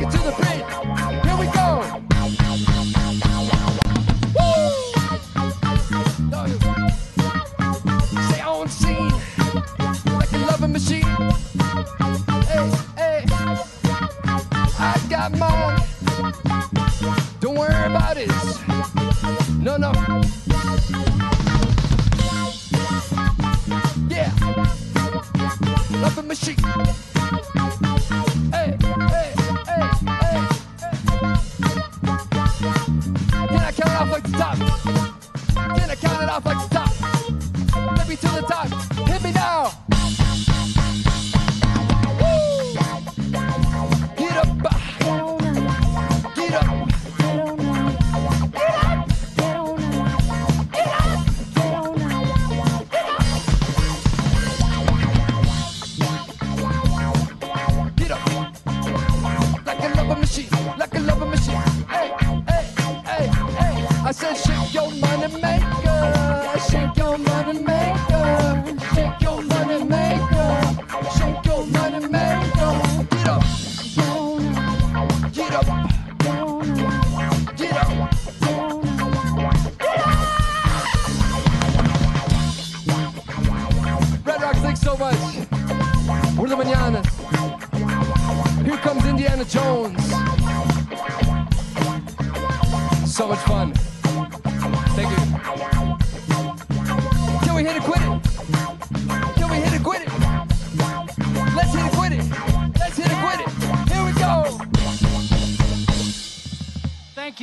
Take it to the bridge. Here we go. Machine. Hey, hey, I got mine. Don't worry about it. No, no. Yeah. Machine. It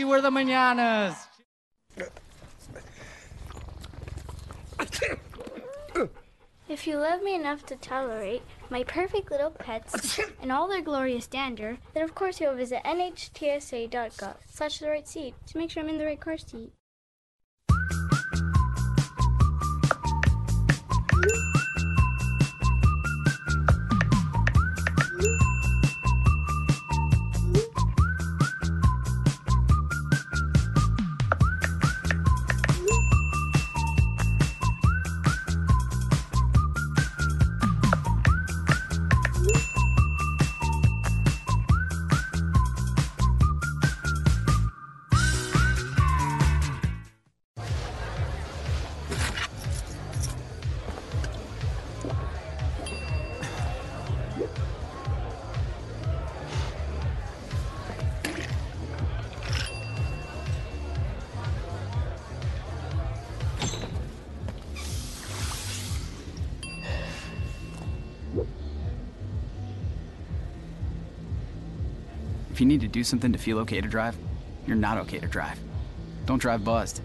we're the Mananas. If you love me enough to tolerate my perfect little pets and all their glorious dander, then of course you'll visit nhtsa.gov slash the right seat to make sure I'm in the right car seat. To do something to feel okay to drive, you're not okay to drive. Don't drive buzzed.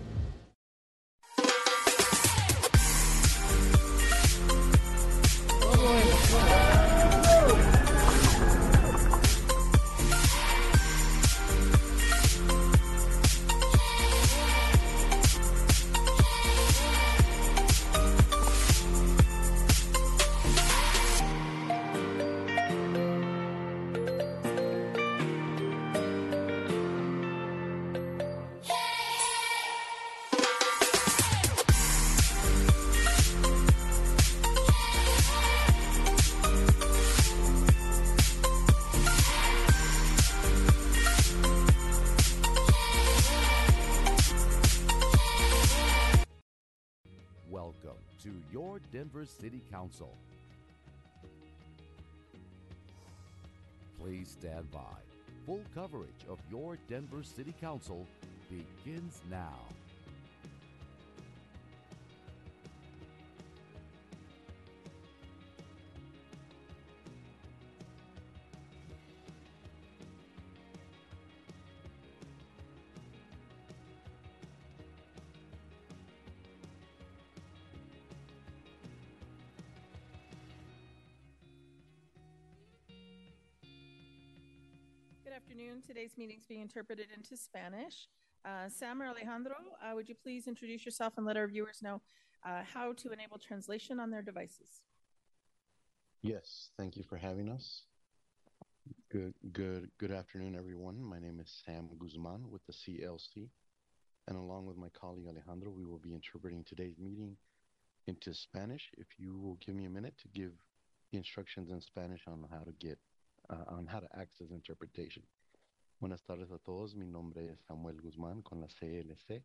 Full coverage of your Denver City Council begins now. Good afternoon. Today's meeting is being interpreted into Spanish. Uh, Sam or Alejandro, uh, would you please introduce yourself and let our viewers know uh, how to enable translation on their devices? Yes, thank you for having us. Good, good, good afternoon, everyone. My name is Sam Guzman with the CLC, and along with my colleague Alejandro, we will be interpreting today's meeting into Spanish. If you will give me a minute to give the instructions in Spanish on how to get uh, on how to access interpretation. Buenas tardes a todos, mi nombre es Samuel Guzmán con la CLC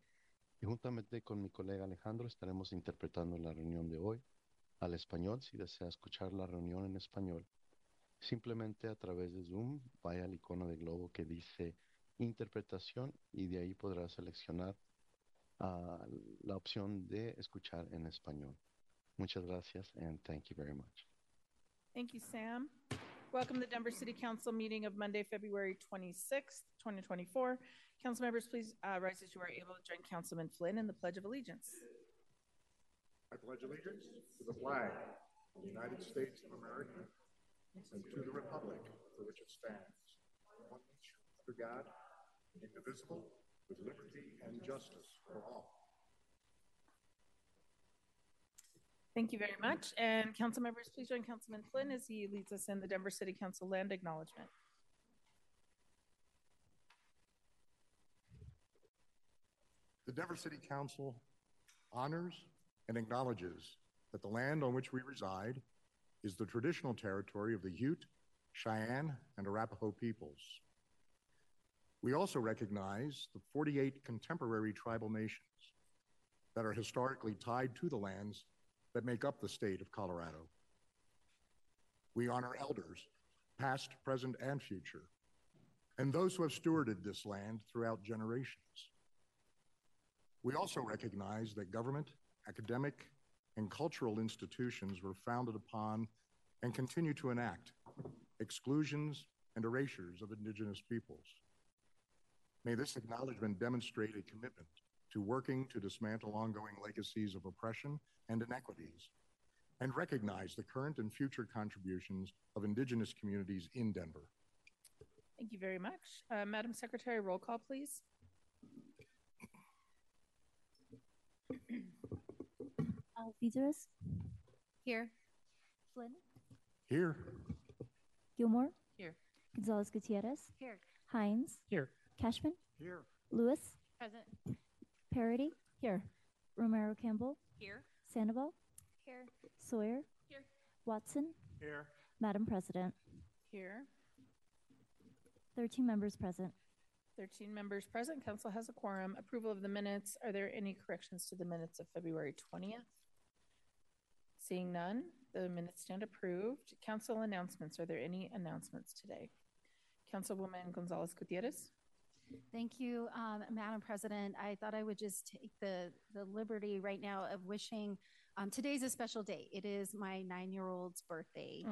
y juntamente con mi colega Alejandro estaremos interpretando la reunión de hoy al español. Si desea escuchar la reunión en español, simplemente a través de Zoom vaya al icono de globo que dice interpretación y de ahí podrá seleccionar uh, la opción de escuchar en español. Muchas gracias and thank you very much. Thank you, Sam. Welcome to the Denver City Council meeting of Monday, February 26th, 2024. Council members, please uh, rise as you are able to join Councilman Flynn in the Pledge of Allegiance. I pledge allegiance to the flag of the United States of America and to the republic for which it stands, one nation under God, indivisible, with liberty and justice for all. Thank you very much. And council members, please join Councilman Flynn as he leads us in the Denver City Council land acknowledgement. The Denver City Council honors and acknowledges that the land on which we reside is the traditional territory of the Ute, Cheyenne, and Arapaho peoples. We also recognize the 48 contemporary tribal nations that are historically tied to the lands that make up the state of Colorado. We honor elders, past, present, and future, and those who have stewarded this land throughout generations. We also recognize that government, academic, and cultural institutions were founded upon and continue to enact exclusions and erasures of Indigenous peoples. May this acknowledgement demonstrate a commitment to working to dismantle ongoing legacies of oppression and inequities and recognize the current and future contributions of Indigenous communities in Denver. Thank you very much. Uh, Madam Secretary, roll call, please. Alvidrez. Here. Flynn. Here. Gilmore. Here. Gonzales Gutierrez. Here. Hinds. Here. Kashmann. Here. Lewis. Present. Parady. Here. Romero Campbell. Here. Sandoval. Here. Sawyer. Here. Watson. Here. Madam President. Here. 13 members present. 13 members present. Council has a quorum. Approval of the minutes. Are there any corrections to the minutes of February 20th? Seeing none, the minutes stand approved. Council announcements. Are there any announcements today? Councilwoman Gonzales Gutierrez. Thank you, um, Madam President. I thought I would just take the, the liberty right now of wishing, um, today's a special day. It is my nine-year-old's birthday.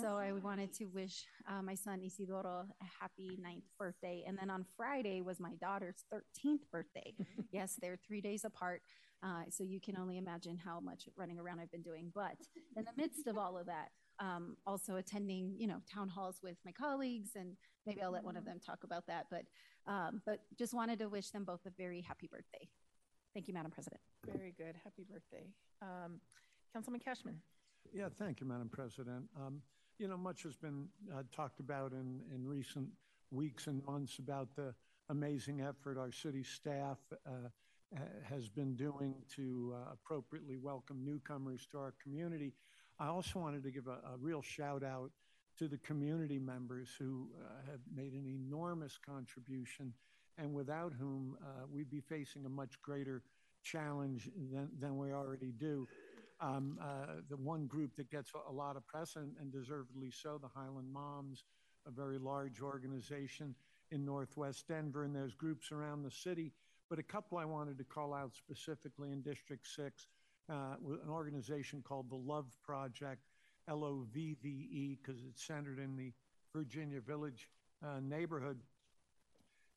So I wanted to wish uh, my son Isidoro a happy ninth birthday. And then on Friday was my daughter's 13th birthday. yes, they're three days apart. Uh, so you can only imagine how much running around I've been doing. But in the midst of all of that, um, also attending, you know, town halls with my colleagues, and maybe I'll let one of them talk about that. But, um, but just wanted to wish them both a very happy birthday. Thank you, Madam President. Very good. Happy birthday. Um, Councilman Kashmann. Yeah, thank you, Madam President. Um, you know, much has been uh, talked about in, in recent weeks and months about the amazing effort our city staff uh, has been doing to uh, appropriately welcome newcomers to our community. I also wanted to give a, a real shout out to the community members who uh, have made an enormous contribution and without whom uh, we'd be facing a much greater challenge than, than we already do. Um, uh, the one group that gets a lot of press and, and, deservedly so, the Highland Moms, a very large organization in Northwest Denver, and there's groups around the city. But a couple I wanted to call out specifically in District 6, uh, an organization called the Love Project, L O V V E, because it's centered in the Virginia Village uh, neighborhood,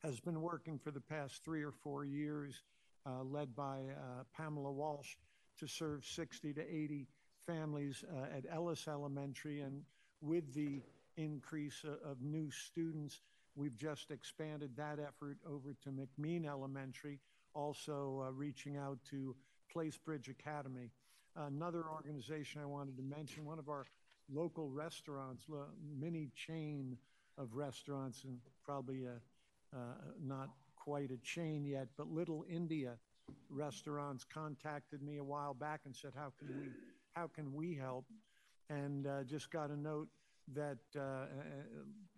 has been working for the past three or four years, uh, led by Pamela Walsh to serve 60 to 80 families at Ellis Elementary. And with the increase of new students, we've just expanded that effort over to McMeen Elementary, also uh, reaching out to Place Bridge Academy. Another organization I wanted to mention, one of our local restaurants, mini chain of restaurants, and probably a, uh, not quite a chain yet, but Little India restaurants contacted me a while back and said, "How can we, how can we help?" And uh, just got a note that uh,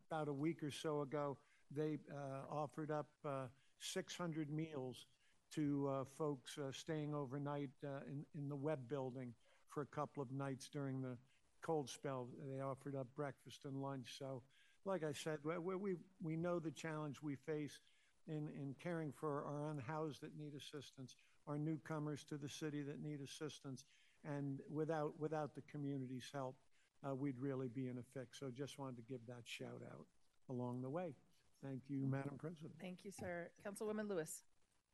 about a week or so ago, they uh, offered up uh, 600 meals to uh, folks uh, staying overnight uh, in, in the Webb building for a couple of nights during the cold spell. They offered up breakfast and lunch. So, like I said, we, we, we know the challenge we face in, in caring for our unhoused that need assistance, our newcomers to the city that need assistance. And without, without the community's help, uh, we'd really be in a fix. So just wanted to give that shout out along the way. Thank you, Madam President. Thank you, sir. Councilwoman Lewis.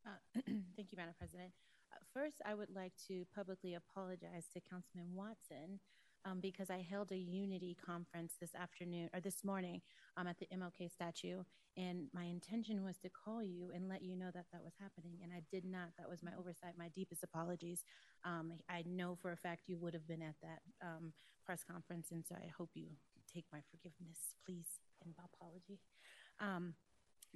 Uh, thank you, Madam President. Uh, first, I would like to publicly apologize to Councilman Watson um, because I held a unity conference this afternoon or this morning um, at the MLK statue, and my intention was to call you and let you know that that was happening, and I did not. That was my oversight. My deepest apologies. Um, I know for a fact you would have been at that um, press conference, and so I hope you take my forgiveness, please, and my apology.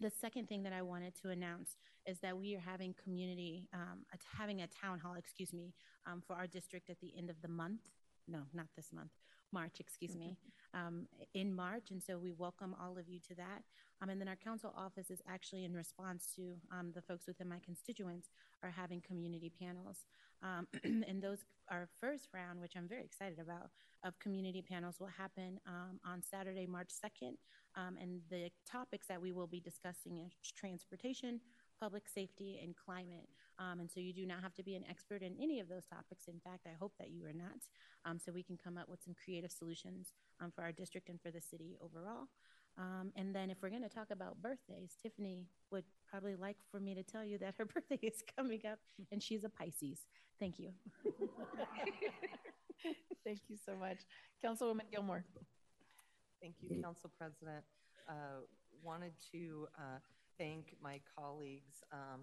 The second thing that I wanted to announce is that we are having community, um, having a town hall, excuse me, um, for our district at the end of the month. No, not this month, March, excuse me, um, in March. And so we welcome all of you to that. Um, and then our council office is actually in response to um, the folks within my constituents are having community panels. Um, and those, our first round, which I'm very excited about, of community panels will happen um, on Saturday, March 2nd. Um, and the topics that we will be discussing is transportation, public safety, and climate. Um, and so you do not have to be an expert in any of those topics. In fact, I hope that you are not, um, so we can come up with some creative solutions um, for our district and for the city overall. Um, and then, if we're going to talk about birthdays, Tiffany would probably like for me to tell you that her birthday is coming up, and she's a Pisces. Thank you. Thank you so much. Councilwoman Gilmore. Thank you, Council President. Uh, wanted to uh, thank my colleagues, um,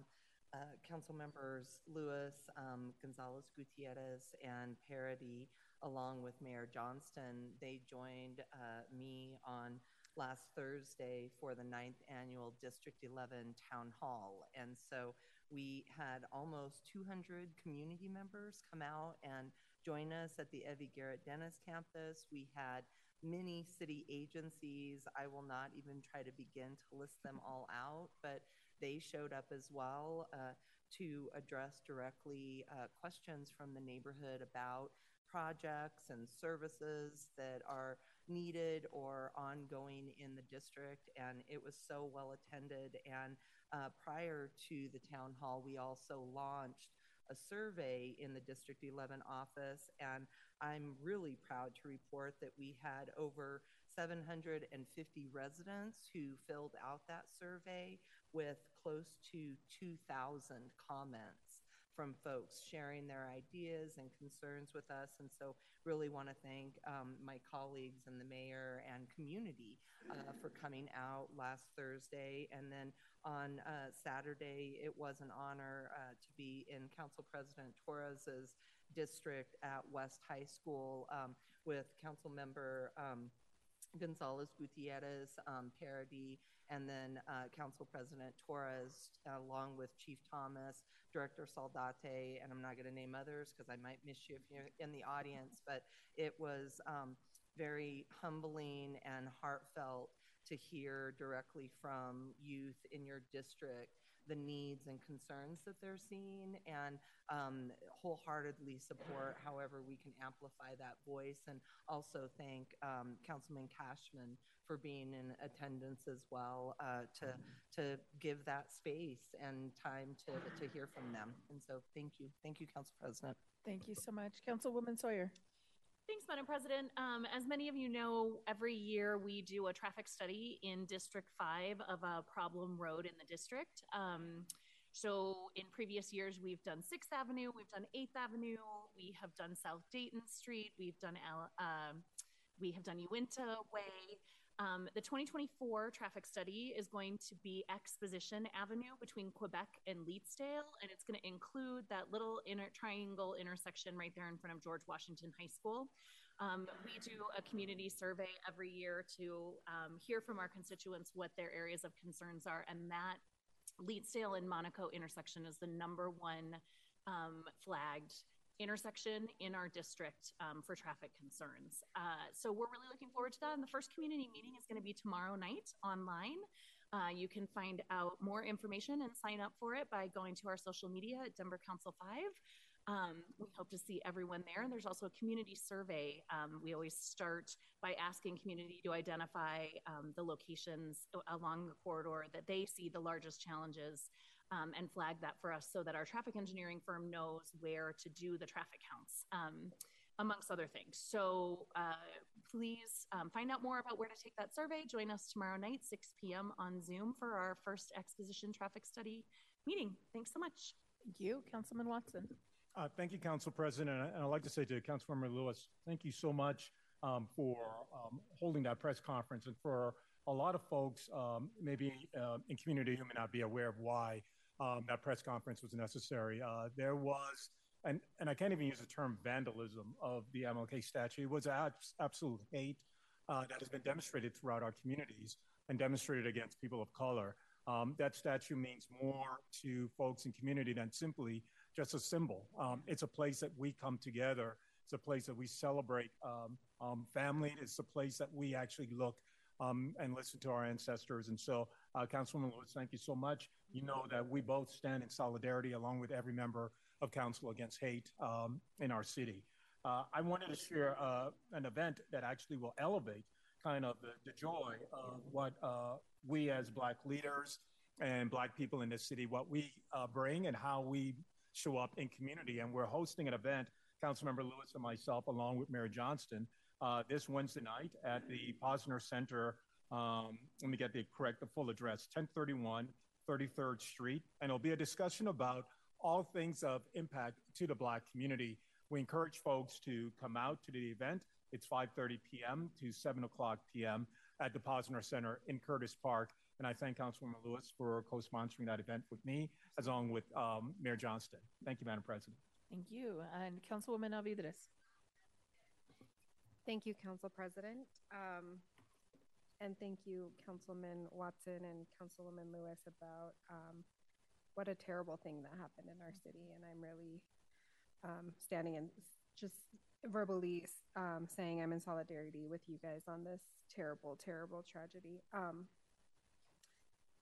uh, Council members Lewis, um, Gonzales Gutierrez, and Parady, along with Mayor Johnston. They joined uh, me on last Thursday for the ninth annual District 11 Town Hall. And so we had almost 200 community members come out and join us at the Evie Garrett Dennis campus. We had many city agencies. I will not even try to begin to list them all out, but they showed up as well uh, to address directly uh, questions from the neighborhood about projects and services that are needed or ongoing in the district. And it was so well attended. And uh, prior to the town hall, we also launched a survey in the District 11 office, and I'm really proud to report that we had over 750 residents who filled out that survey with close to 2,000 comments from folks sharing their ideas and concerns with us. And so, really want to thank um, my colleagues and the mayor and community uh, for coming out last Thursday. And then on uh, Saturday, it was an honor uh, to be in Council President Torres's district at West High School um, with Council Member. Um, Gonzales Gutierrez, um, and then uh, Council President Torres, uh, along with Chief Thomas, Director Saldate, and I'm not going to name others because I might miss you if you're in the audience, but it was um, very humbling and heartfelt to hear directly from youth in your district the needs and concerns that they're seeing and um, wholeheartedly support however we can amplify that voice. And also thank um, councilman Kashmann for being in attendance as well uh, to to give that space and time to to hear from them. And so thank you. Thank you council president. Thank you so much. Councilwoman sawyer Thanks, Madam President. Um, as many of you know, every year we do a traffic study in District 5 of a problem road in the district. Um, so in previous years, we've done 6th Avenue, we've done 8th Avenue, we have done South Dayton Street, we've done, uh, we have done Uinta Way, um, the 2024 traffic study is going to be Exposition Avenue between Quebec and Leetsdale, and it's going to include that little inner triangle intersection right there in front of George Washington High School. Um, we do a community survey every year to um, hear from our constituents what their areas of concerns are, and that Leetsdale and Monaco intersection is the number one um, flagged intersection in our district um, for traffic concerns. Uh, so we're really looking forward to that. And the first community meeting is going to be tomorrow night online. Uh, you can find out more information and sign up for it by going to our social media at Denver Council 5. Um, we hope to see everyone there. And there's also a community survey. Um, we always start by asking community to identify um, the locations along the corridor that they see the largest challenges um, and flag that for us so that our traffic engineering firm knows where to do the traffic counts, um, amongst other things. So uh, please um, find out more about where to take that survey. Join us tomorrow night, 6 p.m. on Zoom for our first exposition traffic study meeting. Thanks so much. Thank you. Councilman Watson. Uh, thank you, Council President. And I'd like to say to Councilmember Lewis, thank you so much um, for um, holding that press conference and for a lot of folks, um, maybe uh, in community who may not be aware of why um, that press conference was necessary. Uh, there was, and, and I can't even use the term vandalism of the MLK statue. It was abs- absolute hate uh, that has been demonstrated throughout our communities and demonstrated against people of color. Um, that statue means more to folks in community than simply just a symbol. Um, it's a place that we come together. It's a place that we celebrate um, um, family. It's a place that we actually look um, and listen to our ancestors. And so, uh, Councilwoman Lewis, thank you so much. You know that we both stand in solidarity along with every member of Council Against Hate um, in our city. Uh, I wanted to share uh, an event that actually will elevate kind of the, the joy of what uh, we as Black leaders and Black people in this city, what we uh, bring and how we show up in community. And we're hosting an event, Councilmember Lewis and myself, along with Mayor Johnston, uh, this Wednesday night at the Posner Center. Um, let me get the correct, the full address 1031 33rd Street. And it'll be a discussion about all things of impact to the Black community. We encourage folks to come out to the event. It's 5:30 p.m. to 7 o'clock p.m. at the Posner Center in Curtis Park. And I thank Councilwoman Lewis for co-sponsoring that event with me, as along with um, Mayor Johnston. Thank you, Madam President. Thank you. And Councilwoman Alvidrez. Thank you, Council President. Um, and thank you, Councilman Watson and Councilwoman Lewis, about um, what a terrible thing that happened in our city. And I'm really um, standing and just verbally um, saying I'm in solidarity with you guys on this terrible, terrible tragedy.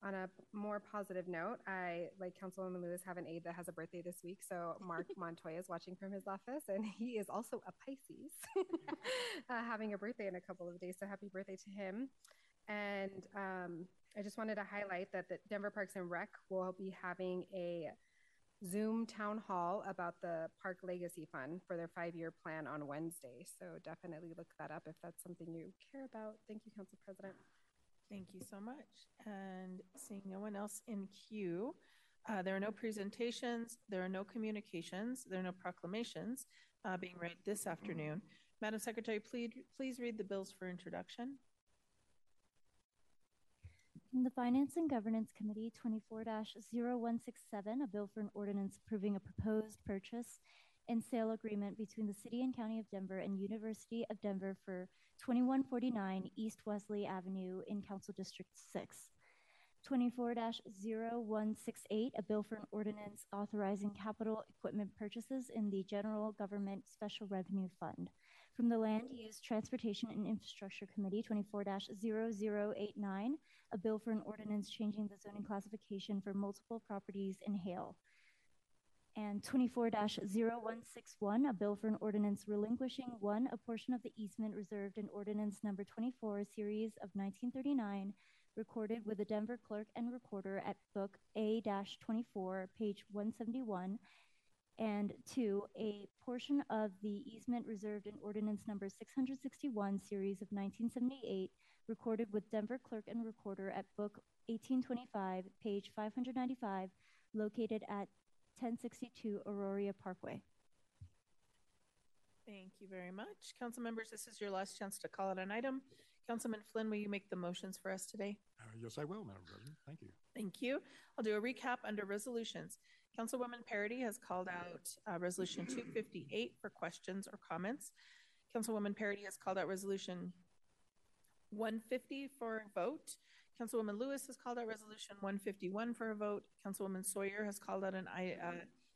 On a more positive note, I, like Councilwoman Lewis, have an aide that has a birthday this week. So Mark Montoya is watching from his office, and he is also a Pisces, uh, having a birthday in a couple of days. So happy birthday to him. And um, I just wanted to highlight that the Denver Parks and Rec will be having a Zoom town hall about the Park Legacy Fund for their five year plan on Wednesday. So definitely look that up if that's something you care about. Thank you, Council President. Thank you so much. And seeing no one else in queue, uh, there are no presentations, there are no communications, there are no proclamations uh, being read this afternoon. Madam Secretary, please, please read the bills for introduction. The Finance and Governance Committee, 24 0167, a bill for an ordinance approving a proposed purchase and sale agreement between the City and County of Denver and University of Denver for 2149 East Wesley Avenue in Council District 6. 24 0168, a bill for an ordinance authorizing capital equipment purchases in the General Government Special Revenue Fund. From the Land Use, Transportation, and Infrastructure Committee, 24 0089, a bill for an ordinance changing the zoning classification for multiple properties in Hale and 24-0161, a bill for an ordinance relinquishing one, a portion of the easement reserved in ordinance number 24, series of 1939, recorded with the Denver clerk and recorder at book A-24, page 171, and two, a portion of the easement reserved in ordinance number 661, series of 1978, recorded with Denver clerk and recorder at book 1825, page 595, located at 1062 Auraria Parkway. Thank you very much. Council members, this is your last chance to call it an item. Councilman Flynn, will you make the motions for us today? Uh, yes, I will, Madam President. Thank you. Thank you. I'll do a recap under resolutions. Councilwoman Parady has called out uh, Resolution 258 for questions or comments. Councilwoman Parady has called out Resolution 150 for a vote. Councilwoman Lewis has called out Resolution 151 for a vote. Councilwoman Sawyer has called out an uh,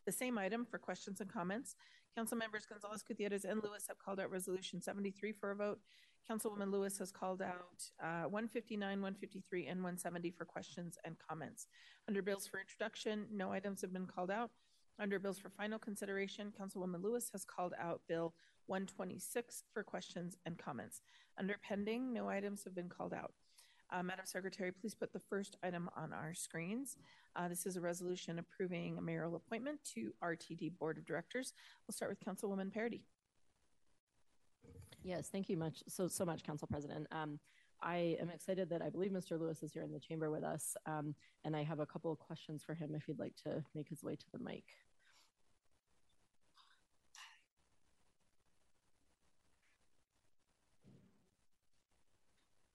The same item for questions and comments. Council members Gonzales, Gutierrez, and Lewis have called out Resolution 73 for a vote. Councilwoman Lewis has called out uh, 159, 153, and 170 for questions and comments. Under bills for introduction, no items have been called out. Under bills for final consideration, Councilwoman Lewis has called out Bill 126 for questions and comments. Under pending, no items have been called out. Uh, Madam Secretary, please put the first item on our screens. Uh, this is a resolution approving a mayoral appointment to RTD Board of Directors. We'll start with Councilwoman Parady. Yes, thank you much so so much, Council President. Um, I am excited that I believe Mr. Lewis is here in the chamber with us, um, and I have a couple of questions for him if he'd like to make his way to the mic.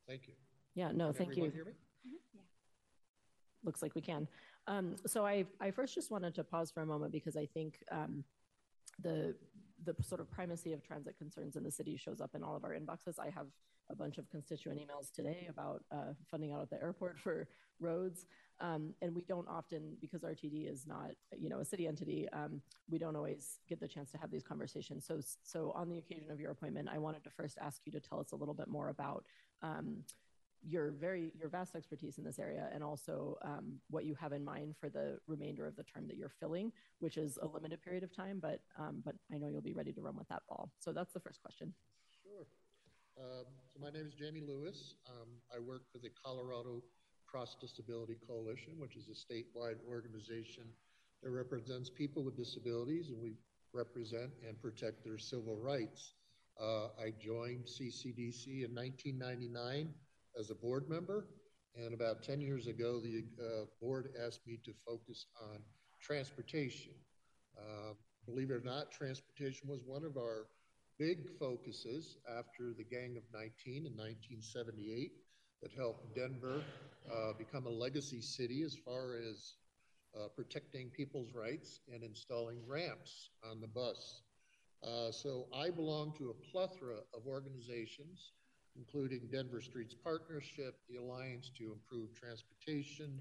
Thank you. Yeah, no, Can thank you. hear me? Looks like we can. Um, so I, I first just wanted to pause for a moment because I think um, the the sort of primacy of transit concerns in the city shows up in all of our inboxes. I have a bunch of constituent emails today about uh, funding out at the airport for roads, um, and we don't often because RTD is not you know a city entity. Um, we don't always get the chance to have these conversations. So so on the occasion of your appointment, I wanted to first ask you to tell us a little bit more about. Um, your very your vast expertise in this area and also um, what you have in mind for the remainder of the term that you're filling which is a limited period of time but um, but i know you'll be ready to run with that ball so that's the first question Sure. Um, so my name is Jamie Lewis. Um, I work for the Colorado Cross Disability Coalition, which is a statewide organization that represents people with disabilities, and we represent and protect their civil rights. Uh, I joined CCDC in 1999 as a board member, and about 10 years ago, the uh, board asked me to focus on transportation. Uh, believe it or not, transportation was one of our big focuses after the Gang of 19 in 1978 that helped Denver uh, become a legacy city as far as uh, protecting people's rights and installing ramps on the bus. Uh, so I belong to a plethora of organizations, including Denver Streets Partnership, the Alliance to Improve Transportation,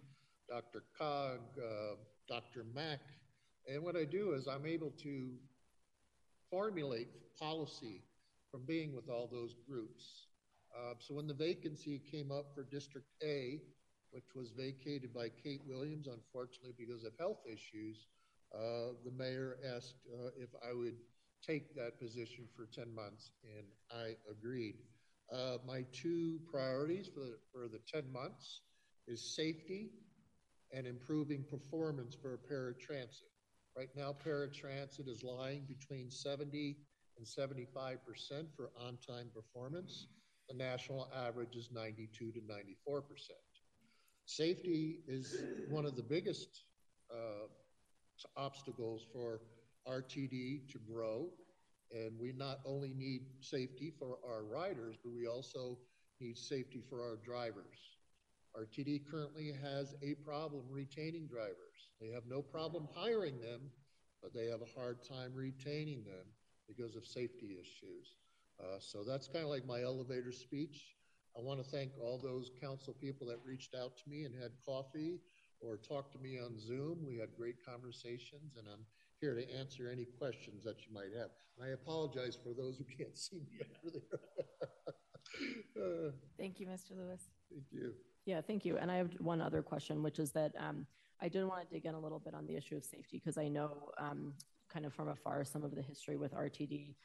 Dr. Cog, uh, DRMAC. And what I do is I'm able to formulate policy from being with all those groups. Uh, so when the vacancy came up for District A, which was vacated by Kate Williams, unfortunately because of health issues, uh, the mayor asked uh, if I would take that position for 10 months, and I agreed. Uh, my two priorities for the, for the 10 months is safety and improving performance for paratransit. Right now, paratransit is lying between 70 and 75% for on time performance. The national average is 92 to 94%. Safety is one of the biggest uh, obstacles for RTD to grow. And we not only need safety for our riders, but we also need safety for our drivers. RTD currently has a problem retaining drivers. They have no problem hiring them, but they have a hard time retaining them because of safety issues. Uh, so that's kind of like my elevator speech. I want to thank all those council people that reached out to me and had coffee or talked to me on Zoom. We had great conversations, and I'm here to answer any questions that you might have. And I apologize for those who can't see me over there. uh, Thank you, Mr. Lewis. thank you. Yeah, thank you. And I have one other question, which is that um, I did want to dig in a little bit on the issue of safety because I know um, kind of from afar some of the history with RTD,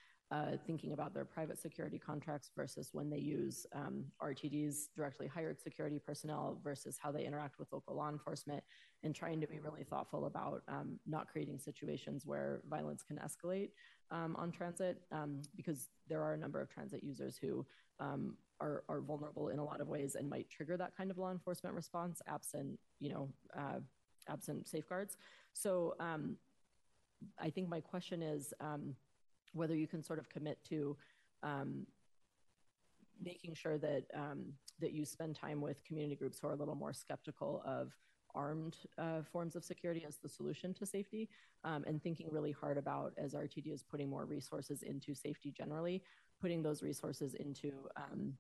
thinking about their private security contracts versus when they use um, RTD's directly hired security personnel versus how they interact with local law enforcement and trying to be really thoughtful about um, not creating situations where violence can escalate um, on transit um, because there are a number of transit users who um, are, are vulnerable in a lot of ways and might trigger that kind of law enforcement response absent, you know, uh, absent safeguards. So um, I think my question is um, whether you can sort of commit to um, making sure that um, that you spend time with community groups who are a little more skeptical of armed uh, forms of security as the solution to safety, um, and thinking really hard about as RTD is putting more resources into safety generally, putting those resources into um,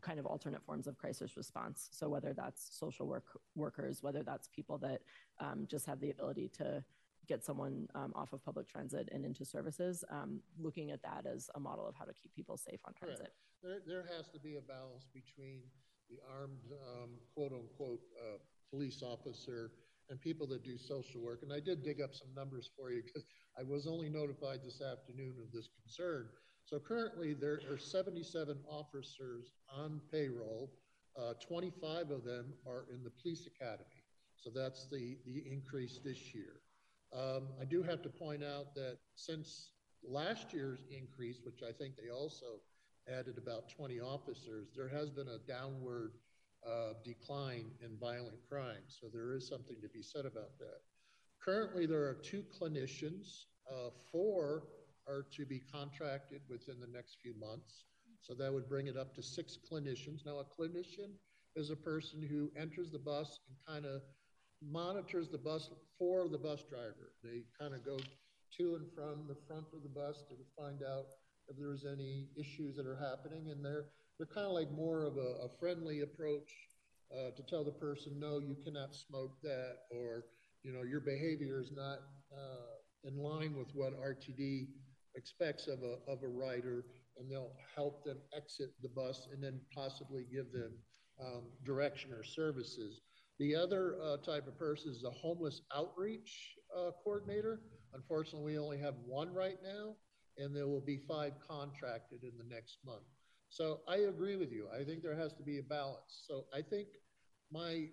kind of alternate forms of crisis response. So whether that's social work workers, whether that's people that um, just have the ability to get someone um, off of public transit and into services, um, looking at that as a model of how to keep people safe on transit. There, there has to be a balance between the armed, um, quote unquote, uh, police officer and people that do social work. And I did dig up some numbers for you because I was only notified this afternoon of this concern. So currently, there are 77 officers on payroll. Uh, 25 of them are in the police academy. So that's the, the increase this year. Um, I do have to point out that since last year's increase, which I think they also added about 20 officers, there has been a downward uh, decline in violent crime. So there is something to be said about that. Currently, there are two clinicians. Uh, four are to be contracted within the next few months. So that would bring it up to six clinicians. Now, a clinician is a person who enters the bus and kind of monitors the bus for the bus driver. They kind of go to and from the front of the bus to find out if there's any issues that are happening, and they're they're kind of like more of a, a friendly approach uh, to tell the person, no, you cannot smoke that, or you know, your behavior is not uh, in line with what RTD expects of a of a rider, and they'll help them exit the bus and then possibly give them um, direction or services. The other uh, type of person is a homeless outreach uh, coordinator. Unfortunately, we only have one right now, and there will be five contracted in the next month. So I agree with you. I think there has to be a balance. So I think my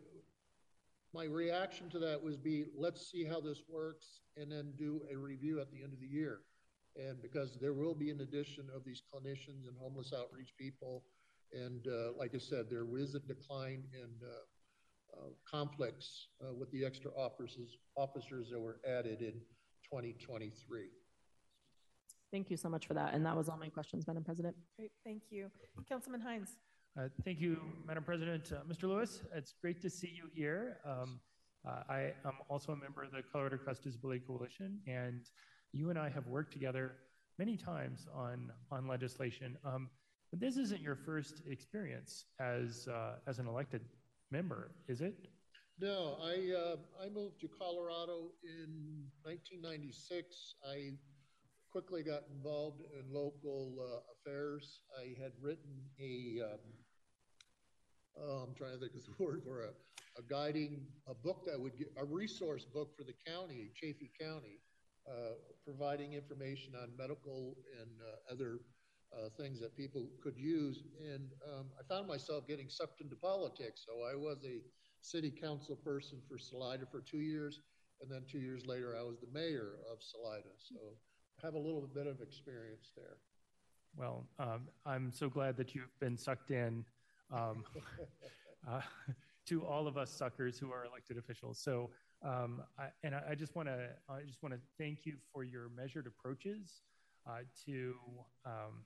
my reaction to that was be let's see how this works and then do a review at the end of the year. And because there will be an addition of these clinicians and homeless outreach people, and uh, like I said, there is a decline in uh, uh, conflicts uh, with the extra officers officers that were added in 2023. Thank you so much for that. And that was all my questions, Madam President. Great, thank you. Councilman Hinds. Uh, thank you, Madam President. Uh, Mr. Lewis, it's great to see you here. Um, uh, I am also a member of the Colorado Cross Disability Coalition, and you and I have worked together many times on on legislation. Um, but this isn't your first experience as uh, as an elected member, is it? No, I uh, I moved to Colorado in 1996. I quickly got involved in local uh, affairs. I had written a um, oh, I'm trying to think of the word for a, a guiding a book that would get a resource book for the county, Chaffee County, uh, providing information on medical and uh, other uh, things that people could use. And um, I found myself getting sucked into politics. So I was a city council person for Salida for two years. And then two years later, I was the mayor of Salida. So I have a little bit of experience there. Well, um, I'm so glad that you've been sucked in um, uh, to all of us suckers who are elected officials. So, um, I, and I, I just want to, I just want to thank you for your measured approaches uh, to um,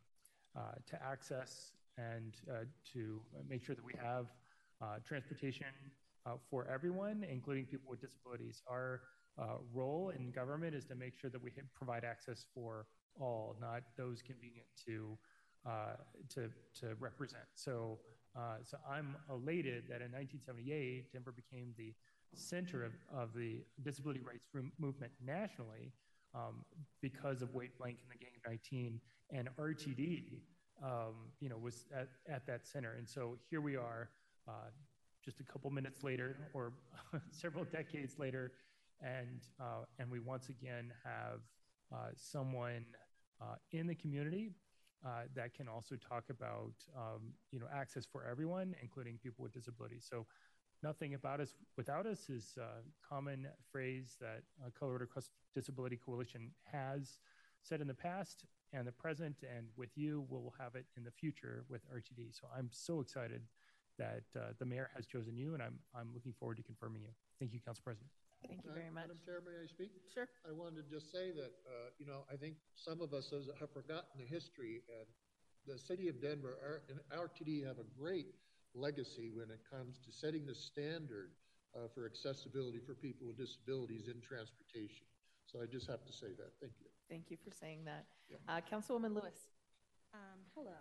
to access and uh, to make sure that we have uh, transportation uh, for everyone, including people with disabilities. Our role in government is to make sure that we provide access for all, not those convenient to to to represent. So. Uh, so I'm elated that in 1978, Denver became the center of, of the disability rights movement nationally um, because of Wade Blank and the Gang of 19 and RTD, um, you know, was at, at that center. And so here we are, uh, just a couple minutes later, or several decades later, and uh, and we once again have uh, someone uh, in the community uh, that can also talk about um, you know access for everyone, including people with disabilities. So nothing about us without us is a common phrase that uh, Colorado Cross Disability Coalition has said in the past and the present, and with you, we'll have it in the future with RTD. So I'm so excited that uh, the mayor has chosen you, and I'm I'm looking forward to confirming you. Thank you, Council President. Thank you very much. Madam Chair, may I speak? Sure. I wanted to just say that, uh, you know, I think some of us have forgotten the history, and the city of Denver our, and RTD have a great legacy when it comes to setting the standard uh, for accessibility for people with disabilities in transportation. So I just have to say that. Thank you. Thank you for saying that. Uh, Councilwoman Lewis. Um, hello.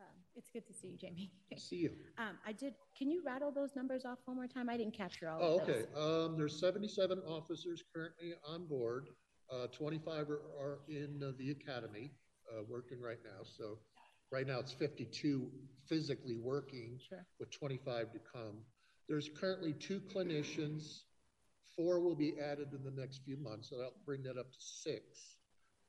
Um, It's good to see you, Jamie. See you. Um, I did, can you rattle those numbers off one more time? I didn't capture all Oh, of those. okay. Um, there's seventy-seven officers currently on board. Uh, twenty-five are, are in uh, the academy, uh, working right now. So right now it's fifty-two physically working with twenty-five to come. There's currently two clinicians. Four will be added in the next few months, so that'll bring that up to six.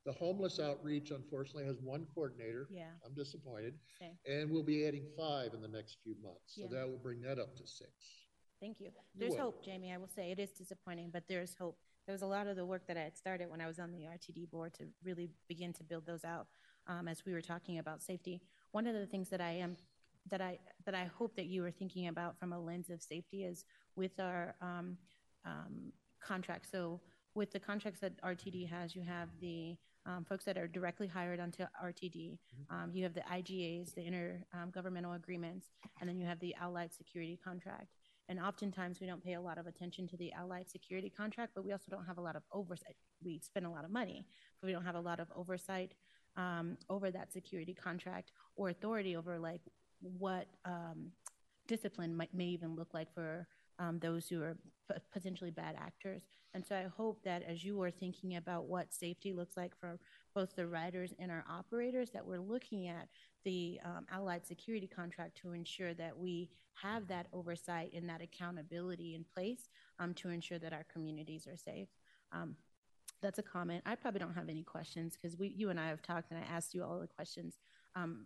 The homeless outreach unfortunately has one coordinator. Yeah. I'm disappointed. Same. And we'll be adding five in the next few months. So Yeah. that will bring that up to six. Thank you. There's welcome. hope, Jamie. I will say it is disappointing, but there's hope. There was a lot of the work that I had started when I was on the RTD board to really begin to build those out. Um, as we were talking about safety, one of the things that I am that I that I hope that you are thinking about from a lens of safety is with our um, um, contracts. So with the contracts that RTD has, you have the um, folks that are directly hired onto RTD. Um, you have the IGAs, the intergovernmental agreements, and then you have the allied security contract. And oftentimes we don't pay a lot of attention to the allied security contract, but we also don't have a lot of oversight. We spend a lot of money, but we don't have a lot of oversight um, over that security contract or authority over like what um, discipline might, may even look like for um, those who are p- potentially bad actors. And so I hope that as you are thinking about what safety looks like for both the riders and our operators, that we're looking at the um, allied security contract to ensure that we have that oversight and that accountability in place um, to ensure that our communities are safe. Um, that's a comment. I probably don't have any questions because we, you and I have talked, and I asked you all the questions um,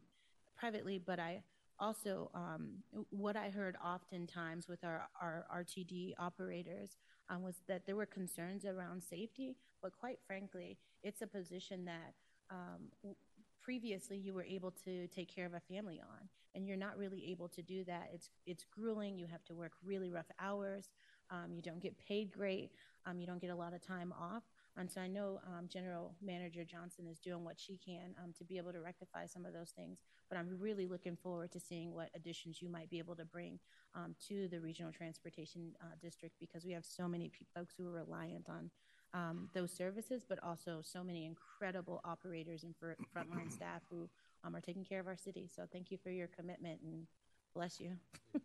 privately. But I also, um, what I heard oftentimes with our, our RTD operators um, was that there were concerns around safety. But quite frankly, it's a position that um, previously you were able to take care of a family on, and you're not really able to do that. It's it's grueling. You have to work really rough hours. Um, you don't get paid great. Um, you don't get a lot of time off. And so I know um, General Manager Johnson is doing what she can um, to be able to rectify some of those things. But I'm really looking forward to seeing what additions you might be able to bring um, to the Regional Transportation uh, District because we have so many pe- folks who are reliant on um, those services, but also so many incredible operators and fr- frontline staff who um, are taking care of our city. So thank you for your commitment and bless you.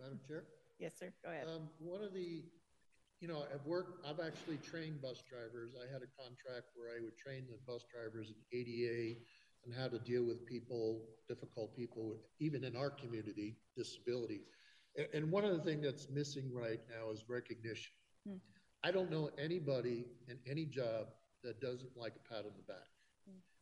Madam Chair? Yes, sir. Go ahead. Um, one of the, you know, I've worked, I've actually trained bus drivers. I had a contract where I would train the bus drivers in ADA and how to deal with people, difficult people, even in our community, disability. And, one of the things that's missing right now is recognition. Hmm. I don't know anybody in any job that doesn't like a pat on the back.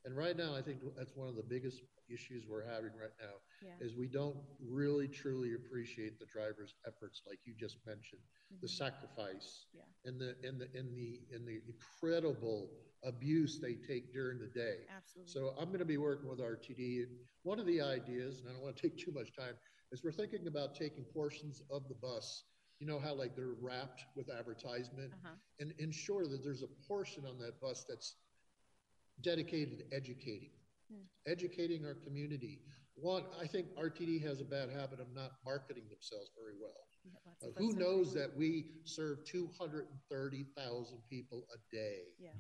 And right now, I think that's one of the biggest issues we're having right now Yeah. is we don't really truly appreciate the driver's efforts, like you just mentioned, the Mhm. sacrifice Yeah. and the and the in the in the incredible abuse they take during the day. Absolutely. So I'm going to be working with RTD. And one of the ideas, and I don't want to take too much time, is we're thinking about taking portions of the bus. You know how like they're wrapped with advertisement, Uh-huh. and ensure that there's a portion on that bus that's dedicated to educating. Educating our community. One, I think RTD has a bad habit of not marketing themselves very well. Yeah, Uh, who knows that we serve 230,000 people a day? Yeah.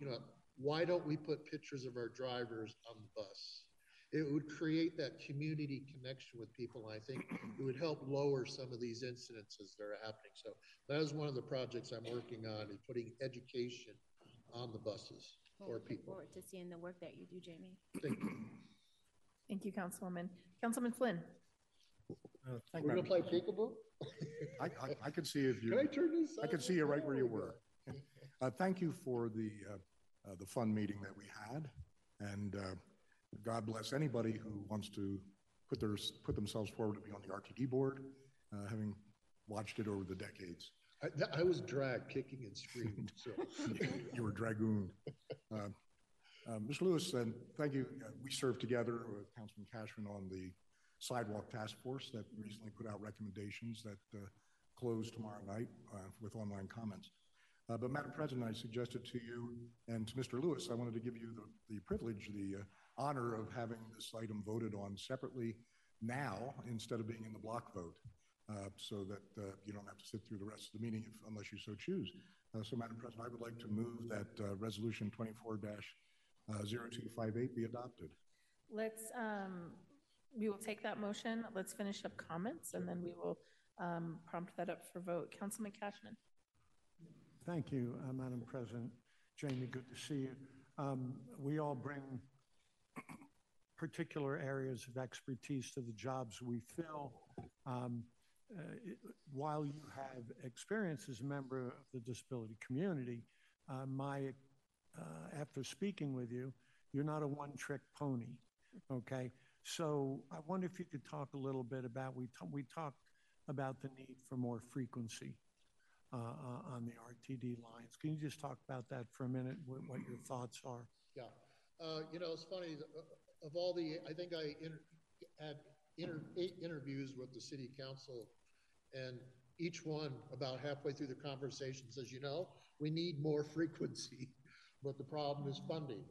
You know, why don't we put pictures of our drivers on the bus? It would create that community connection with people. I think it would help lower some of these incidences that are happening. So that is one of the projects I'm working on, is putting education on the buses Well, for looking people. forward to seeing the work that you do, Jamie. Thank you. Thank you, Councilwoman. Councilman Flynn. Uh, thank We're you, gonna play peekaboo? I, I, I could see if you. Can I turn this I could see you right where you were. Uh, thank you for the, uh, uh, the fun meeting that we had. And, uh, God bless anybody who wants to put their, put themselves forward to be on the RTD board, uh, having watched it over the decades. I, I was dragged kicking and screaming, so. You were dragooned. Uh. Lewis, and thank you. Uh, We served together with Councilman Kashmann on the sidewalk task force that recently put out recommendations that uh, close tomorrow night uh, with online comments. Uh, But Madam President, I suggested to you and to Mr. Lewis, I wanted to give you the, the privilege, the uh, honor of having this item voted on separately now instead of being in the block vote, uh, so that uh, you don't have to sit through the rest of the meeting if, unless you so choose. Uh, So, Madam President, I would like to move that uh, Resolution 24-0258 be adopted. Let's, um, we will take that motion. Let's finish up comments and then we will um, prompt that up for vote. Councilman Kashmann. Thank you, uh, Madam President. Jamie, good to see you. Um, we all bring particular areas of expertise to the jobs we fill. Um, uh, it, while you have experience as a member of the disability community, uh, my uh, after speaking with you, you're not a one-trick pony. Okay, so I wonder if you could talk a little bit about we t- we talked about the need for more frequency uh, uh, on the RTD lines. Can you just talk about that for a minute? What, what your thoughts are? Yeah, uh, you know it's funny. Uh, of all the, I think I inter- had inter- eight interviews with the city council, and each one about halfway through the conversation says, you know, we need more frequency, but the problem is funding.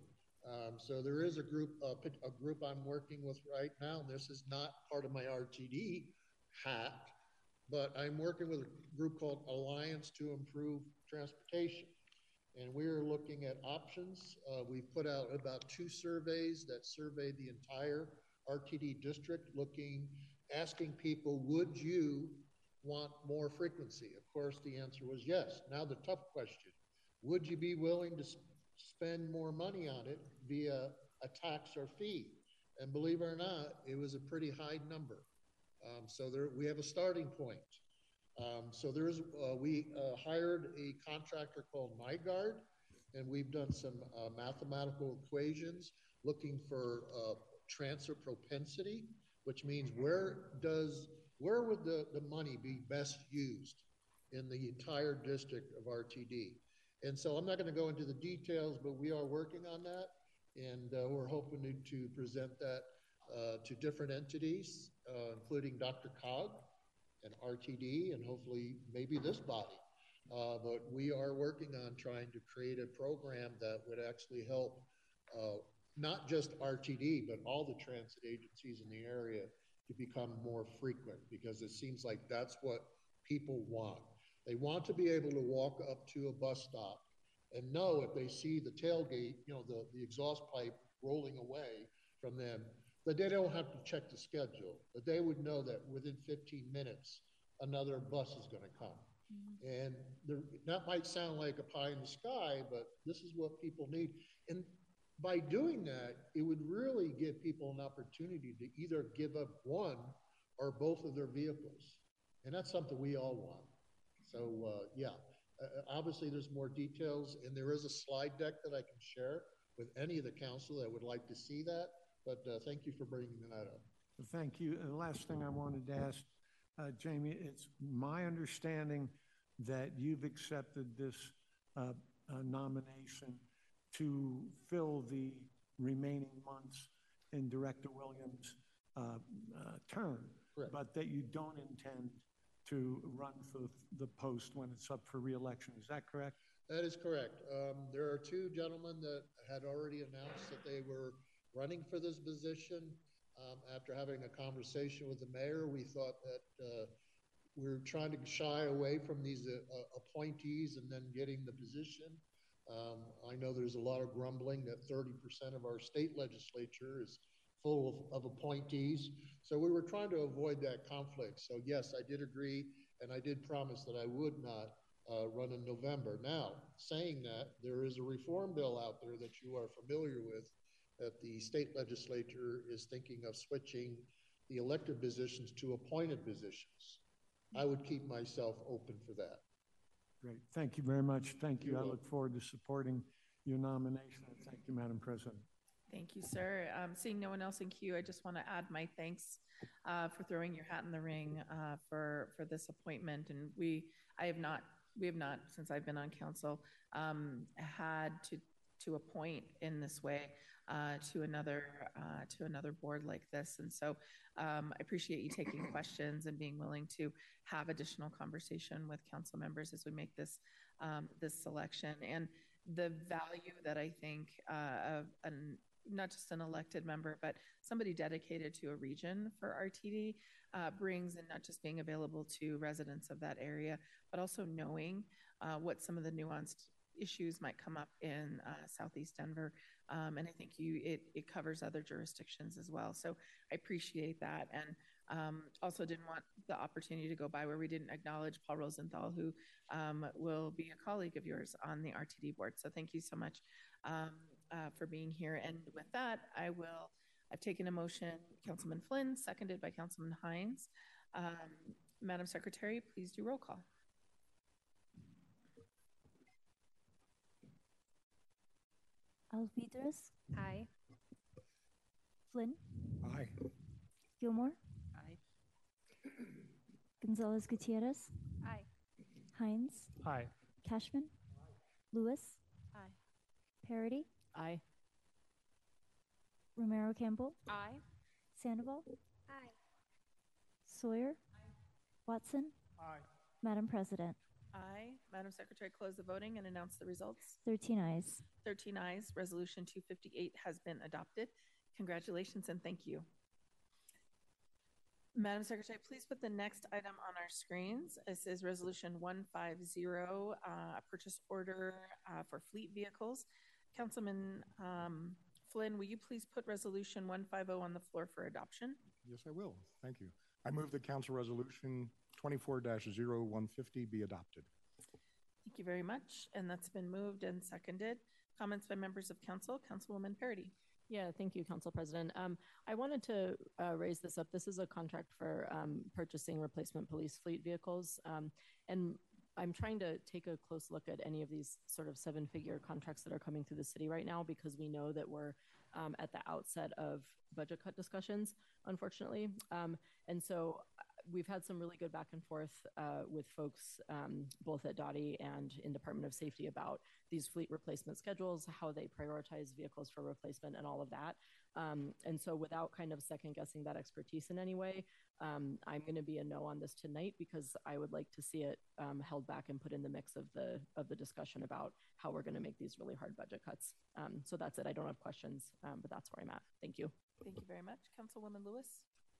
Um, so there is a group, uh, a group I'm working with right now. This is not part of my RTD hat, but I'm working with a group called Alliance to Improve Transportation. And we're looking at options. Uh, we've put out about two surveys that survey the entire RTD district, looking, asking people, would you want more frequency? Of course, the answer was yes. Now, the tough question would you be willing to spend more money on it via a tax or fee? And believe it or not, it was a pretty high number. Um, so there, we have a starting point. Um, so there is, uh, we uh, hired a contractor called MyGuard, and we've done some uh, mathematical equations looking for uh, transfer propensity, which means where does where would the, the money be best used in the entire district of RTD? And so I'm not going to go into the details, but we are working on that, and uh, we're hoping to, to present that uh, to different entities, uh, including DRCOG and RTD, and hopefully maybe this body. Uh, but we are working on trying to create a program that would actually help uh, not just RTD, but all the transit agencies in the area to become more frequent because it seems like that's what people want. They want to be able to walk up to a bus stop and know if they see the tailgate, you know, the, the exhaust pipe rolling away from them, that they don't have to check the schedule, that they would know that within 15 minutes, another bus is going to come. Mm-hmm. And there, that might sound like a pie in the sky, but this is what people need. And by doing that, it would really give people an opportunity to either give up one or both of their vehicles. And that's something we all want. So, uh, yeah, uh, obviously there's more details, and there is a slide deck that I can share with any of the council that would like to see that. But uh, thank you for bringing that up. Thank you. And the last thing I wanted to ask, uh, Jamie, it's my understanding that you've accepted this uh, uh, nomination to fill the remaining months in Director Williams' uh, uh, term, Correct. but that you don't intend to run for the post when it's up for reelection. Is that correct? That is correct. Um, there are two gentlemen that had already announced that they were running for this position. Um, after having a conversation with the mayor, we thought that uh, we're trying to shy away from these uh, appointees and then getting the position. Um, I know there's a lot of grumbling that 30% of our state legislature is full of, of, appointees. So we were trying to avoid that conflict. So, yes, I did agree, and I did promise that I would not uh, run in November. Now, saying that, there is a reform bill out there that you are familiar with that the state legislature is thinking of switching the elected positions to appointed positions. I would keep myself open for that. Great. Thank you very much. Thank you. I look forward to supporting your nomination. Thank you, Madam President. Thank you, sir. Um, seeing no one else in queue, I just want to add my thanks uh, for throwing your hat in the ring uh, for for this appointment. And we, I have not, we have not since I've been on council um, had to to appoint in this way uh, to another uh, to another board like this. And so um, I appreciate you taking questions and being willing to have additional conversation with council members as we make this um, this selection and the value that I think uh, of an not just an elected member, but somebody dedicated to a region for RTD uh, brings, and not just being available to residents of that area, but also knowing uh, what some of the nuanced issues might come up in uh, Southeast Denver. Um, and I think you it, it covers other jurisdictions as well. So I appreciate that. And um, also didn't want the opportunity to go by where we didn't acknowledge Paul Rosenthal, who um, will be a colleague of yours on the RTD board. So thank you so much um, uh, for being here. And with that, I will, I've taken a motion, Councilman Flynn, seconded by Councilman Hinds. Um, Madam Secretary, please do roll call. Alvidrez. Aye. Flynn. Aye. Gilmore. Aye. Gonzales Gutierrez. Aye. Hinds. Aye. Kashmann. Aye. Lewis. Aye. Parady. Aye. Romero Campbell. Aye. Sandoval. Aye. Sawyer. Aye. Watson. Aye. Madam President. Aye. Madam Secretary, close the voting and announce the results. 13 ayes. 13 ayes. Resolution 258 has been adopted. Congratulations and thank you. Madam Secretary, please put the next item on our screens. This is Resolution 150, uh, a purchase order uh, for fleet vehicles. Councilman um, Flynn, will you please put Resolution 150 on the floor for adoption? Yes, I will. Thank you. I move that Council Resolution 24-0150 be adopted. Thank you very much. And that's been moved and seconded. Comments by members of council. Councilwoman Parady. Yeah, thank you, Council President. Um, I wanted to uh, raise this up. This is a contract for um, purchasing replacement police fleet vehicles. Um, and I'm trying to take a close look at any of these sort of seven figure contracts that are coming through the city right now because we know that we're um, at the outset of budget cut discussions, unfortunately. Um, and so we've had some really good back and forth uh, with folks um, both at DOTI and in Department of Safety about these fleet replacement schedules, how they prioritize vehicles for replacement, and all of that. Um, and so, without kind of second guessing that expertise in any way, um, I'm going to be a no on this tonight because I would like to see it um, held back and put in the mix of the of the discussion about how we're going to make these really hard budget cuts. Um, so that's it. I don't have questions, um, but that's where I'm at. Thank you. Thank you very much, Councilwoman Lewis.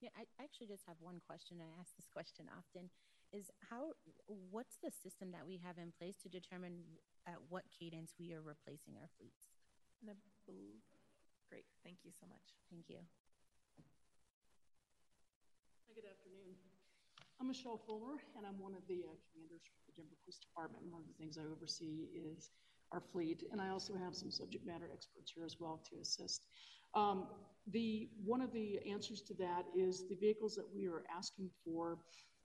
Yeah, I actually just have one question. I ask this question often is how what's the system that we have in place to determine at what cadence we are replacing our fleets? Great. Thank you so much. Thank you. Good afternoon. I'm Michelle Fuller, and I'm one of the uh, commanders for the Denver Police Department. One of the things I oversee is our fleet, and I also have some subject matter experts here as well to assist. Um, the one of the answers to that is the vehicles that we are asking for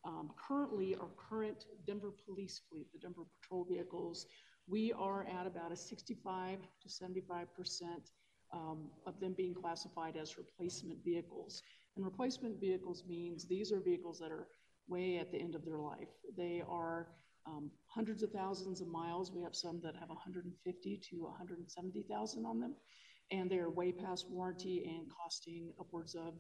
um, currently our current Denver police fleet, the Denver patrol vehicles. We are at about a 65 to 75 percent um, of them being classified as replacement vehicles. And replacement vehicles means these are vehicles that are way at the end of their life. They are um, hundreds of thousands of miles. We have some that have 150 to 170,000 on them, and they are way past warranty and costing upwards of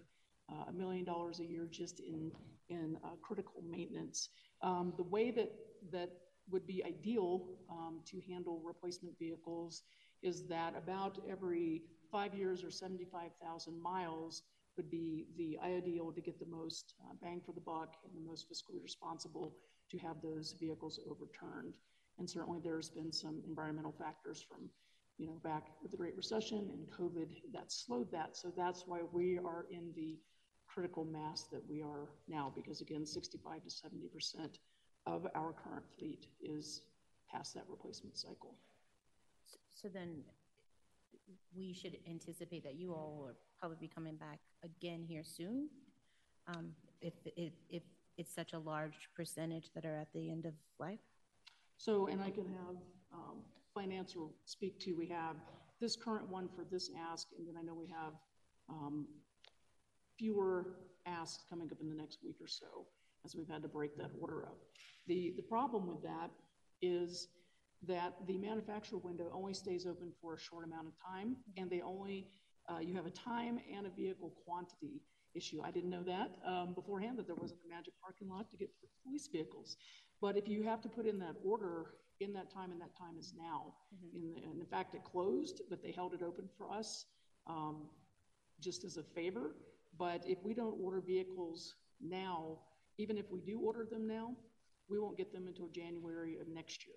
uh, a million dollars a year just in in uh, critical maintenance. Um, the way that that would be ideal um, to handle replacement vehicles is that about every five years or 75,000 miles would be the ideal to get the most uh, bang for the buck and the most fiscally responsible to have those vehicles overturned. And certainly there's been some environmental factors from, you know, back with the Great Recession and COVID that slowed that. So that's why we are in the critical mass that we are now, because again, 65 to 70% of our current fleet is past that replacement cycle. So then we should anticipate that you all will probably be coming back again here soon. Um, if, if, if it's such a large percentage that are at the end of life? So, and I can have um, finance or speak to, we have this current one for this ask, and then I know we have um, fewer asks coming up in the next week or so as we've had to break that order up. The, the problem with that is that the manufacturer window only stays open for a short amount of time, and they only, uh, you have a time and a vehicle quantity issue. I didn't know that um, beforehand, that there wasn't a magic parking lot to get police vehicles. But if you have to put in that order in that time, and that time is now. Mm-hmm. In, the, and in fact, it closed, but they held it open for us um, just as a favor. But if we don't order vehicles now, even if we do order them now, we won't get them until January of next year.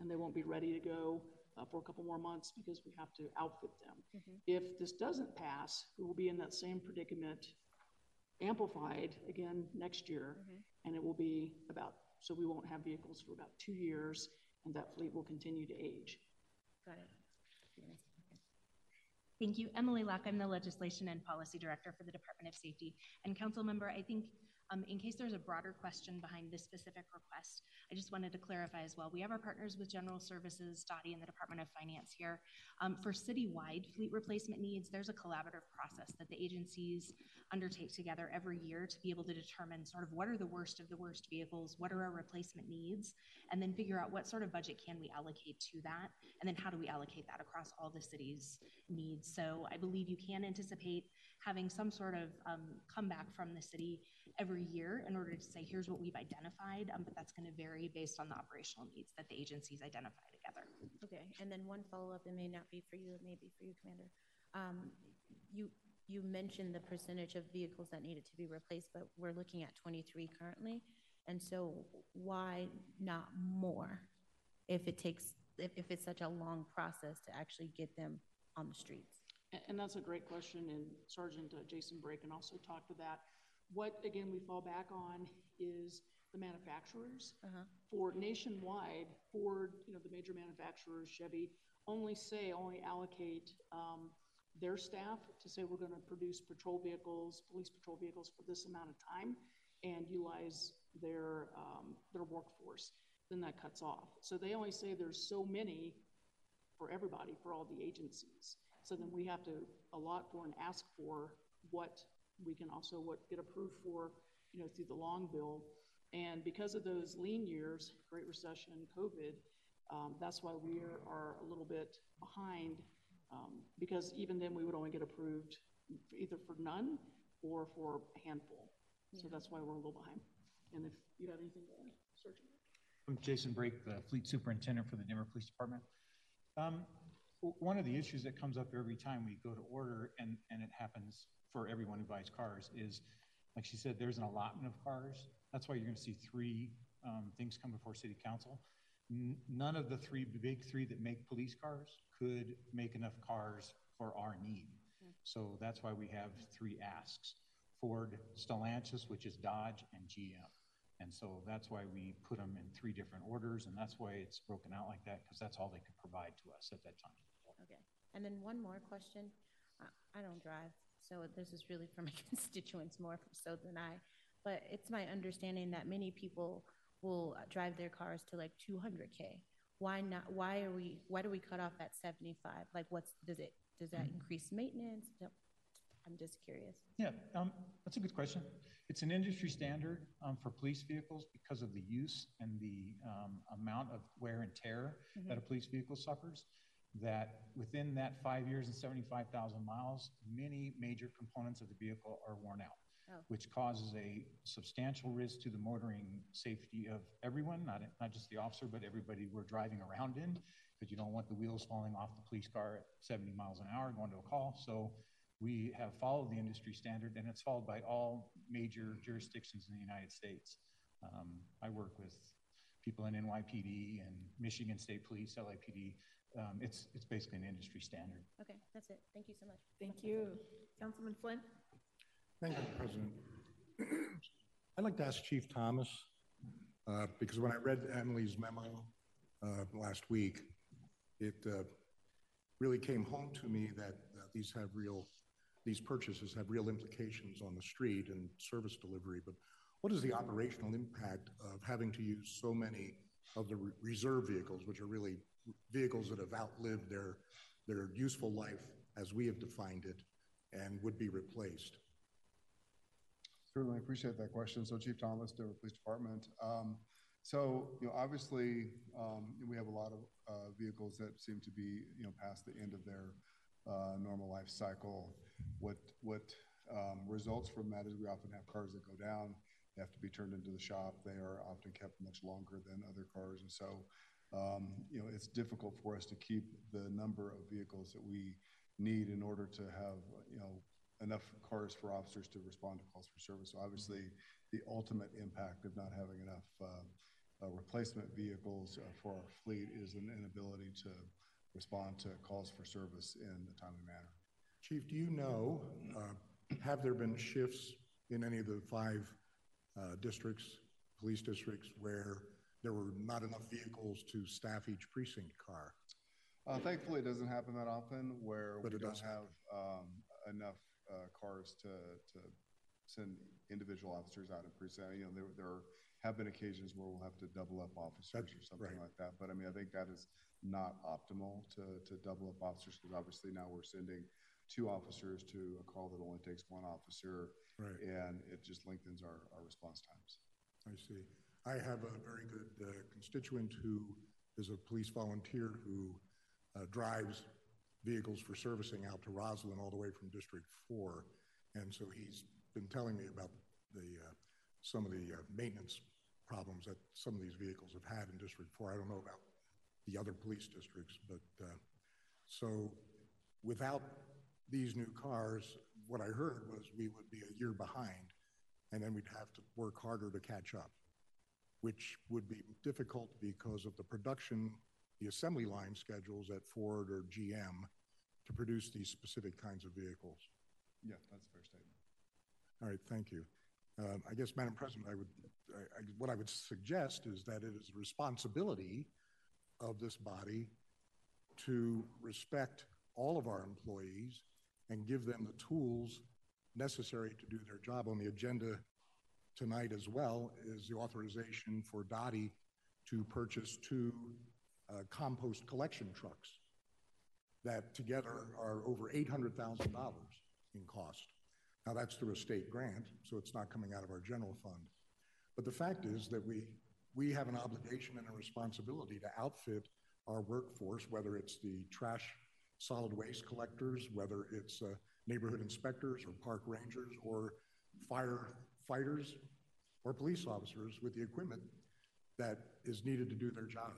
and they won't be ready to go uh, for a couple more months because we have to outfit them. If this doesn't pass, we will be in that same predicament, amplified again next year, and it will be about, so we won't have vehicles for about two years, and that fleet will continue to age. Got it. Thank you. Emily Locke, I'm the Legislation and Policy Director for the Department of Safety. And Council Member, I think um, in case there's a broader question behind this specific request, I just wanted to clarify as well. We have our partners with General Services, DOTI, and the Department of Finance here. Um, for citywide fleet replacement needs, there's a collaborative process that the agencies undertake together every year to be able to determine sort of what are the worst of the worst vehicles, what are our replacement needs, and then figure out what sort of budget can we allocate to that, and then how do we allocate that across all the city's needs. So I believe you can anticipate having some sort of um, comeback from the city every year in order to say, here's what we've identified, um, but that's going to vary based on the operational needs that the agencies identify together. Okay, and then one follow-up, it may not be for you, it may be for you, Commander. Um, you, you mentioned the percentage of vehicles that needed to be replaced, but we're looking at 23 currently. And so why not more if it takes, if, if it's such a long process to actually get them on the streets? And, and that's a great question, and Sergeant uh, Jason Braken also talked to that. What, again, we fall back on is the manufacturers. For nationwide, Ford, you know, the major manufacturers, Chevy, only say, only allocate um, their staff to say we're going to produce patrol vehicles, police patrol vehicles for this amount of time and utilize their, um, their workforce. Then that cuts off. So they only say there's so many for everybody, for all the agencies. So then we have to allot for and ask for what we can also what get approved for, you know, through the long bill. And because of those lean years, Great Recession, COVID, um, that's why we are, are, a little bit behind. Um, because even then, we would only get approved either for none or for a handful. So that's why we're a little behind. And if you have anything to add, Sergeant. I'm Jason Brake, the Fleet Superintendent for the Denver Police Department. Um, One of the issues that comes up every time we go to order, and, and it happens for everyone who buys cars, is, like she said, there's an allotment of cars. That's why you're going to see three um, things come before City Council. N- None of the three, big three that make police cars could make enough cars for our need. So that's why we have three asks. Ford, Stellantis, which is Dodge, and GM. And so that's why we put them in three different orders, and that's why it's broken out like that, because that's all they could provide to us at that time. Okay. And then one more question. I, I don't drive, so this is really for my constituents more so than I. But it's my understanding that many people will drive their cars to like 200k. Why not? Why are we? Why do we cut off at 75? Like, what's does it? Does that increase maintenance? No, I'm just curious. Yeah, um, that's a good question. It's an industry standard um, for police vehicles because of the use and the um, amount of wear and tear that a police vehicle suffers. That within that five years and 75,000 miles, many major components of the vehicle are worn out, Oh. which causes a substantial risk to the motoring safety of everyone, not, not just the officer, but everybody we're driving around in, because you don't want the wheels falling off the police car at 70 miles an hour going to a call. So we have followed the industry standard, and it's followed by all major jurisdictions in the United States. Um, I work with people in NYPD and Michigan State Police, LAPD. Um, it's it's basically an industry standard. Okay, that's it. Thank you so much. Thank you. Councilman Flynn? Thank you, President. I'd like to ask Chief Thomas, uh, because when I read Emily's memo uh, last week, it uh, really came home to me that uh, these have real, these purchases have real implications on the street and service delivery. But what is the operational impact of having to use so many of the re- reserve vehicles, which are really vehicles that have outlived their, their useful life as we have defined it and would be replaced? Certainly appreciate that question. So Chief Thomas, Denver Police Department. Um, so, you know, obviously, um, we have a lot of uh, vehicles that seem to be, you know, past the end of their uh, normal life cycle. What what um, results from that is we often have cars that go down. They have to be turned into the shop. They are often kept much longer than other cars, and so, you know, it's difficult for us to keep the number of vehicles that we need in order to have, you know, enough cars for officers to respond to calls for service. So obviously, the ultimate impact of not having enough uh, uh, replacement vehicles uh, for our fleet is an inability to respond to calls for service in a timely manner. Chief, do you know, uh, have there been shifts in any of the five uh, districts, police districts, where there were not enough vehicles to staff each precinct car? Uh, thankfully, it doesn't happen that often where But we don't have um, enough uh, cars to, to send individual officers out in precinct. You know, there, there have been occasions where we'll have to double up officers or something right. like that. But I mean, I think that is not optimal to, to double up officers because obviously now we're sending two officers to a call that only takes one officer, Right. and it just lengthens our, our response times. I see. I have a very good uh, constituent who is a police volunteer who uh, drives vehicles for servicing out to Roslyn all the way from District 4. And so he's been telling me about the, uh, some of the uh, maintenance problems that some of these vehicles have had in District 4. I don't know about the other police districts, but uh, so without these new cars, what I heard was we would be a year behind and then we'd have to work harder to catch up, which would be difficult because of the production, the assembly line schedules at Ford or GM to produce these specific kinds of vehicles. Yeah, that's a fair statement. All right, thank you. Um, I guess, Madam President, I would, I, I, what I would suggest is that it is the responsibility of this body to respect all of our employees and give them the tools necessary to do their job. On the agenda tonight as well is the authorization for DOTI to purchase two uh, compost collection trucks that together are over $800,000 in cost. Now, that's through a state grant, so it's not coming out of our general fund. But the fact is that we, we have an obligation and a responsibility to outfit our workforce, whether it's the trash solid waste collectors, whether it's uh, neighborhood inspectors or park rangers or firefighters or police officers with the equipment that is needed to do their job.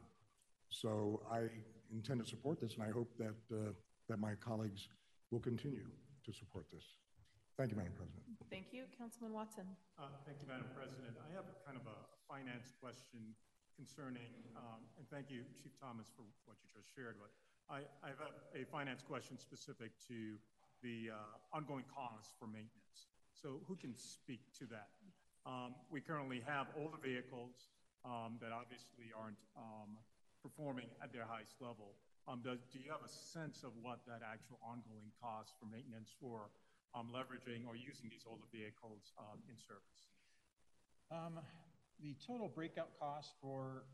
So I intend to support this, and I hope that, uh, that my colleagues will continue to support this. Thank you, Madam President. Thank you, Councilman Watson. Uh, Thank you, Madam President. I have a kind of a finance question concerning, um, and thank you, Chief Thomas, for what you just shared. But I, I have a, a finance question specific to the uh, ongoing costs for maintenance. So who can speak to that? Um, we currently have older vehicles um, that obviously aren't um, performing at their highest level. Um, does, do you have a sense of what that actual ongoing cost for maintenance for um, leveraging or using these older vehicles in service? The total breakout cost for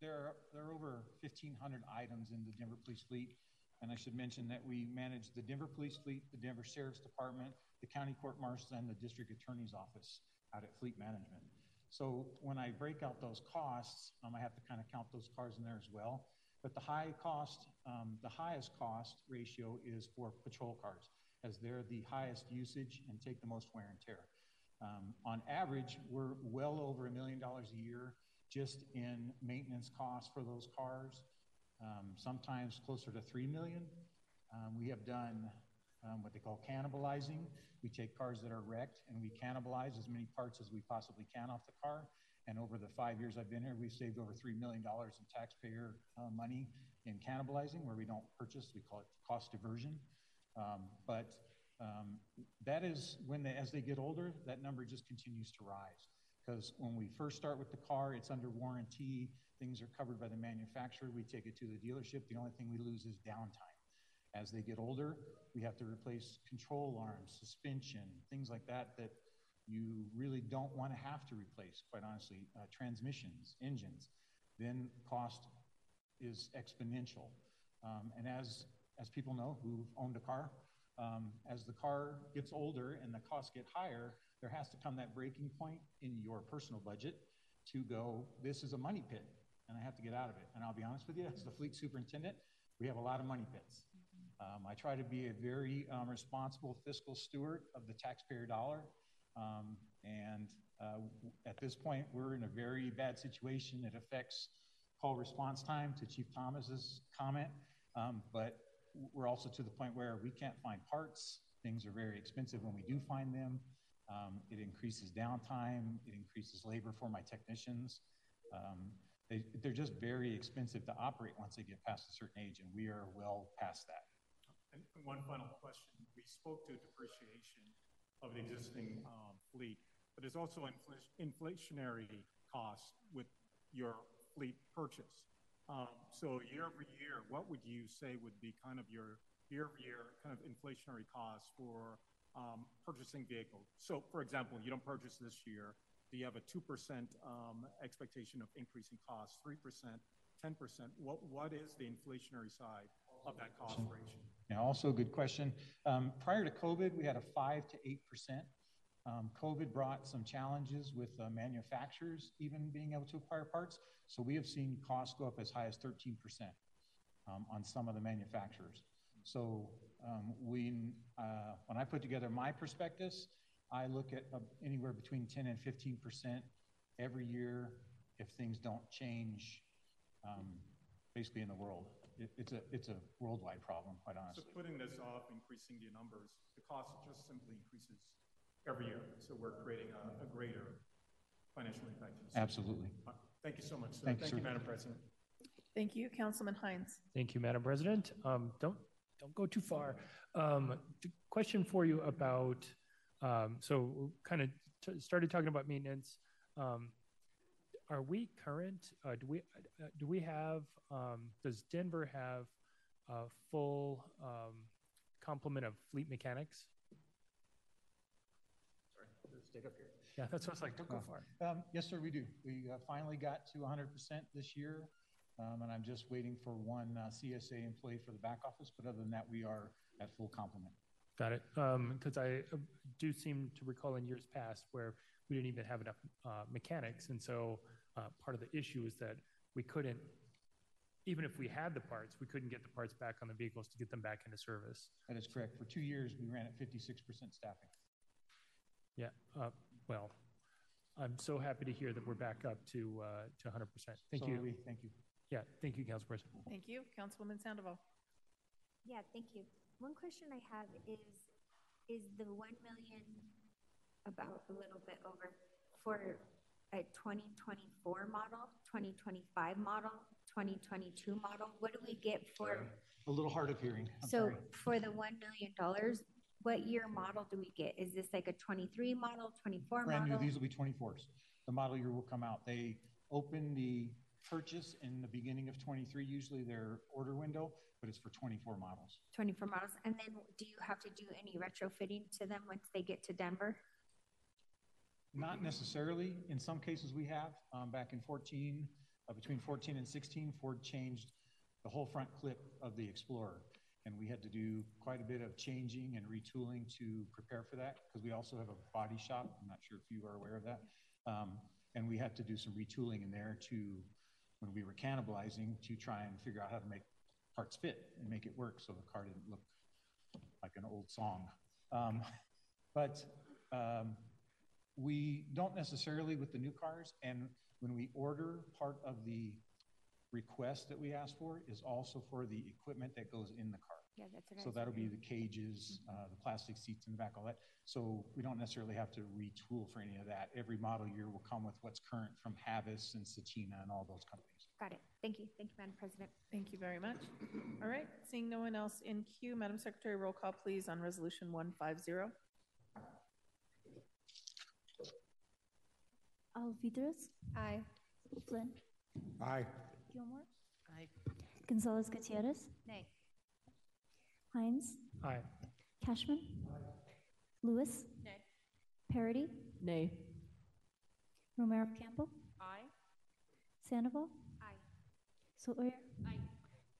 there are, there are over 1,500 items in the Denver Police Fleet, and I should mention that we manage the Denver Police Fleet, the Denver Sheriff's Department, the County Court Marshals, and the District Attorney's Office out at Fleet Management. So when I break out those costs, um, I have to kind of count those cars in there as well. But the high cost, um, the highest cost ratio is for patrol cars, as they're the highest usage and take the most wear and tear. Um, on average, we're well over a million dollars a year just in maintenance costs for those cars. Um, sometimes closer to three million. Um, we have done um, what they call cannibalizing. We take cars that are wrecked and we cannibalize as many parts as we possibly can off the car. And over the five years I've been here, we've saved over $3 million in taxpayer uh, money in cannibalizing, where we don't purchase, we call it cost diversion. Um, but um, that is when they, as they get older, that number just continues to rise. Because when we first start with the car, it's under warranty, things are covered by the manufacturer, we take it to the dealership, the only thing we lose is downtime. As they get older, we have to replace control arms, suspension, things like that that you really don't want to have to replace, quite honestly, uh, transmissions, engines. Then cost is exponential. Um, and as, as people know who've owned a car, um, as the car gets older and the costs get higher, there has to come that breaking point in your personal budget to go, this is a money pit, and I have to get out of it. And I'll be honest with you, as the fleet superintendent, we have a lot of money pits. Um, I try to be a very um, responsible fiscal steward of the taxpayer dollar. Um, and uh, at this point, we're in a very bad situation. It affects call response time to Chief Thomas's comment. Um, but we're also to the point where we can't find parts. Things are very expensive when we do find them. Um, it increases downtime. It increases labor for my technicians. Um, they, they're just very expensive to operate once they get past a certain age, and we are well past that. And one final question. We spoke to depreciation of the existing um, fleet, but there's also infl- inflationary costs with your fleet purchase. Um, so year over year, what would you say would be kind of your year over year kind of inflationary costs for um, purchasing vehicles? So, for example, you don't purchase this year. Do you have a 2% um, expectation of increasing costs, 3%, 10%? What, what is the inflationary side of that cost ratio? Yeah, also a good question. Um, prior to COVID, we had a 5 to 8%. Um, COVID brought some challenges with uh, manufacturers even being able to acquire parts. So we have seen costs go up as high as 13% um, on some of the manufacturers. So um, we, uh, when I put together my prospectus, I look at uh, anywhere between 10 and 15% every year if things don't change um, basically in the world. It, it's, a, it's a worldwide problem, quite honestly. So putting this off, increasing the numbers, the cost just simply increases every year. So we're creating a, a greater financial impact. to the city. Absolutely. Uh, Thank you so much. sir. Thank you, Thank you, sir. Madam President. Thank you, Councilman Hinds. Thank you, Madam President. Um, don't don't go too far. Um, the question for you about um, so kind of t- started talking about maintenance. Um, are we current? Uh, do we uh, do we have? Um, does Denver have a full um, complement of fleet mechanics? Sorry, let's up here. Yeah, that's what I was like. Don't go Oh. far. Um, yes, sir, we do. We uh, finally got to 100% this year, um, and I'm just waiting for one uh, CSA employee for the back office. But other than that, we are at full complement. Got it. Because I uh, do seem to recall in years past where we didn't even have enough uh, mechanics, and so uh, part of the issue is that we couldn't, even if we had the parts, we couldn't get the parts back on the vehicles to get them back into service. That is correct. For two years, we ran at 56% staffing. Yeah. Uh, well, I'm so happy to hear that we're back up to uh, to 100%. Thank So you. are we. Thank you. Yeah. Thank you, Council President. Thank you, Councilwoman Sandoval. Yeah, thank you. One question I have is, is the one million about a little bit over for a twenty twenty-four model, twenty twenty-five model, twenty twenty-two model? What do we get for, A little hard of hearing. I'm so sorry. for the one million dollars, what year model do we get? Is this like a twenty-three model, twenty-four Brand new, these will be 24s. The model year will come out. They open the purchase in the beginning of 23, usually their order window, but it's for 24 models. Twenty-four models, and then do you have to do any retrofitting to them once they get to Denver? Not necessarily. In some cases, we have. Um, back in 14, uh, between 14 and 16, Ford changed the whole front clip of the Explorer. And we had to do quite a bit of changing and retooling to prepare for that because we also have a body shop. I'm not sure if you are aware of that. Um, and we had to do some retooling in there to, when we were cannibalizing, to try and figure out how to make parts fit and make it work so the car didn't look like an old song. Um, but um, we don't necessarily with the new cars, and when we order, part of the request that we ask for is also for the equipment that goes in the car. Yeah, that's what I So was that'll be wondering. the cages, uh, the plastic seats in the back, all that. So we don't necessarily have to retool for any of that. Every model year will come with what's current from Havis and Setina and all those companies. Got it. Thank you. Thank you, Madam President. Thank you very much. All right, seeing no one else in queue, Madam Secretary, roll call please on Resolution 150. Alvidrez. Aye. Flynn. Aye. Gilmore. Aye. Gonzales Gutierrez. Nay. Hinds. Aye. Kashmann. Aye. Lewis. Nay. Parady. Nay. Romero Campbell. Aye. Sandoval. Aye. Sawyer. Aye.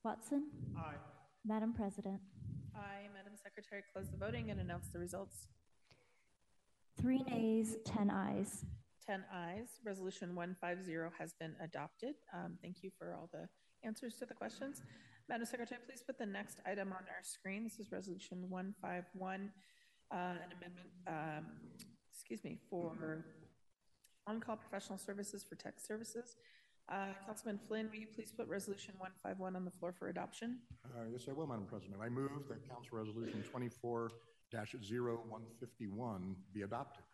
Watson. Aye. Madam President. Aye, Madam Secretary, close the voting and announce the results. Three nays, 10 ayes. 10 ayes. Resolution 150 has been adopted. Um, Thank you for all the answers to the questions. Madam Secretary, please put the next item on our screen. This is Resolution 151, uh, an amendment, um, excuse me, for on-call professional services for tech services. Uh, Councilman Flynn, will you please put Resolution 151 on the floor for adoption? Uh, Yes, I will, Madam President. I move that Council Resolution twenty-four 151 be adopted.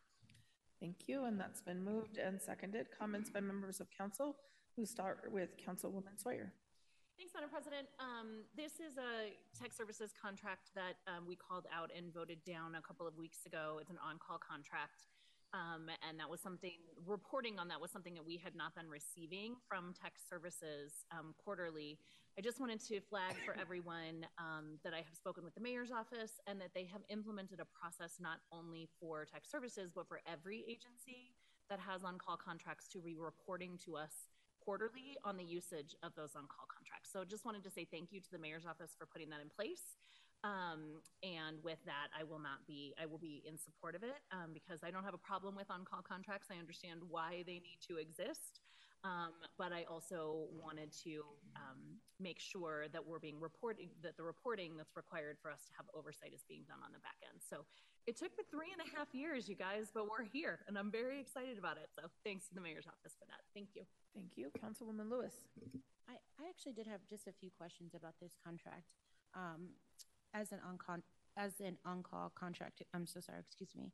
Thank you, and that's been moved and seconded. Comments by members of council? We'll start with Councilwoman Sawyer. Thanks, Madam President. Um, this is a tech services contract that um, we called out and voted down a couple of weeks ago. It's an on-call contract. Um, and that was something, reporting on that was something that we had not been receiving from tech services um, quarterly. I just wanted to flag for everyone um, that I have spoken with the mayor's office and that they have implemented a process not only for tech services, but for every agency that has on-call contracts to be reporting to us quarterly on the usage of those on-call contracts. So just wanted to say thank you to the mayor's office for putting that in place. Um, and with that, I will not be, I will be in support of it um, because I don't have a problem with on-call contracts. I understand why they need to exist. Um, but I also wanted to um, make sure that we're being reporting, that the reporting that's required for us to have oversight is being done on the back end. So it took me three and a half years, you guys, but we're here and I'm very excited about it. So thanks to the mayor's office for that. Thank you. Thank you. Councilwoman Lewis. I, I actually did have just a few questions about this contract. Um, as an on con, as an on-call contract, I'm so sorry, excuse me.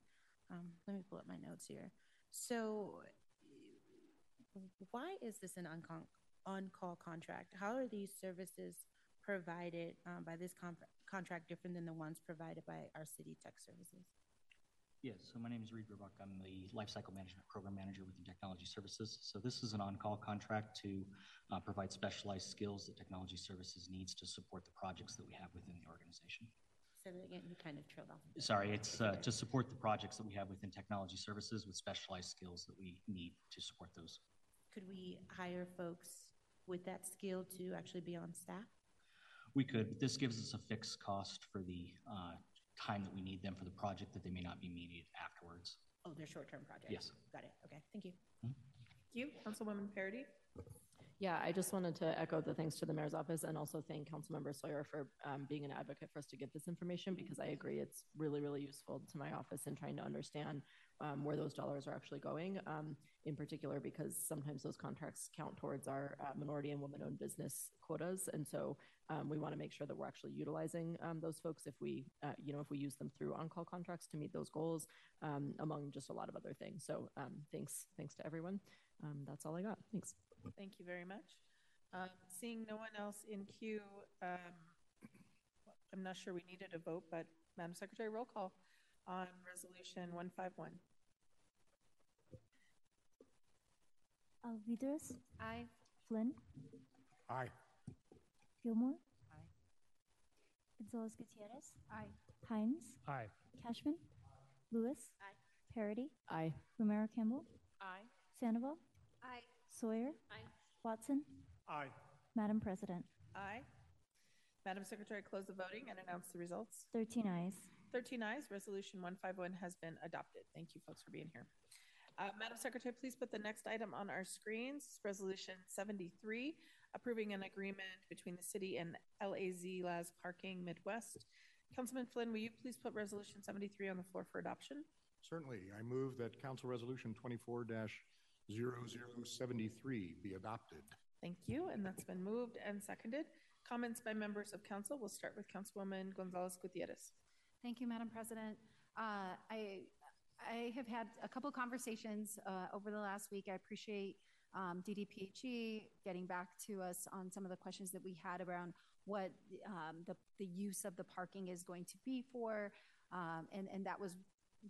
Um, let me pull up my notes here. So why is this an on-call, on-call contract? How are these services provided um, by this con- contract different than the ones provided by our city tech services? Yes, so my name is Reed Roebuck. I'm the Lifecycle Management Program Manager within Technology Services. So this is an on-call contract to uh, provide specialized skills that Technology Services needs to support the projects that we have within the organization. So again, you kind of trailed off. Sorry, it's uh, to support the projects that we have within Technology Services with specialized skills that we need to support those. Could we hire folks with that skill to actually be on staff? We could, but this gives us a fixed cost for the uh, time that we need them for the project that they may not be needed afterwards. Oh, they're short-term projects. Yes. Got it. Okay. Thank you. Thank you. Councilwoman Parady. Yeah, I just wanted to echo the thanks to the mayor's office and also thank Councilmember Sawyer for um, being an advocate for us to get this information because I agree it's really, really useful to my office in trying to understand um, where those dollars are actually going. Um, in particular, because sometimes those contracts count towards our uh, minority and women-owned business quotas, and so um, we want to make sure that we're actually utilizing um, those folks if we, uh, you know, if we use them through on-call contracts to meet those goals, um, among just a lot of other things. So um, thanks, thanks to everyone. That's all I got. Thanks. Thank you very much. Uh, seeing no one else in queue, I'm not sure we needed a vote, but Madam Secretary, roll call on Resolution 151. Alvidrez. Aye. Flynn. Aye. Gilmore. Aye. Gonzales Gutierrez. Aye. Hinds. Aye. Kashmann. Lewis. Aye. Parady. Aye. Romero Campbell. Aye. Sandoval. Aye. Sawyer. Aye. Watson. Aye. Madam President. Aye. Madam Secretary, close the voting and announce the results. 13 ayes. 13 ayes. Resolution 151 has been adopted. Thank you, folks, for being here. Uh, Madam Secretary, please put the next item on our screens. Resolution 73, approving an agreement between the city and LAZ Laz Parking Midwest. Councilman Flynn, will you please put Resolution 73 on the floor for adoption? Certainly. I move that Council Resolution 24 0073 be adopted. Thank you, and that's been moved and seconded. Comments by members of council. We'll start with Councilwoman Gonzales Gutierrez. Thank you, Madam President. Uh, I I have had a couple conversations uh, over the last week. I appreciate um, DDPHE getting back to us on some of the questions that we had around what um, the, the use of the parking is going to be for, um, and, and that was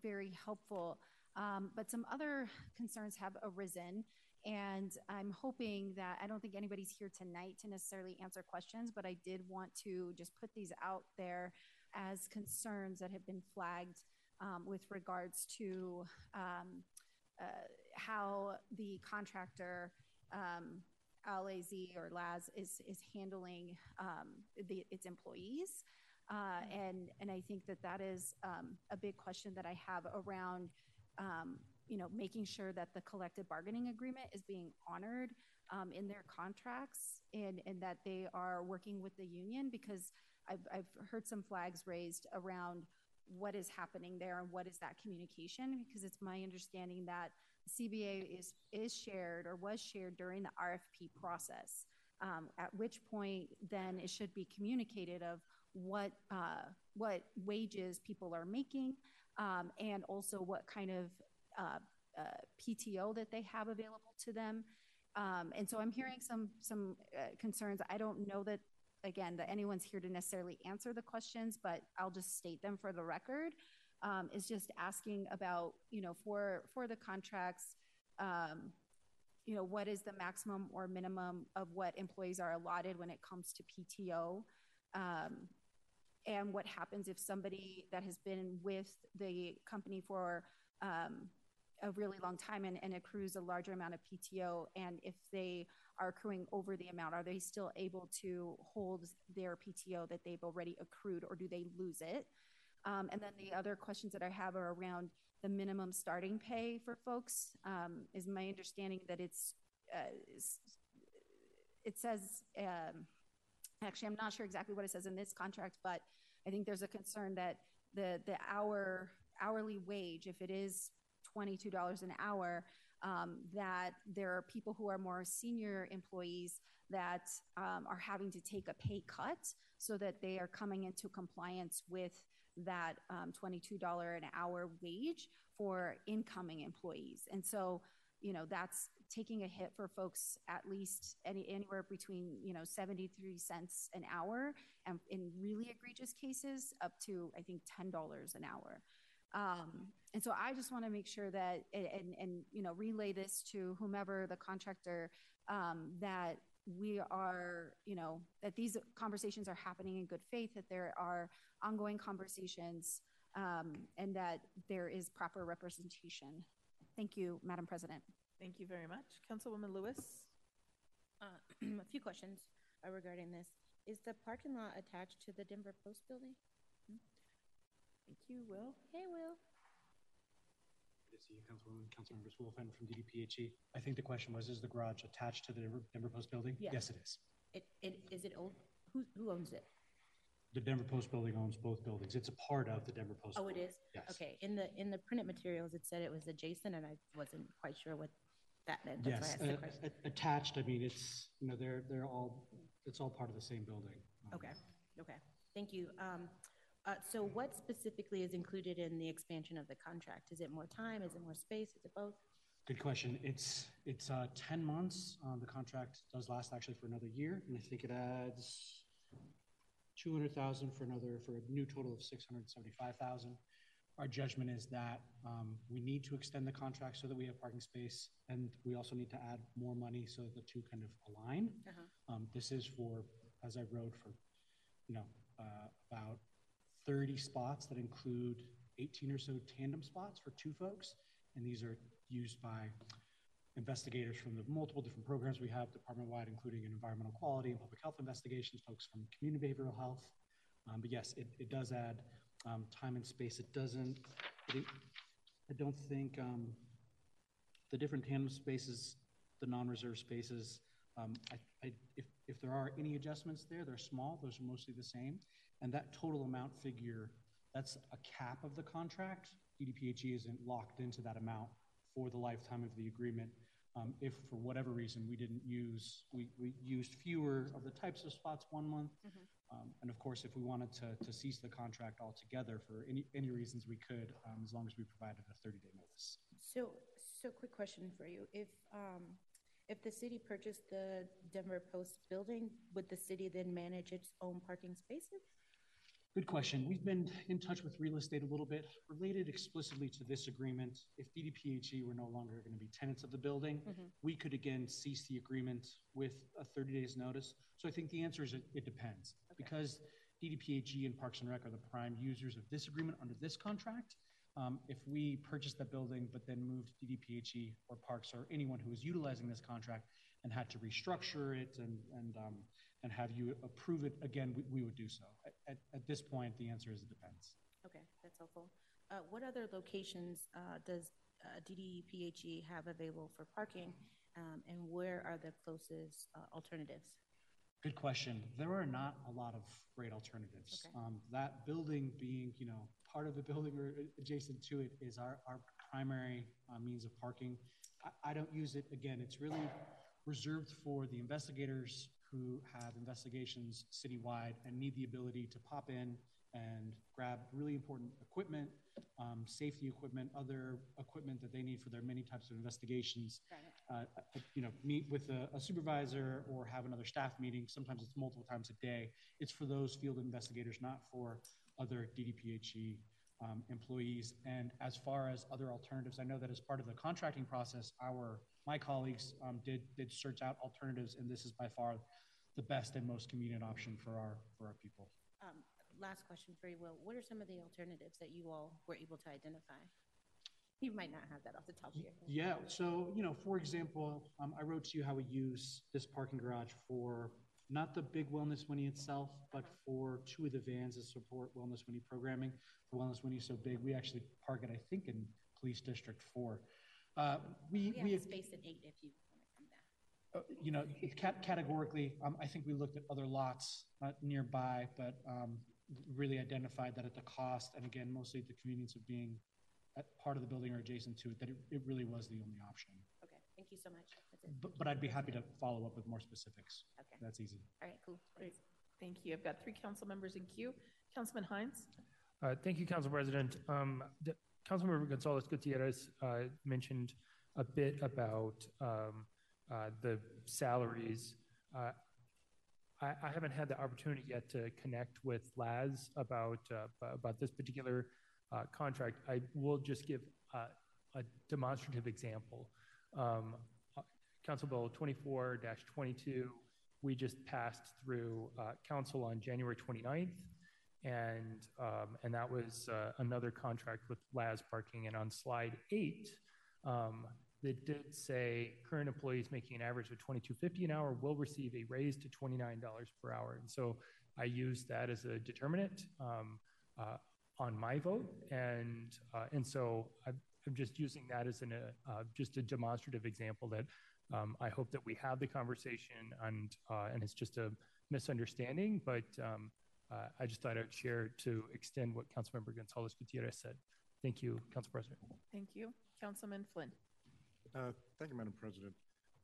very helpful. Um, but some other concerns have arisen, and I'm hoping that I don't think anybody's here tonight to necessarily answer questions, but I did want to just put these out there as concerns that have been flagged um, with regards to um, uh, how the contractor um, LAZ or LAZ is is handling um, the, its employees. Uh, and and I think that that is um, a big question that I have around um, you know making sure that the collective bargaining agreement is being honored um, in their contracts and and that they are working with the union because I've I've heard some flags raised around what is happening there and what is that communication because it's my understanding that CBA is is shared or was shared during the RFP process. Um, at which point, then it should be communicated of what uh, what wages people are making, um, and also what kind of uh, uh, PTO that they have available to them, Um, and so I'm hearing some some uh, concerns. I don't know that again that anyone's here to necessarily answer the questions, but I'll just state them for the record. Um, is just asking about you know for for the contracts. Um, you know what is the maximum or minimum of what employees are allotted when it comes to PTO, um, and what happens if somebody that has been with the company for um, a really long time and, and accrues a larger amount of PTO, and if they are accruing over the amount, are they still able to hold their PTO that they've already accrued, or do they lose it? Um, and then the other questions that I have are around the minimum starting pay for folks. Um, is my understanding that it's uh, it says um, actually I'm not sure exactly what it says in this contract, but I think there's a concern that the the hour hourly wage, if it is $22 an hour, um, that there are people who are more senior employees that um, are having to take a pay cut so that they are coming into compliance with that um, $22 an hour wage for incoming employees. And so, you know, that's taking a hit for folks at least any, anywhere between, you know, 73 cents an hour and in really egregious cases up to, I think, $10 an hour. Um, and so I just want to make sure that and, and you know relay this to whomever the contractor um, that we are you know that these conversations are happening in good faith that there are ongoing conversations um, and that there is proper representation. Thank you, Madam President. Thank you very much, Councilwoman Lewis. Uh, a few questions uh, regarding this. Is the parking lot attached to the Denver Post building? Hmm? Thank you, Will. Hey, Will. Good to see you, Councilwoman, Councilmembers Wolf and from DDPHE. I think the question was, is the garage attached to the Denver, Denver Post building? Yes. Yes, it is. It, it is it old? Who who owns it? The Denver Post building owns both buildings. It's a part of the Denver Post. Oh, it building. is. Yes. Okay. In the in the printed materials, it said it was adjacent, and I wasn't quite sure what that meant. That's Yes, why I asked the uh, question. a- attached, I mean, it's, you know, they're, they're all, it's all part of the same building. Um, Okay. Okay. Thank you. Um, uh, so, what specifically is included in the expansion of the contract? Is it more time? Is it more space? Is it both? Good question. It's, it's uh, 10 months. Um, The contract does last actually for another year, and I think it adds 200,000 for another, for a new total of 675,000. Our judgment is that um, we need to extend the contract so that we have parking space, and we also need to add more money so that the two kind of align. Uh-huh. Um, This is for, as I wrote, for, you know, uh, about 30 spots that include 18 or so tandem spots for two folks. And these are used by investigators from the multiple different programs we have department-wide, including in environmental quality and public health investigations, folks from community behavioral health. Um, But yes, it, it does add um, time and space. It doesn't, it- I don't think um, the different tandem spaces, the non-reserved spaces, um, I, I, if, if there are any adjustments there, they're small, those are mostly the same. And that total amount figure, that's a cap of the contract. DDPHE isn't locked into that amount for the lifetime of the agreement. Um, if for whatever reason we didn't use, we, we used fewer of the types of spots one month. Um, and of course, if we wanted to, to cease the contract altogether for any, any reasons we could, um, as long as we provided a 30 day notice. So, so quick question for you: If um, if the city purchased the Denver Post building, would the city then manage its own parking spaces? Good question. We've been in touch with real estate a little bit, related explicitly to this agreement. If DDPHE were no longer going to be tenants of the building, Mhm. we could again cease the agreement with a 30 days notice. So I think the answer is it, it depends. Because DDPHE and Parks and Rec are the prime users of this agreement under this contract. Um, if we purchased that building but then moved DDPHE or Parks or anyone who is utilizing this contract and had to restructure it and, and, um, and have you approve it again, we, we would do so. At, at, at this point, the answer is it depends. Okay, that's helpful. Uh, what other locations uh, does uh, DDPHE have available for parking, um, and where are the closest uh, alternatives? Good question. There are not a lot of great alternatives. Okay. Um, that building being, you know, part of the building or adjacent to it is our, our primary uh, means of parking. I, I don't use it, again, it's really reserved for the investigators who have investigations citywide and need the ability to pop in and grab really important equipment um, safety equipment, other equipment that they need for their many types of investigations. Uh, uh, you know, meet with a, a supervisor or have another staff meeting. Sometimes it's multiple times a day. It's for those field investigators, not for other DDPHE um, employees. And as far as other alternatives, I know that as part of the contracting process, our my colleagues um, did did search out alternatives, and this is by far the best and most convenient option for our for our people. Um, last question for you, Will. What are some of the alternatives that you all were able to identify? You might not have that off the top of your head. Yeah. So you know, for example, um, I wrote to you how we use this parking garage for not the big Wellness Winnie itself, but for two of the vans that support Wellness Winnie programming. The Wellness Winnie is so big, we actually park it, I think, in Police District Four. Uh, we We we have space at eight if you want to come down. uh, you know, cat- categorically, um, I think we looked at other lots uh, nearby, but um, really identified that at the cost, and again, mostly the convenience of being at part of the building or adjacent to it, that it, it really was the only option. Okay, thank you so much. That's it. But, but I'd be happy to follow up with more specifics. Okay. That's easy. All right, cool. Great. Thank you. I've got three council members in queue. Councilman Hinds? Uh, Thank you, Council President. Um, the- Councilmember Gonzales Gutierrez uh, mentioned a bit about um, uh, the salaries. Uh, I I haven't had the opportunity yet to connect with Laz about, uh, about this particular uh, contract. I will just give uh, a demonstrative example. Um, Council Bill 24-22, we just passed through uh, council on January 29th and um, and that was uh, another contract with Laz Parking. And on slide eight, um, it did say current employees making an average of twenty two fifty an hour will receive a raise to twenty nine dollars per hour. And so I used that as a determinant um, uh, on my vote, and uh, and so I'm, I'm just using that as an uh, just a demonstrative example that. Um, I hope that we have the conversation, and uh, and it's just a misunderstanding. But um, uh, I just thought I'd share to extend what Councilmember Gonzales Gutierrez said. Thank you, Council President. Thank you. Councilman Flynn? Uh, Thank you, Madam President.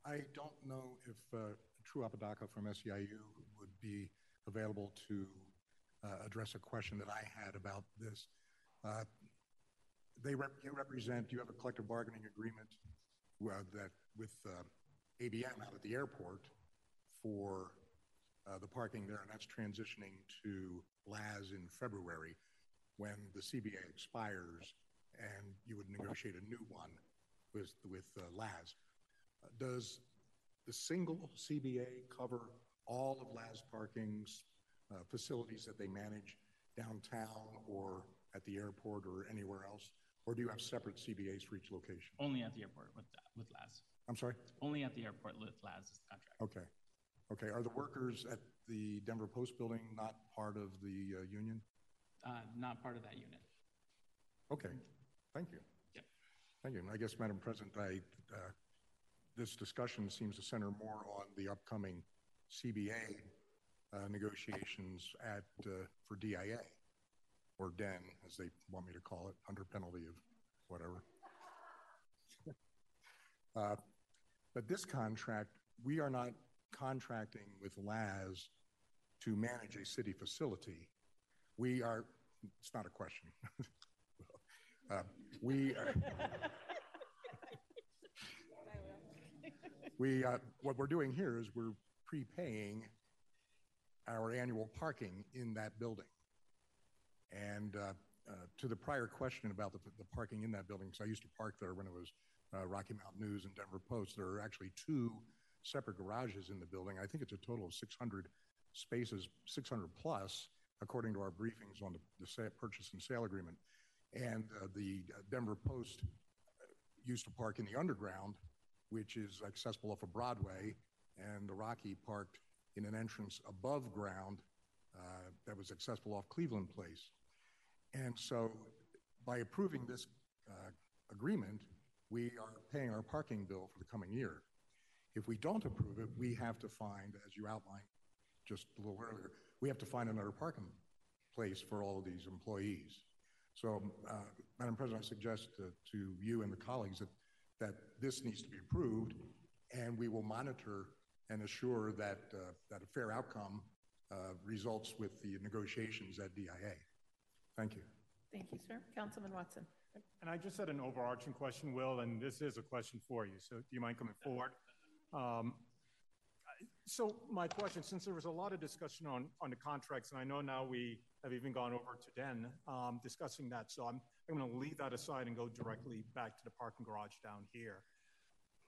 I don't know if uh, True Apodaca from SEIU would be available to uh, address a question that I had about this. Uh, They rep- you represent, you have a collective bargaining agreement uh, that with uh, ABM out at the airport for uh, the parking there, and that's transitioning to LAZ in February when the CBA expires, and you would negotiate a new one with, with uh, LAZ. Uh, Does the single CBA cover all of LAZ Parking's uh, facilities that they manage downtown or at the airport or anywhere else? Or do you have separate CBAs for each location? Only at the airport with, with Laz. I'm sorry? Only at the airport with Laz contract. Okay. Okay. Are the workers at the Denver Post Building not part of the uh, union? Uh, not part of that unit. Okay. Thank you. Yep. Thank you. And I guess, Madam President, I, uh, this discussion seems to center more on the upcoming CBA uh, negotiations at, uh, for DIA, or DEN, as they want me to call it, under penalty of whatever. But this contract, we are not contracting with LAZ to manage a city facility. We are, it's not a question. Uh, We are, we, uh, what we're doing here is we're prepaying our annual parking in that building. And uh, uh, to the prior question about the, the parking in that building, because I used to park there when it was uh, Rocky Mountain News and Denver Post, there are actually two separate garages in the building. I think it's a total of 600 spaces, 600 plus, according to our briefings on the, the sa- purchase and sale agreement. And uh, the uh, Denver Post uh, used to park in the underground, which is accessible off of Broadway, and the Rocky parked in an entrance above ground uh, that was accessible off Cleveland Place. And so by approving this uh, agreement, we are paying our parking bill for the coming year. If we don't approve it, we have to find, as you outlined just a little earlier, we have to find another parking place for all of these employees. So, uh, Madam President, I suggest to, to you and the colleagues that, that this needs to be approved, and we will monitor and assure that, uh, that a fair outcome uh, results with the negotiations at DIA. Thank you. Thank you, sir. Councilman Watson. And I just had an overarching question, Will, and this is a question for you. So do you mind coming forward? Um, so my question, since there was a lot of discussion on, on the contracts, and I know now we have even gone over to Den um, discussing that, so I'm, I'm going to leave that aside and go directly back to the parking garage down here.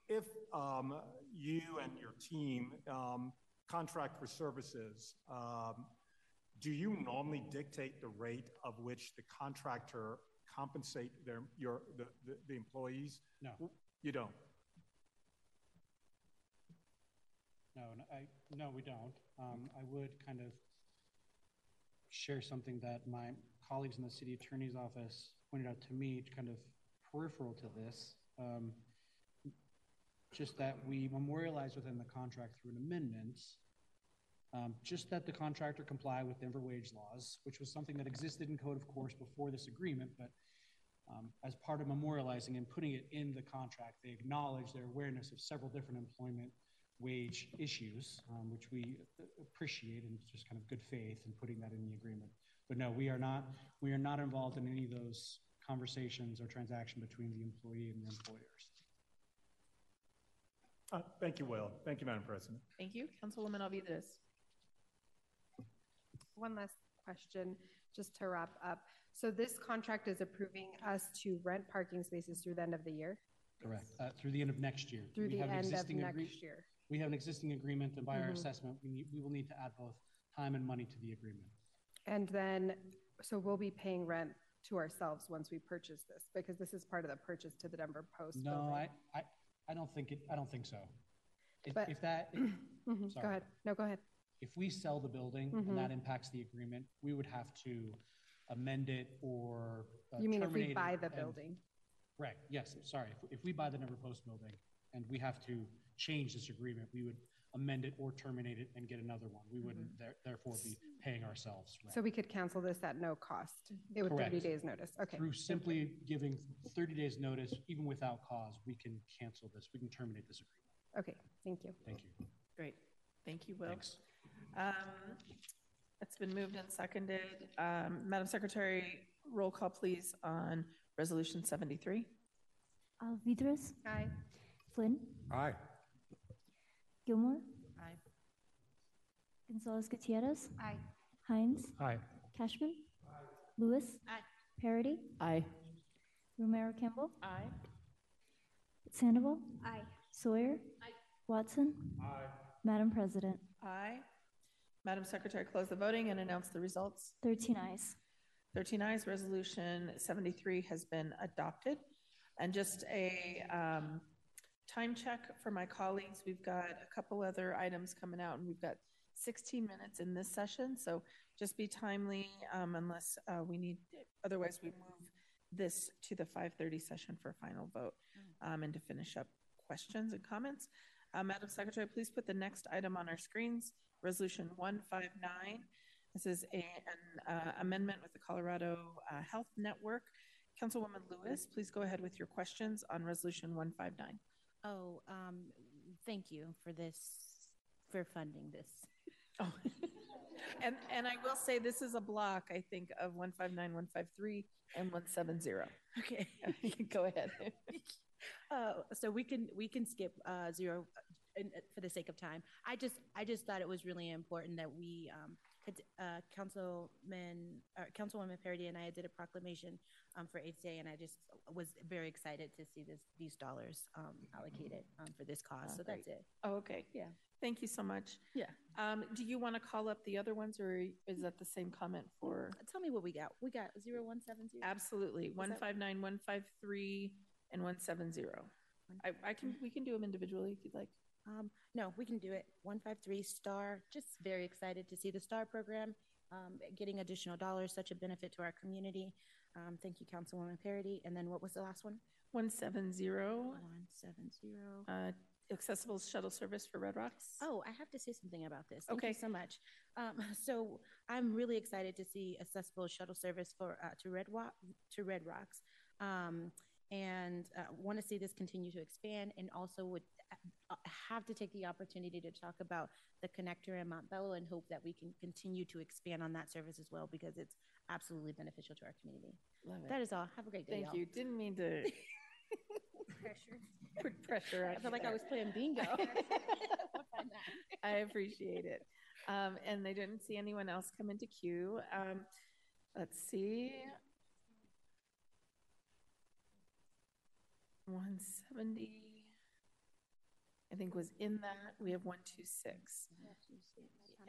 If um, you and your team um, contract for services, um, do you normally dictate the rate of which the contractor compensate their your the, the, the employees? No. You don't. No, no, I, no, we don't. Um, I would kind of share something that my colleagues in the city attorney's office pointed out to me, kind of peripheral to this. Um, just that we memorialize within the contract through an amendment, um, just that the contractor comply with Denver wage laws, which was something that existed in code, of course, before this agreement, but um, as part of memorializing and putting it in the contract, they acknowledge their awareness of several different employment wage issues, um, which we appreciate and just kind of good faith in putting that in the agreement. But no, we are not we are not involved in any of those conversations or transaction between the employee and the employers. Uh, thank you, Will. Thank you, Madam President. Thank you. Councilwoman Alvidrez. One last question, just to wrap up. So this contract is approving us to rent parking spaces through the end of the year? Correct. Uh, through the end of next year. Through We the have an end of existing next year? We have an existing agreement, and by our Mhm. assessment, we need, we will need to add both time and money to the agreement. And then, so we'll be paying rent to ourselves once we purchase this, because this is part of the purchase to the Denver Post No, building. I, I, I don't think it, I don't think so. If, But- if that, Mhm, sorry. Go ahead. No, go ahead. If we sell the building Mhm. and that impacts the agreement, we would have to amend it or uh, You mean if we buy the and- building? Right, yes, sorry. If, if we buy the Denver Post building and we have to change this agreement, we would amend it or terminate it and get another one. We wouldn't there- therefore be paying ourselves rent. Mm-hmm. So we could cancel this at no cost, it with Correct. thirty days notice? Okay. Through simply giving 30 days notice, even without cause, we can cancel this, we can terminate this agreement. Okay, thank you. Thank you. Great. Thank you, Will. Thanks. Um, It's been moved and seconded. Um, Madam Secretary, roll call, please, on Resolution 73. Alvidrez. Aye. Flynn. Aye. Gilmore. Aye. Gonzales Gutierrez. Aye. Hinds. Aye. Kashmann. Aye. Lewis. Aye. Parady. Aye. Romero Campbell. Aye. Sandoval. Aye. Sawyer. Aye. Watson. Aye. Madam President. Aye. Madam Secretary, close the voting and announce the results. 13 ayes. 13 ayes, Resolution 73 has been adopted. And just a um, time check for my colleagues, we've got a couple other items coming out, and we've got 16 minutes in this session, so just be timely um, unless uh, we need, otherwise we move this to the 5:30 session for final vote um, and to finish up questions and comments. Uh, Madam Secretary, please put the next item on our screens, Resolution 159. This is a, an uh, amendment with the Colorado uh, Health Network. Councilwoman Lewis, please go ahead with your questions on Resolution 159. Oh, um, thank you for this, for funding this. Oh. And, and I will say this is a block, I think, of 159, 153, and 170. Okay. Go ahead. Uh, so we can, we can skip, uh, zero in- uh, for the sake of time. I just, I just thought it was really important that we, um, had, uh, Councilman, or Councilwoman Parady and I did a proclamation, um, for Eighth Day, and I just was very excited to see this, these dollars, um, allocated, um, for this cause. Oh, So that's it. Oh, okay. Yeah. Thank you so much. Yeah. Um, do you want to call up the other ones, or is that the same comment for? Tell me what we got. We got zero one seven zero. Absolutely. Was that- 159, 153, and 170. I, I can, we can do them individually if you'd like. Um, no, we can do it. One five three star. Just very excited to see the star program um, getting additional dollars, such a benefit to our community. Um, thank you, Councilwoman Parady. And then what was the last one? 170. One seven zero. Uh, accessible shuttle service for Red Rocks. Oh, I have to say something about this. Thank Okay. you so much. Um, so I'm really excited to see accessible shuttle service for uh, to Red Rock to Red Rocks, um, and uh, want to see this continue to expand. And also would have to take the opportunity to talk about the connector in Montbello and hope that we can continue to expand on that service as well because it's absolutely beneficial to our community. Love it. That is all. Have a great day. Thank y'all. you. Didn't mean to Pressure. put pressure. I felt like I was playing bingo. I appreciate it. Um, and they didn't see anyone else come into queue. Um, let's see. 170, I think was in that. We have 126.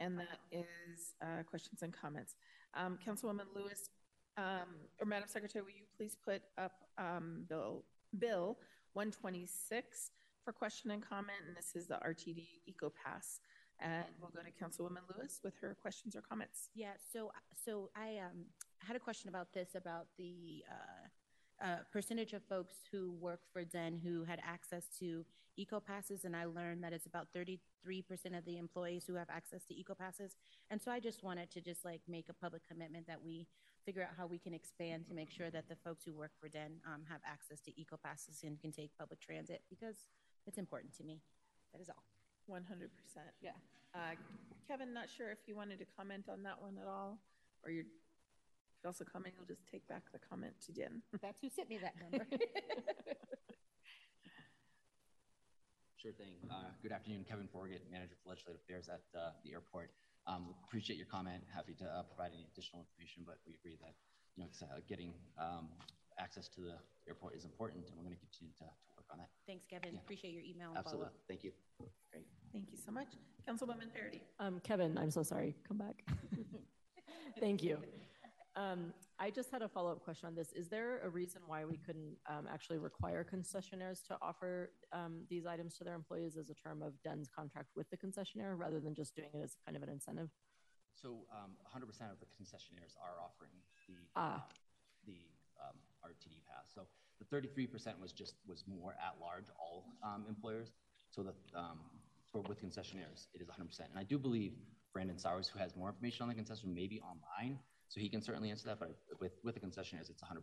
And that is uh, questions and comments. Um, Councilwoman Lewis, um, or Madam Secretary, will you please put up um, Bill, Bill 126 for question and comment? And this is the RTD Eco Pass. And we'll go to Councilwoman Lewis with her questions or comments. Yeah, so so I um, had a question about this about the uh, uh, percentage of folks who work for Den who had access to eco passes, and I learned that it's about 33% of the employees who have access to eco passes. And so I just wanted to just like make a public commitment that we figure out how we can expand to make sure that the folks who work for Den um, have access to eco passes and can take public transit because it's important to me. That is all. 100%. Yeah. Uh, Kevin, not sure if you wanted to comment on that one at all, or you could also comment, you'll just take back the comment to Jen. That's who sent me that number. Sure thing. Uh, Good afternoon, Kevin Forget, Manager for Legislative Affairs at uh, the airport. Um, Appreciate your comment. Happy to uh, provide any additional information, but we agree that, you know, uh, getting um, access to the airport is important, and we're going to continue to to work on that. Thanks, Kevin. Yeah. Appreciate your email Absolutely. follow-up. Thank you. Great. Thank you so much. Councilwoman Parady. Um, Kevin, I'm so sorry. Come back. Thank you. Um, I just had a follow-up question on this. Is there a reason why we couldn't um, actually require concessionaires to offer um, these items to their employees as a term of Den's contract with the concessionaire rather than just doing it as kind of an incentive? So um, 100% of the concessionaires are offering the Ah. the um, RTD pass. So the 33% was just was more at large all um, employers. So the um, for with concessionaires it is 100%. And I do believe Brandon Sowers, who has more information on the concession, may be online, so he can certainly answer that. But with with the concessionaires, it's 100%.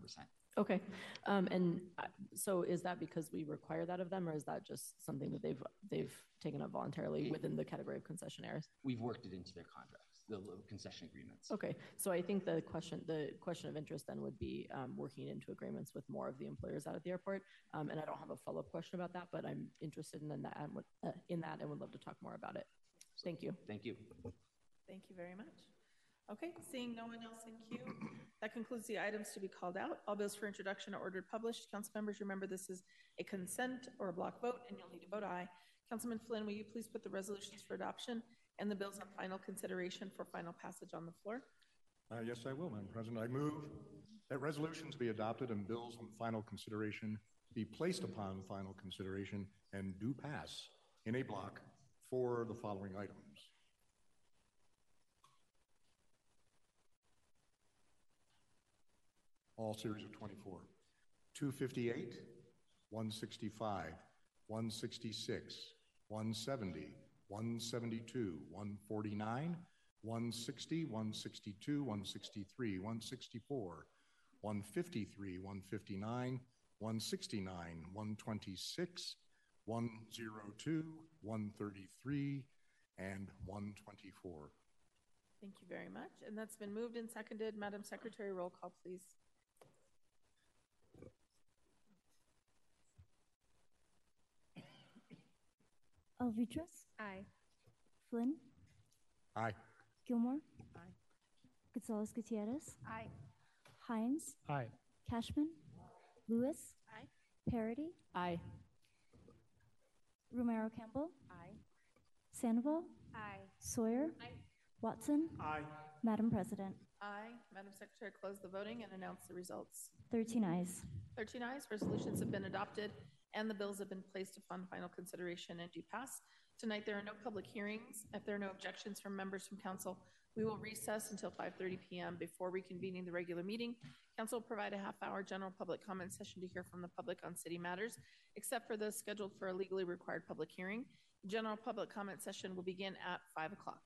Okay. Um, and uh, so is that because we require that of them or is that just something that they've, they've taken up voluntarily within the category of concessionaires? We've worked it into their contracts, the concession agreements. Okay, so I think the question, the question of interest then would be um, working into agreements with more of the employers out at the airport. Um, and I don't have a follow-up question about that, but I'm interested in that, and would- uh, in that and would love to talk more about it. Thank you. Thank you. Thank you very much. Okay, seeing no one else in queue, that concludes the items to be called out. All bills for introduction are ordered published. Council members, remember this is a consent or a block vote, and you'll need to vote aye. Councilman Flynn, will you please put the resolutions for adoption and the bills on final consideration for final passage on the floor? Uh, Yes, I will, Madam President. I move that resolutions be adopted and bills on final consideration be placed upon final consideration and do pass in a block for the following items. All series of 24. 258, 165, 166, 170, 172, 149, 160, 162, 163, 164, 153, 159, 169, 126, 102, 133, and 124. Thank you very much. And that's been moved and seconded. Madam Secretary, roll call, please. Alvidrez. Aye. Flynn. Aye. Gilmore. Aye. Gonzales Gutierrez. Aye. Hinds. Aye. Kashmann. Lewis. Aye. Parady. Aye. Romero Campbell. Aye. Sandoval. Aye. Sawyer. Aye. Watson. Aye. Madam President. Aye. Madam Secretary, close the voting and announce the results. 13 ayes. 13 ayes, resolutions have been adopted, and the bills have been placed upon final consideration and do pass. Tonight, there are no public hearings. If there are no objections from members from council, we will recess until 5:30 PM before reconvening the regular meeting. Council will provide a half-hour general public comment session to hear from the public on city matters, except for those scheduled for a legally required public hearing. General public comment session will begin at 5 o'clock.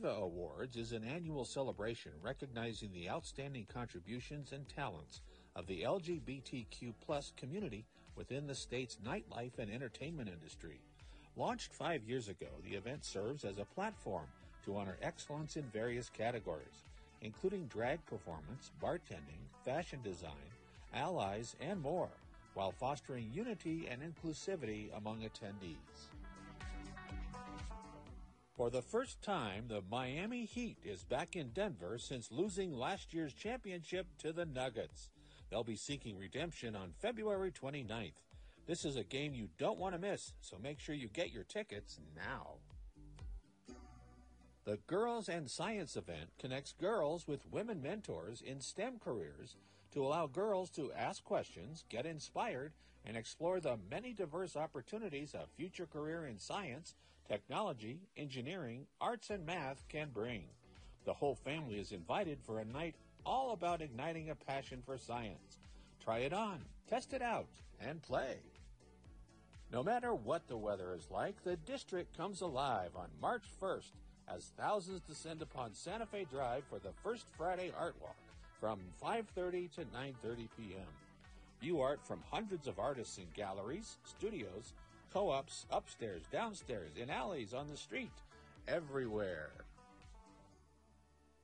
DIVA Awards is an annual celebration recognizing the outstanding contributions and talents of the LGBTQ community within the state's nightlife and entertainment industry. Launched five years ago, the event serves as a platform to honor excellence in various categories, including drag performance, bartending, fashion design, allies, and more, while fostering unity and inclusivity among attendees. For the first time, the Miami Heat is back in Denver since losing last year's championship to the Nuggets. They'll be seeking redemption on February 29th. This is a game you don't want to miss, so make sure you get your tickets now. The Girls and Science event connects girls with women mentors in STEM careers to allow girls to ask questions, get inspired, and explore the many diverse opportunities a future career in science, technology, engineering, arts, and math can bring. The whole family is invited for a night all about igniting a passion for science. Try it on, test it out, and play. No matter what the weather is like, the district comes alive on March 1st as thousands descend upon Santa Fe Drive for the first Friday Art Walk from 5:30 to 9:30 p.m. View art from hundreds of artists in galleries, studios, co-ops, upstairs, downstairs, in alleys, on the street, everywhere.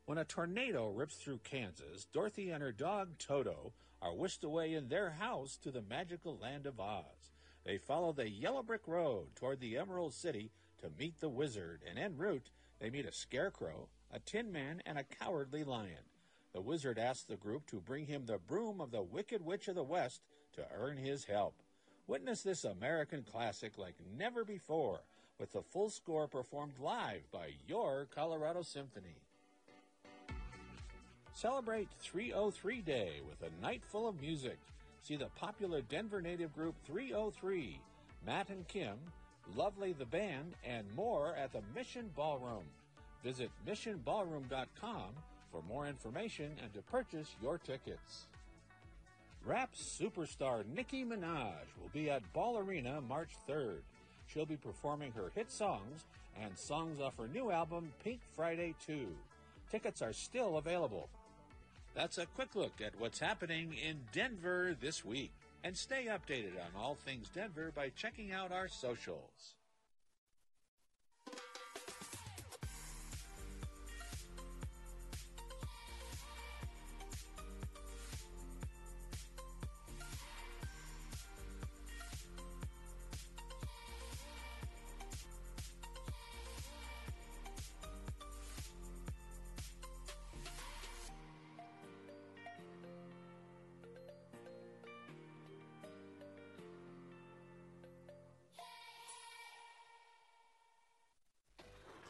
When a tornado rips through Kansas, Dorothy and her dog Toto are whisked away in their house to the magical land of Oz. They follow the yellow brick road toward the Emerald City to meet the wizard, and en route, they meet a scarecrow, a tin man, and a cowardly lion. The wizard asks the group to bring him the broom of the Wicked Witch of the West to earn his help. Witness this American classic like never before with the full score performed live by your Colorado Symphony. Celebrate 303 Day with a night full of music. See the popular Denver native group 303, Matt and Kim, Lovely the Band, and more at the Mission Ballroom. Visit missionballroom.com for more information and to purchase your tickets. Rap superstar Nicki Minaj will be at Ball Arena March 3rd. She'll be performing her hit songs and songs off her new album Pink Friday 2. Tickets are still available. That's a quick look at what's happening in Denver this week. And stay updated on all things Denver by checking out our socials.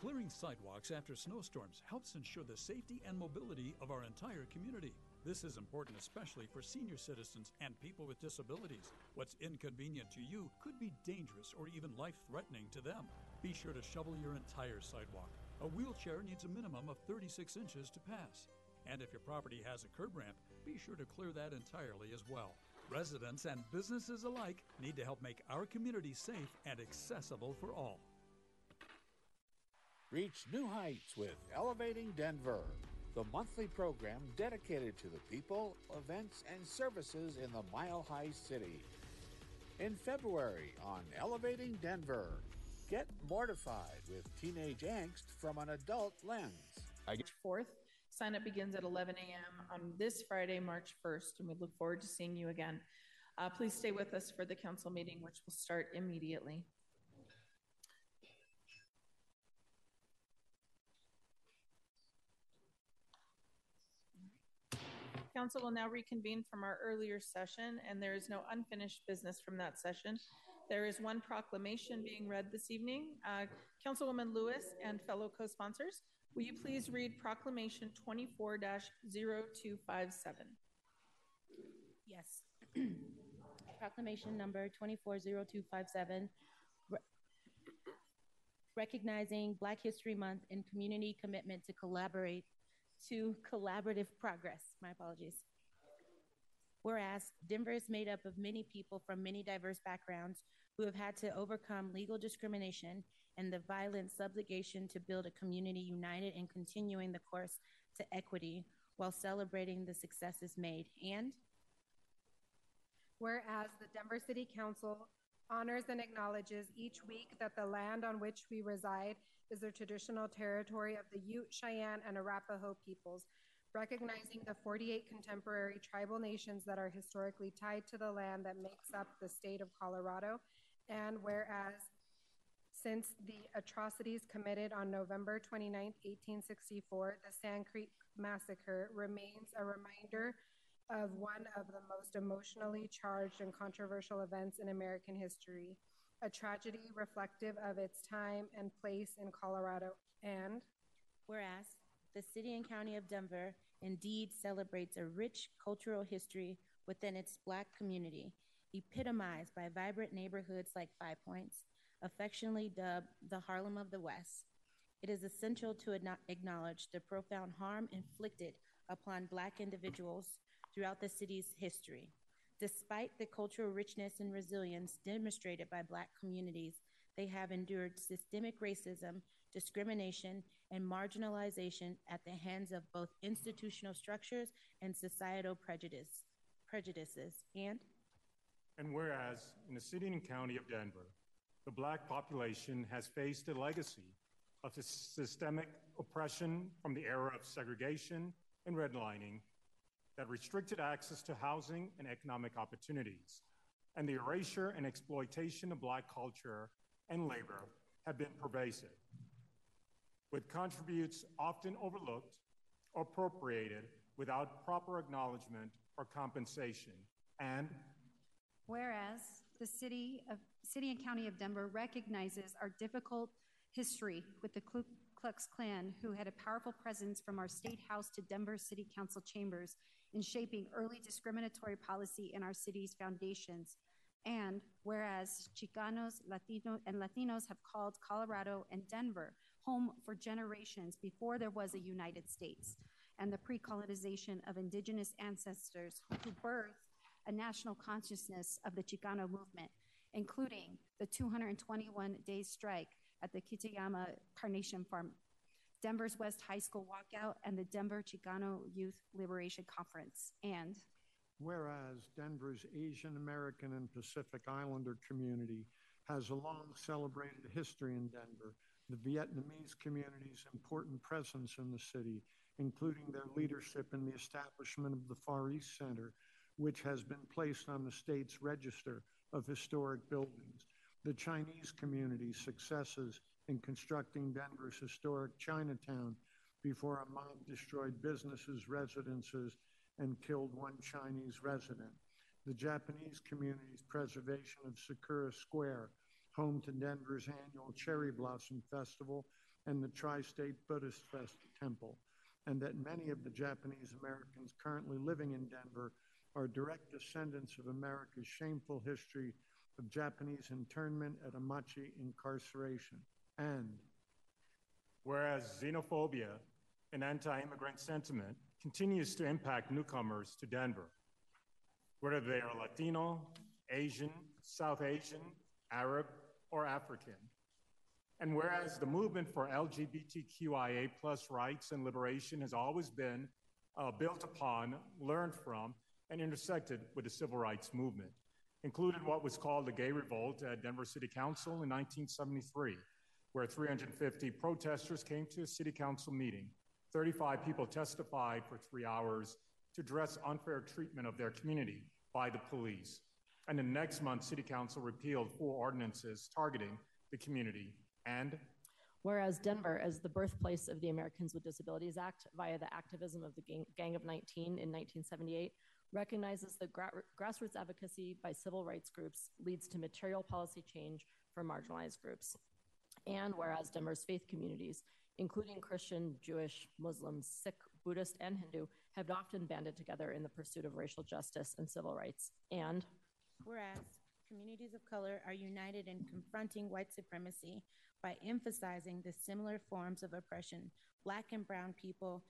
Clearing sidewalks after snowstorms helps ensure the safety and mobility of our entire community. This is important especially for senior citizens and people with disabilities. What's inconvenient to you could be dangerous or even life threatening to them. Be sure to shovel your entire sidewalk. A wheelchair needs a minimum of 36 inches to pass. And if your property has a curb ramp, be sure to clear that entirely as well. Residents and businesses alike need to help make our community safe and accessible for all. Reach new heights with Elevating Denver, the monthly program dedicated to the people, events, and services in the Mile High City. In February on Elevating Denver, get mortified with teenage angst from an adult lens. March 4th. Sign up begins at 11 a.m. on this Friday, March 1st, and we look forward to seeing you again. Uh, please stay with us for the council meeting, which will start immediately. Council will now reconvene from our earlier session, and there is no unfinished business from that session. There is one proclamation being read this evening. Uh, Councilwoman Lewis and fellow co-sponsors, will you please read Proclamation 24-0257? Yes. Proclamation number 240257, re- recognizing Black History Month and community commitment to collaborate to collaborative progress. My apologies. Whereas Denver is made up of many people from many diverse backgrounds who have had to overcome legal discrimination and the violent subjugation to build a community united and continuing the course to equity while celebrating the successes made. And Whereas the Denver City Council honors and acknowledges each week that the land on which we reside is the traditional territory of the Ute, Cheyenne, and Arapaho peoples, recognizing the 48 contemporary tribal nations that are historically tied to the land that makes up the state of Colorado. And whereas since the atrocities committed on November 29, 1864, the Sand Creek Massacre remains a reminder of one of the most emotionally charged and controversial events in American history, a tragedy reflective of its time and place in Colorado. And whereas the city and county of Denver indeed celebrates a rich cultural history within its Black community, epitomized by vibrant neighborhoods like Five Points, affectionately dubbed the Harlem of the West. It is essential to acknowledge the profound harm inflicted upon Black individuals throughout the city's history. Despite the cultural richness and resilience demonstrated by Black communities, they have endured systemic racism, discrimination, and marginalization at the hands of both institutional structures and societal prejudice, prejudices. And And whereas in the city and county of Denver, the Black population has faced a legacy of systemic oppression from the era of segregation and redlining that restricted access to housing and economic opportunities, and the erasure and exploitation of Black culture and labor have been pervasive, with contributes often overlooked or appropriated without proper acknowledgement or compensation. And Whereas the city of city and county of Denver recognizes our difficult history with the Ku Klux Klan, who had a powerful presence from our state house to Denver City Council chambers in shaping early discriminatory policy in our city's foundations. And whereas Chicanos, Latino, and Latinos have called Colorado and Denver home for generations before there was a United States, and the pre-colonization of indigenous ancestors who birthed a national consciousness of the Chicano movement, including the 221 day strike at the Kitayama Carnation Farm, Denver's West High School walkout, and the Denver Chicano Youth Liberation Conference. And Whereas Denver's Asian American and Pacific Islander community has a long celebrated history in Denver, the Vietnamese community's important presence in the city, including their leadership in the establishment of the Far East Center, which has been placed on the state's register of historic buildings, the Chinese community's successes in constructing Denver's historic Chinatown before a mob destroyed businesses, residences, and killed one Chinese resident, the Japanese community's preservation of Sakura Square, home to Denver's annual Cherry Blossom Festival and the Tri State Buddhist Fest Temple, and that many of the Japanese Americans currently living in Denver are direct descendants of America's shameful history of Japanese internment at Amache incarceration. And whereas xenophobia and anti immigrant sentiment continues to impact newcomers to Denver, whether they are Latino, Asian, South Asian, Arab, or African. And whereas the movement for LGBTQIA plus rights and liberation has always been uh, built upon, learned from, and intersected with the civil rights movement, included what was called the Gay Revolt at Denver City Council in 1973, where 350 protesters came to a city council meeting. 35 people testified for three hours to address unfair treatment of their community by the police. And the next month, City Council repealed four ordinances targeting the community. And Whereas Denver, as the birthplace of the Americans with Disabilities Act via the activism of the Gang, of 19 in 1978, recognizes that gra- grassroots advocacy by civil rights groups leads to material policy change for marginalized groups. And whereas Denver's faith communities, including Christian, Jewish, Muslim, Sikh, Buddhist, and Hindu, have often banded together in the pursuit of racial justice and civil rights. And whereas communities of color are united in confronting white supremacy by emphasizing the similar forms of oppression Black and Brown people,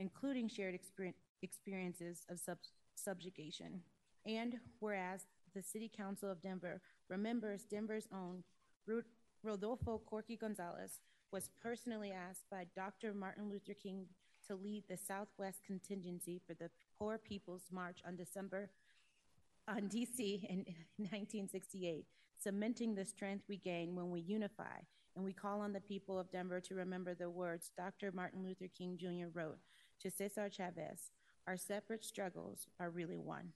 including shared experience, experiences of sub- subjugation. And whereas the City Council of Denver remembers Denver's own root, Rodolfo Corky Gonzalez was personally asked by Dr. Martin Luther King to lead the Southwest contingency for the Poor People's March on December on DC in 1968, cementing the strength we gain when we unify and we call on the people of Denver to remember the words Dr. Martin Luther King Jr. wrote to Cesar Chavez Our separate struggles are really one.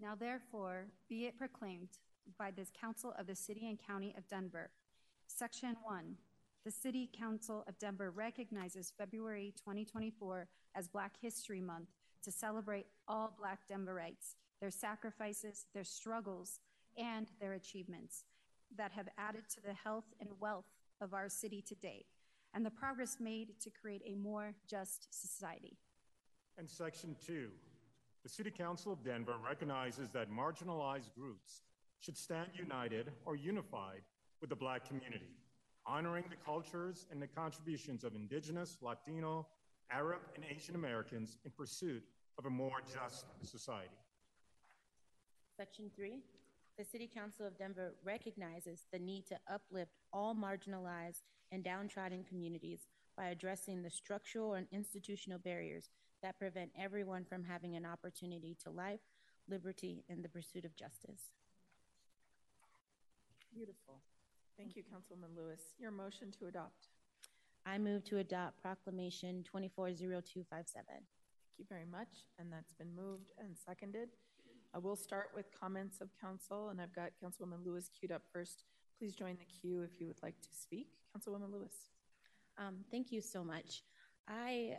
Now, therefore, be it proclaimed by this Council of the City and County of Denver. Section 1 The City Council of Denver recognizes February 2024 as Black History Month to celebrate all Black Denverites, their sacrifices, their struggles, and their achievements that have added to the health and wealth of our city today, and the progress made to create a more just society. And Section 2 The City Council of Denver recognizes that marginalized groups should stand united or unified with the Black community, honoring the cultures and the contributions of Indigenous, Latino, Arab, and Asian Americans in pursuit of a more just society. Section 3 the City Council of Denver recognizes the need to uplift all marginalized and downtrodden communities by addressing the structural and institutional barriers that prevent everyone from having an opportunity to life, liberty, and the pursuit of justice. Beautiful. Thank you, Councilwoman Lewis. Your motion to adopt. I move to adopt Proclamation 240257. Thank you very much. And that's been moved and seconded. I will start with comments of council, and I've got Councilwoman Lewis queued up first. Please join the queue if you would like to speak. Councilwoman Lewis. Um, thank you so much. I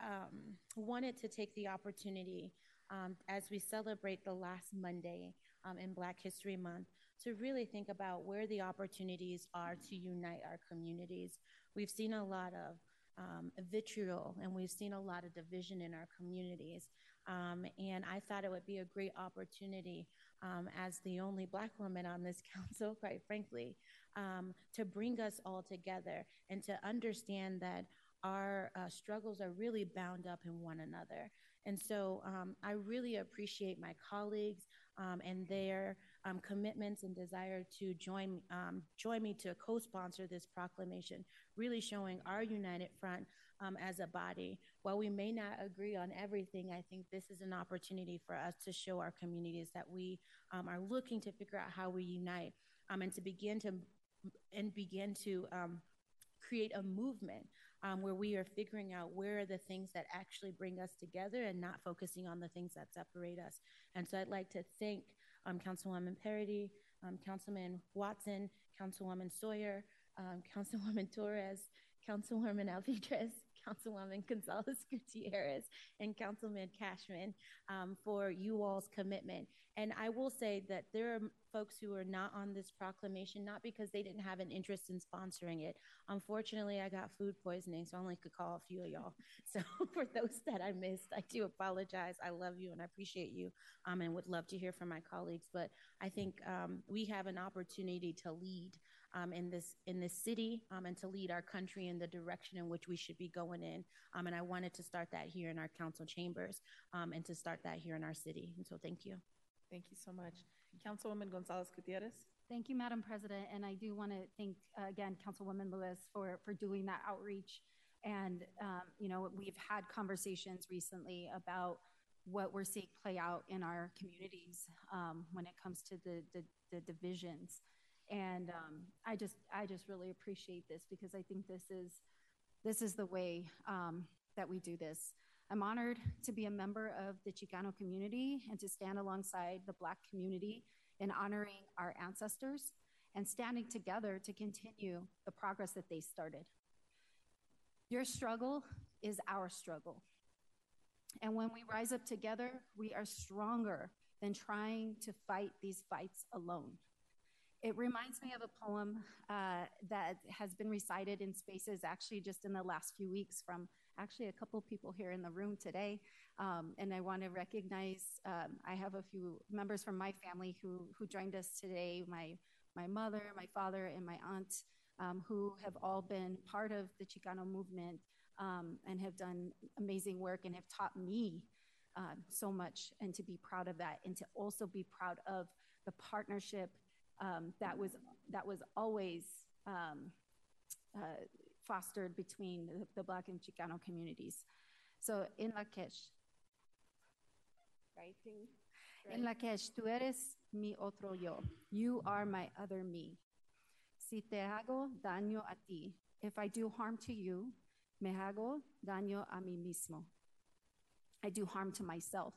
um, wanted to take the opportunity um, as we celebrate the last Monday um, in Black History Month to really think about where the opportunities are to unite our communities. We've seen a lot of um, vitriol and we've seen a lot of division in our communities. Um, and I thought it would be a great opportunity um, as the only Black woman on this council, quite frankly, um, to bring us all together and to understand that our uh, struggles are really bound up in one another. And so um, I really appreciate my colleagues um, and their um, commitments and desire to join, um, join me to co sponsor this proclamation, really showing our united front um, as a body. While we may not agree on everything, I think this is an opportunity for us to show our communities that we um, are looking to figure out how we unite and to begin to and begin to create a movement um, where we are figuring out where are the things that actually bring us together and not focusing on the things that separate us. And so I'd like to thank um, Councilwoman Parady, um, Councilman Watson, Councilwoman Sawyer, um, Councilwoman Torres, Councilwoman Alvidrez, Councilwoman Gonzales Gutierrez, and Councilman Kashmann um, for you all's commitment. And I will say that there are folks who are not on this proclamation, not because they didn't have an interest in sponsoring it. Unfortunately, I got food poisoning, so I only could call a few of y'all. So for those that I missed, I do apologize. I love you and I appreciate you um, and would love to hear from my colleagues. But I think um, we have an opportunity to lead um, in this in this city um, and to lead our country in the direction in which we should be going in. Um, and I wanted to start that here in our council chambers um, and to start that here in our city. And so thank you. Thank you so much. Councilwoman Gonzales Gutierrez. Thank you, Madam President. And I do want to thank uh, again Councilwoman Lewis for, for doing that outreach. And, um, you know, we've had conversations recently about what we're seeing play out in our communities um, when it comes to the, the, the divisions. And um, I just I just really appreciate this because I think this is this is the way um, that we do this. I'm honored to be a member of the Chicano community and to stand alongside the Black community in honoring our ancestors and standing together to continue the progress that they started. Your struggle is our struggle. And when we rise up together, we are stronger than trying to fight these fights alone. It reminds me of a poem uh, that has been recited in spaces actually just in the last few weeks from actually a couple people here in the room today. Um, and I want to recognize um, I have a few members from my family who, who joined us today my, my mother, my father, and my aunt, um, who have all been part of the Chicano movement um, and have done amazing work and have taught me uh, so much and to be proud of that and to also be proud of the partnership um, that was that was always um, uh, fostered between the, the Black and Chicano communities. So in Lak'ech, writing, en Lak'ech, tú eres mi otro yo. You are my other me. Si te hago daño a ti, if I do harm to you, me hago daño a mí mismo. I do harm to myself.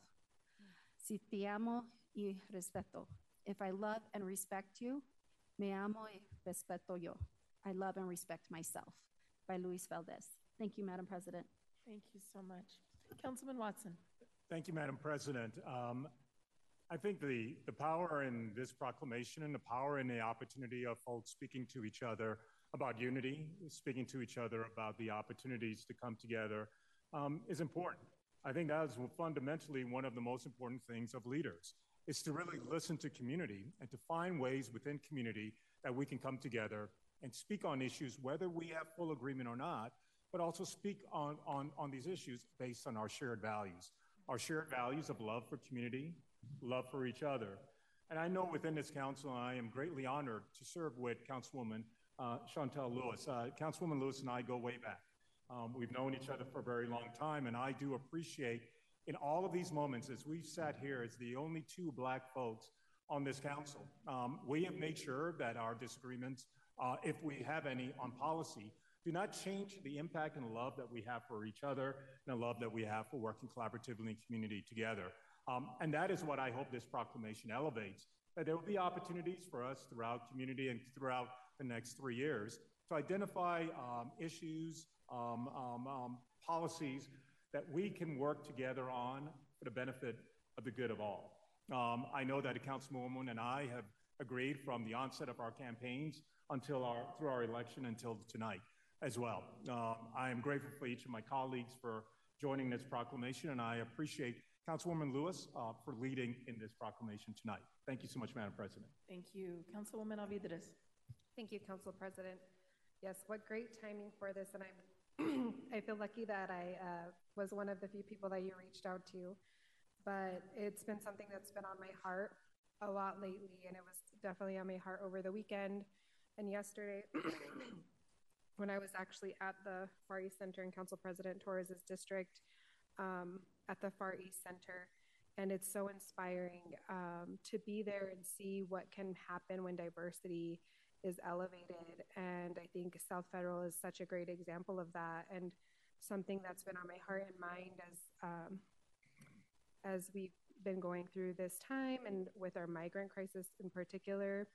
Si te amo y respeto, if I love and respect you, me amo y respeto yo. I love and respect myself. By Luis Valdez. Thank you, Madam President. Thank you so much. Councilman Watson. Thank you, Madam President. Um, I think the, the power in this proclamation and the power in the opportunity of folks speaking to each other about unity, speaking to each other about the opportunities to come together um, is important. I think that is fundamentally one of the most important things of leaders is to really listen to community and to find ways within community that we can come together and speak on issues, whether we have full agreement or not, but also speak on, on, on these issues based on our shared values, our shared values of love for community, love for each other. And I know within this council, I am greatly honored to serve with Councilwoman uh, Shontel Lewis. Uh, Councilwoman Lewis and I go way back. Um, we've known each other for a very long time, and I do appreciate in all of these moments, as we've sat here as the only two black folks on this council, um, we have made sure that our disagreements, uh, if we have any on policy, do not change the impact and love that we have for each other and the love that we have for working collaboratively in community together. Um, and that is what I hope this proclamation elevates, that there will be opportunities for us throughout community and throughout the next three years to identify um, issues, um, um, um, policies that we can work together on for the benefit of the good of all. Um, I know that a councilwoman and I have agreed from the onset of our campaigns until our through our election until tonight as well. Um, I am grateful for each of my colleagues for joining this proclamation, and I appreciate Councilwoman Lewis uh, for leading in this proclamation tonight. Thank you so much, Madam President. Thank you. Councilwoman Alvidrez. Thank you, Council President. Yes, what great timing for this, and I'm I feel lucky that I uh, was one of the few people that you reached out to. But it's been something that's been on my heart a lot lately, and it was definitely on my heart over the weekend and yesterday when I was actually at the Far East Center and Council President Torres's district um, at the Far East Center. And it's so inspiring um, to be there and see what can happen when diversity is elevated. And I think South Federal is such a great example of that, and something that's been on my heart and mind as um, as we've been going through this time, and with our migrant crisis in particular.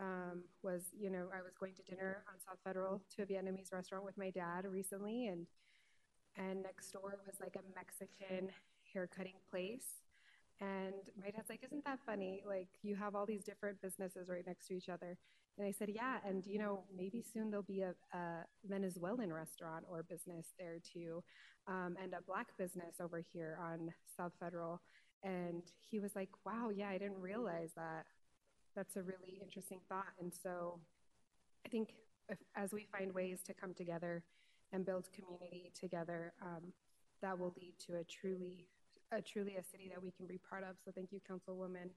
Um, was you know I was going to dinner on South Federal to a Vietnamese restaurant with my dad recently, and and next door was like a Mexican haircutting place. And my dad's like, Isn't that funny? Like, you have all these different businesses right next to each other. And I said, Yeah. And, you know, maybe soon there'll be a, a Venezuelan restaurant or business there too, um, and a Black business over here on South Federal. And he was like, Wow, yeah, I didn't realize that. That's a really interesting thought. And so I think if, as we find ways to come together and build community together, um, that will lead to a truly, a truly a city that we can be part of. So thank you, Councilwoman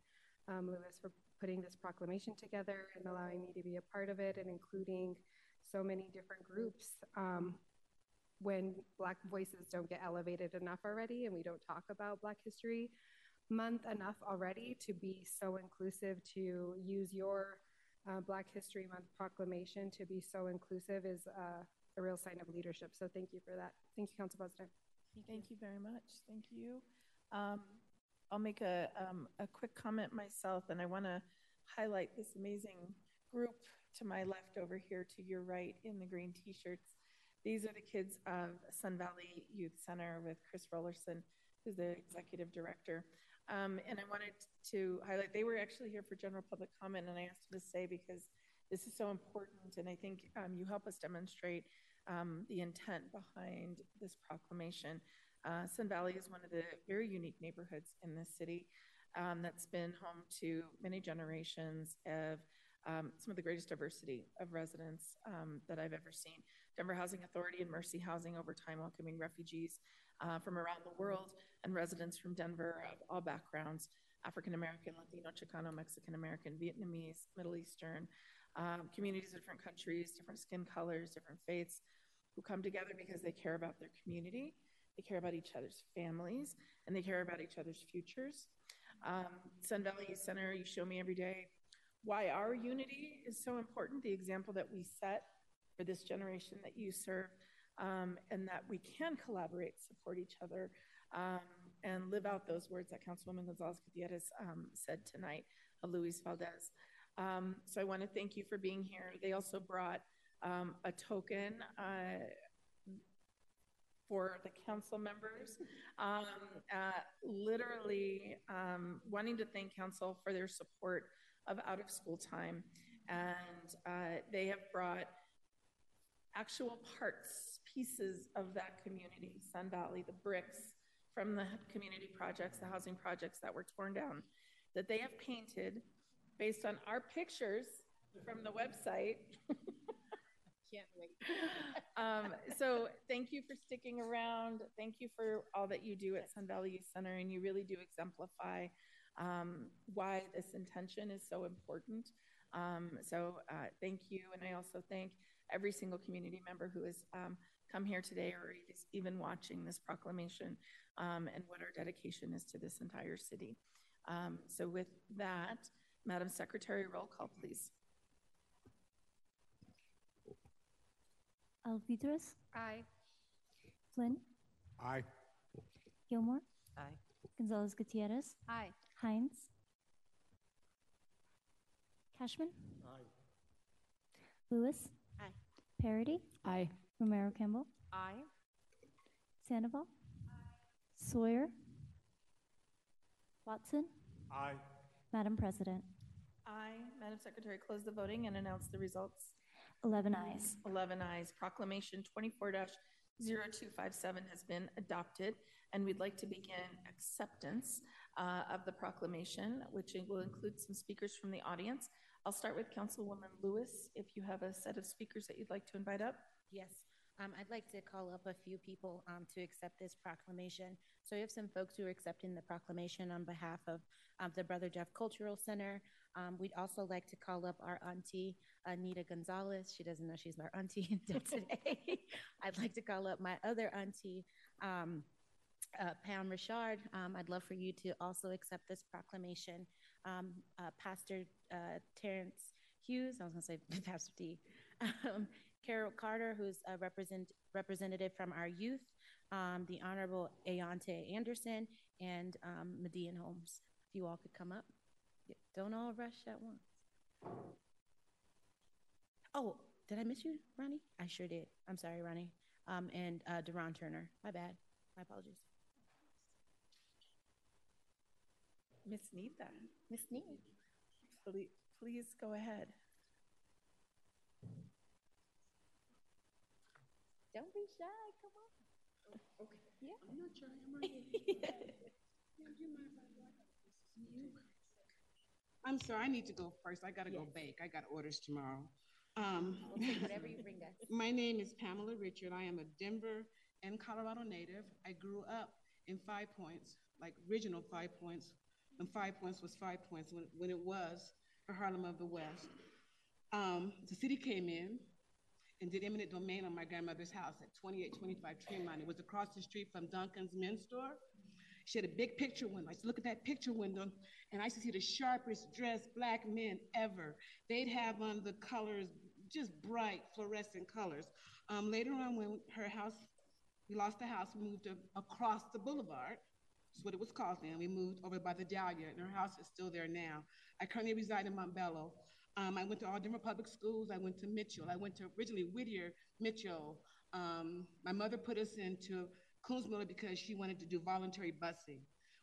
um, Lewis, for putting this proclamation together and allowing me to be a part of it and including so many different groups. Um, when Black voices don't get elevated enough already, and we don't talk about Black History Month enough already to be so inclusive, to use your uh, Black History Month proclamation to be so inclusive is uh, a real sign of leadership. So thank you for that. Thank you, Council President. Thank, Thank you. you very much. Thank you. Um, I'll make a, um, a quick comment myself, and I want to highlight this amazing group to my left over here to your right in the green t shirts. These are the kids of Sun Valley Youth Center with Chris Rollerson, who's the executive director. Um, and I wanted to highlight, they were actually here for general public comment, and I asked them to say because this is so important, and I think um, you help us demonstrate um, the intent behind this proclamation. Uh, Sun Valley is one of the very unique neighborhoods in this city um, that's been home to many generations of um, some of the greatest diversity of residents um, that I've ever seen. Denver Housing Authority and Mercy Housing over time welcoming refugees uh, from around the world and residents from Denver of all backgrounds African American, Latino, Chicano, Mexican American, Vietnamese, Middle Eastern, um, communities of different countries, different skin colors, different faiths, who come together because they care about their community, they care about each other's families, and they care about each other's futures. Um, Sun Valley Center, you show me every day why our unity is so important, the example that we set for this generation that you serve, um, and that we can collaborate, support each other, um, and live out those words that Councilwoman Gonzales Gutierrez um, said tonight, uh, Luis Valdez. Um, so I want to thank you for being here. They also brought um, a token uh, for the council members, um, uh, literally um, wanting to thank council for their support of out of school time. And uh, they have brought actual parts, pieces of that community, Sun Valley, the bricks from the community projects, the housing projects that were torn down, that they have painted based on our pictures from the website. Can't wait. um, so thank you for sticking around. Thank you for all that you do at Sun Valley Youth Center, and you really do exemplify um, why this intention is so important. Um, so uh, thank you, and I also thank every single community member who has um, come here today or is even watching this proclamation um, and what our dedication is to this entire city. Um, so with that, Madam Secretary, roll call, please. Alvidrez, Aye. Flynn, Aye. Gilmore, Aye. Gonzales Gutierrez, Aye. Hinds, Kashmann, Aye. Lewis, Aye. Parady, Aye. Romero Campbell, Aye. Sandoval, Aye. Sawyer, Watson, Aye. Madam President. Aye. Madam Secretary, close the voting and announce the results. 11 ayes. 11 ayes. Proclamation 24 0257 has been adopted, and we'd like to begin acceptance uh, of the proclamation, which will include some speakers from the audience. I'll start with Councilwoman Lewis. If you have a set of speakers that you'd like to invite up. Yes. Um, I'd like to call up a few people um, to accept this proclamation. So we have some folks who are accepting the proclamation on behalf of um, the Brother Jeff Cultural Center. Um, we'd also like to call up our auntie, Anita Gonzalez. She doesn't know she's our auntie today. I'd like to call up my other auntie, um, uh, Pam Richard. Um, I'd love for you to also accept this proclamation. Uh, Pastor uh, Terrence Hughes, I was going to say Pastor D. Carol Carter, who's a represent, representative from our youth, um, the Honorable Ayante Anderson, and um, Median Holmes. If you all could come up. Don't all rush at once. Oh, did I miss you, Ronnie? I sure did. I'm sorry, Ronnie. Um, and uh, Deron Turner. My bad. My apologies. Miss Nita. Miss Nita. Please, please go ahead. Don't be shy. Come on. Okay. Yeah. I'm not shy. I'm right here. yeah, do you mind if I walk up? This is. I'm sorry. I need to go first. I got to go bake. I got orders tomorrow. Um, whatever you bring us. my name is Pamela Richard. I am a Denver and Colorado native. I grew up in Five Points, like original Five Points, when Five Points was Five Points, when, when it was for Harlem of the West. Um, the city came in and did eminent domain on my grandmother's house at 2825 Tremont. It was across the street from Duncan's men's store. She had a big picture window. I used to look at that picture window, and I used to see the sharpest dressed black men ever. They'd have on the colors, just bright fluorescent colors. Um, later on, when her house, we lost the house, we moved across the boulevard. That's what it was called then. We moved over by the Dahlia, and her house is still there now. I currently reside in Montbello. Um, I went to all Denver public schools. I went to Mitchell. I went to originally Whittier, Mitchell. Um, my mother put us into Kunsmiller because she wanted to do voluntary busing.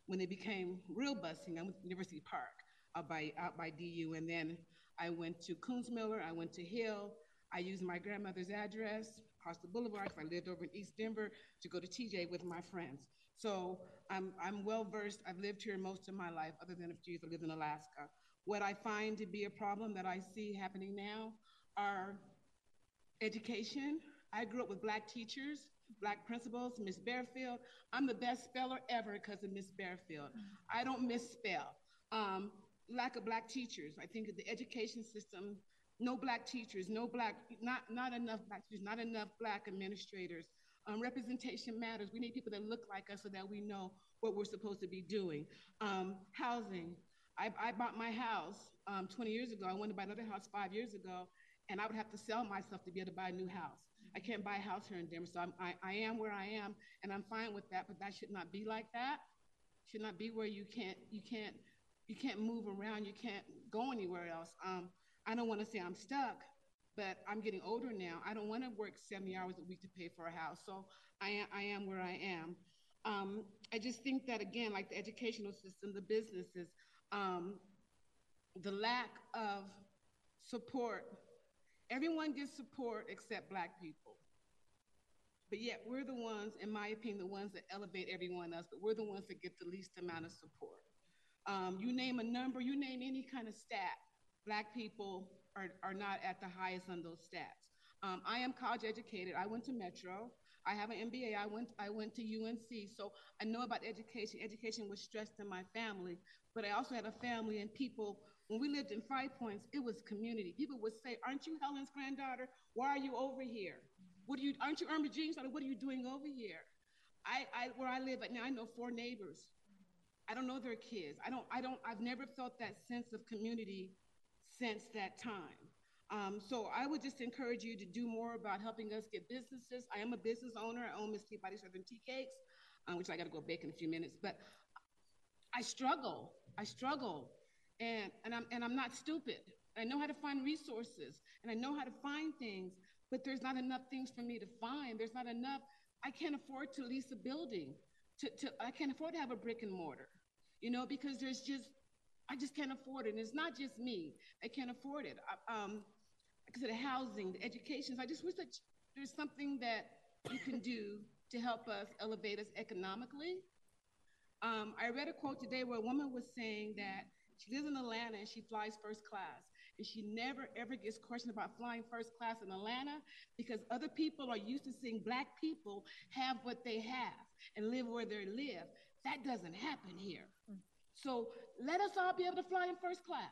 When they became real busing, I went to University Park out by, out by DU. And then I went to Kunsmiller. I went to Hill. I used my grandmother's address across the boulevard. I lived over in East Denver to go to TJ with my friends. So I'm, I'm well versed. I've lived here most of my life, other than a few years I lived in Alaska. What I find to be a problem that I see happening now are education. I grew up with black teachers, black principals, Miss Bearfield. I'm the best speller ever because of Miss Bearfield. I don't misspell. Um, lack of black teachers. I think the education system no black teachers, no black, not, not enough black teachers, not enough black administrators. Um, representation matters. We need people that look like us so that we know what we're supposed to be doing. Um, housing. I, I, bought my house um, 20 years ago. I wanted to buy another house five years ago, and I would have to sell myself to be able to buy a new house. I can't buy a house here in Denver, so I'm, I, I am where I am, and I'm fine with that. But that should not be like that. Should not be where you can't you can't you can't move around. You can't go anywhere else. Um, I don't want to say I'm stuck, but I'm getting older now. I don't want to work 70 hours a week to pay for a house. So I am, I am where I am. Um, I just think that, again, like the educational system, the businesses, um, the lack of support. Everyone gets support except Black people. But yet, we're the ones, in my opinion, the ones that elevate everyone else, but we're the ones that get the least amount of support. Um, you name a number, you name any kind of stat, Black people are, are not at the highest on those stats. Um, I am college educated. I went to Metro. I have an MBA. I went I went to UNC, so I know about education. Education was stressed in my family, but I also had a family and people. When we lived in Five Points, it was community. People would say, "Aren't you Helen's granddaughter? Why are you over here? What are you? Aren't you Irma Jean's daughter? What are you doing over here?" I, I where I live right now, I know four neighbors. I don't know their kids. I don't. I don't. I've never felt that sense of community since that time. Um, so I would just encourage you to do more about helping us get businesses. I am a business owner. I own Miss Peabody Southern Tea Cakes, um, which I got to go bake in a few minutes. But I struggle. I struggle, and and I'm and I'm not stupid. I know how to find resources, and I know how to find things. But there's not enough things for me to find. There's not enough. I can't afford to lease a building. To, to I can't afford to have a brick and mortar, you know, because there's just I just can't afford it. And it's not just me. I can't afford it. I, um, like I said, the housing, the education. So I just wish that there's something that you can do to help us elevate us economically. Um, I read a quote today where a woman was saying that she lives in Atlanta and she flies first class. And she never ever gets questioned about flying first class in Atlanta because other people are used to seeing black people have what they have and live where they live. That doesn't happen here. So let us all be able to fly in first class.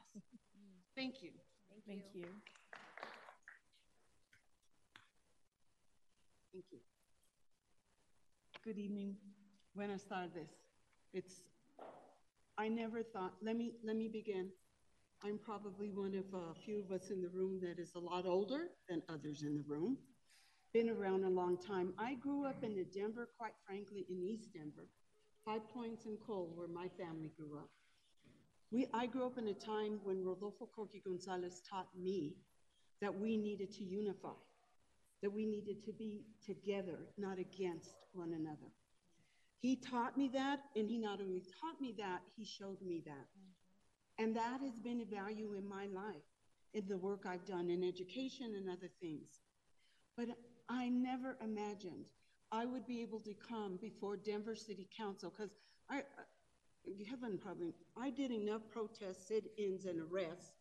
Thank you. Thank you. Thank you. Good evening. Buenas tardes. It's, I never thought, let me, let me begin. I'm probably one of a few of us in the room that is a lot older than others in the room. Been around a long time. I grew up in the Denver, quite frankly, in East Denver. Five Points and Cole, where my family grew up. We, I grew up in a time when Rodolfo Corky Gonzalez taught me that we needed to unify, that we needed to be together, not against one another. He taught me that, and he not only taught me that, he showed me that. Mm-hmm. And that has been a value in my life, in the work I've done in education and other things. But I never imagined I would be able to come before Denver City Council because I, haven't probably, I did enough protests, sit-ins, and arrests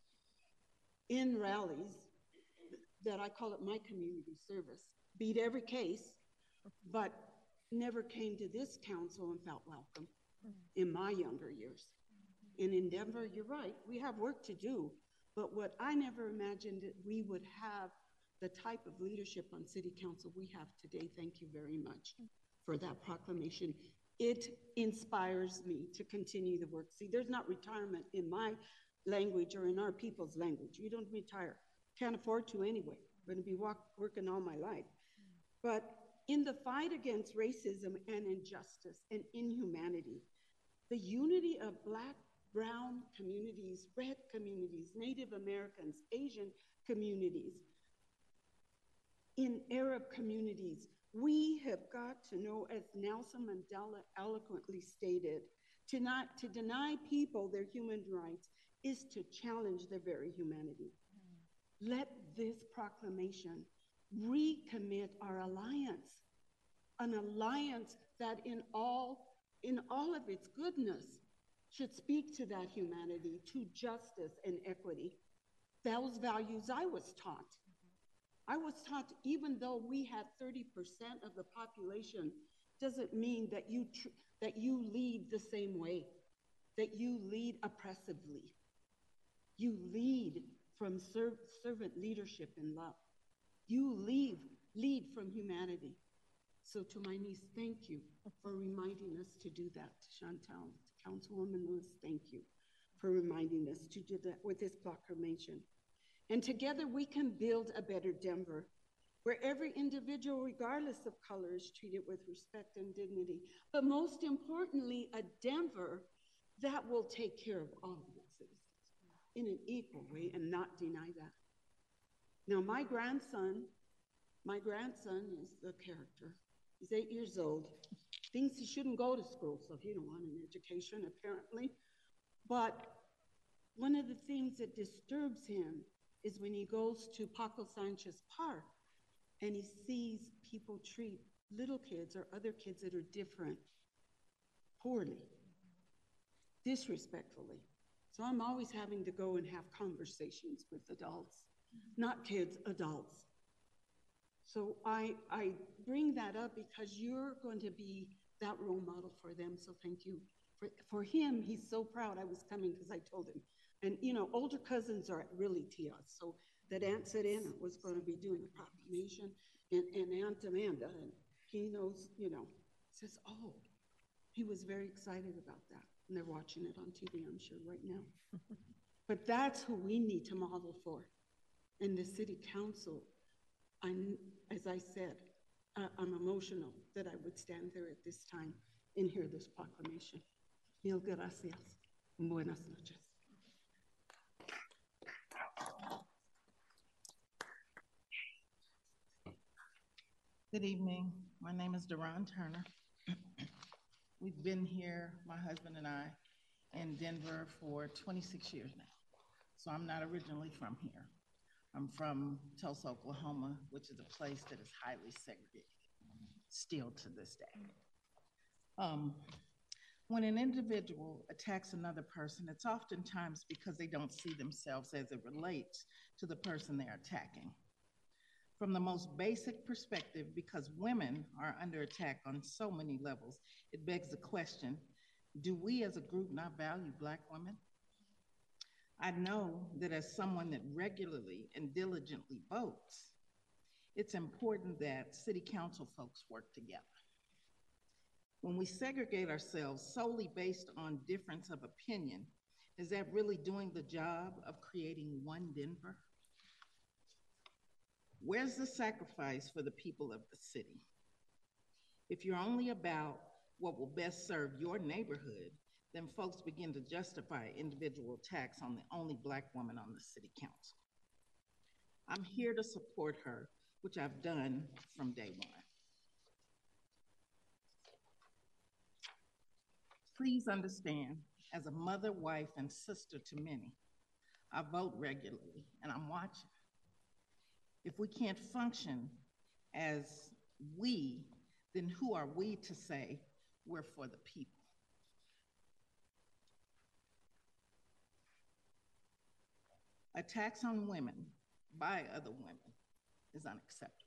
in rallies that I call it my community service. Beat every case, but never came to this council and felt welcome mm-hmm. in my younger years. Mm-hmm. And in Denver, you're right, we have work to do. But what I never imagined that we would have the type of leadership on city council we have today. Thank you very much for that proclamation. It inspires me to continue the work. See, there's not retirement in my language or in our people's language. You don't retire. Can't afford to anyway. I'm going to be walk, working all my life. Mm-hmm. But in the fight against racism and injustice and inhumanity, the unity of Black, Brown communities, Red communities, Native Americans, Asian communities, in Arab communities, we have got to know, as Nelson Mandela eloquently stated, to not to deny people their human rights is to challenge their very humanity. Mm. Let this proclamation recommit our alliance, an alliance that in all in all of its goodness should speak to that humanity, to justice and equity. Those values I was taught I was taught even though we had 30% of the population, doesn't mean that you, tr- that you lead the same way, that you lead oppressively. You lead from serv- servant leadership and love. You leave, lead from humanity. So to my niece, thank you for reminding us to do that. To Shontel, to Councilwoman Lewis, thank you for reminding us to do that with this proclamation. And together we can build a better Denver where every individual, regardless of color, is treated with respect and dignity. But most importantly, a Denver that will take care of all of its citizens in an equal way and not deny that. Now, my grandson, my grandson is the character. He's eight years old, thinks he shouldn't go to school, so he don't want an education, apparently. But one of the things that disturbs him is when he goes to Paco Sanchez Park and he sees people treat little kids or other kids that are different poorly, disrespectfully. So I'm always having to go and have conversations with adults, not kids, adults. So I, I bring that up because you're going to be that role model for them. So thank you. For, for him, he's so proud. I was coming because I told him. And, you know, older cousins are really tias. So that Aunt Serena was going to be doing the proclamation and, and Aunt Amanda. And he knows, you know, says, oh, he was very excited about that. And they're watching it on TV, I'm sure, right now. but that's who we need to model for. And the city council, I'm, as I said, uh, I'm emotional that I would stand there at this time and hear this proclamation. Mil gracias. Buenas noches. Good evening. My name is Deron Turner. We've been here, my husband and I, in Denver for 26 years now. So I'm not originally from here. I'm from Tulsa, Oklahoma, which is a place that is highly segregated, still to this day. Um, when an individual attacks another person, it's oftentimes because they don't see themselves as it relates to the person they're attacking from the most basic perspective, because women are under attack on so many levels, it begs the question do we as a group not value Black women? I know that as someone that regularly and diligently votes, it's important that city council folks work together. When we segregate ourselves solely based on difference of opinion, is that really doing the job of creating one Denver? Where's the sacrifice for the people of the city? If you're only about what will best serve your neighborhood, then folks begin to justify individual attacks on the only Black woman on the city council. I'm here to support her, which I've done from day one. Please understand, as a mother, wife, and sister to many, I vote regularly and I'm watching if we can't function as we, then who are we to say we're for the people? Attacks on women by other women is unacceptable.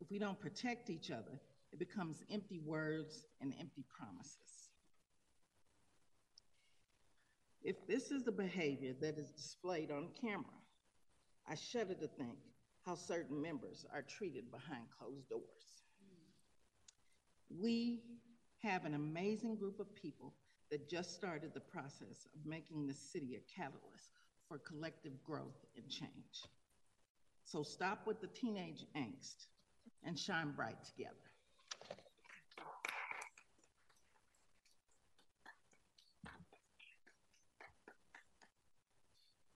If we don't protect each other, it becomes empty words and empty promises. If this is the behavior that is displayed on camera, I shudder to think how certain members are treated behind closed doors. We have an amazing group of people that just started the process of making the city a catalyst for collective growth and change. So stop with the teenage angst and shine bright together.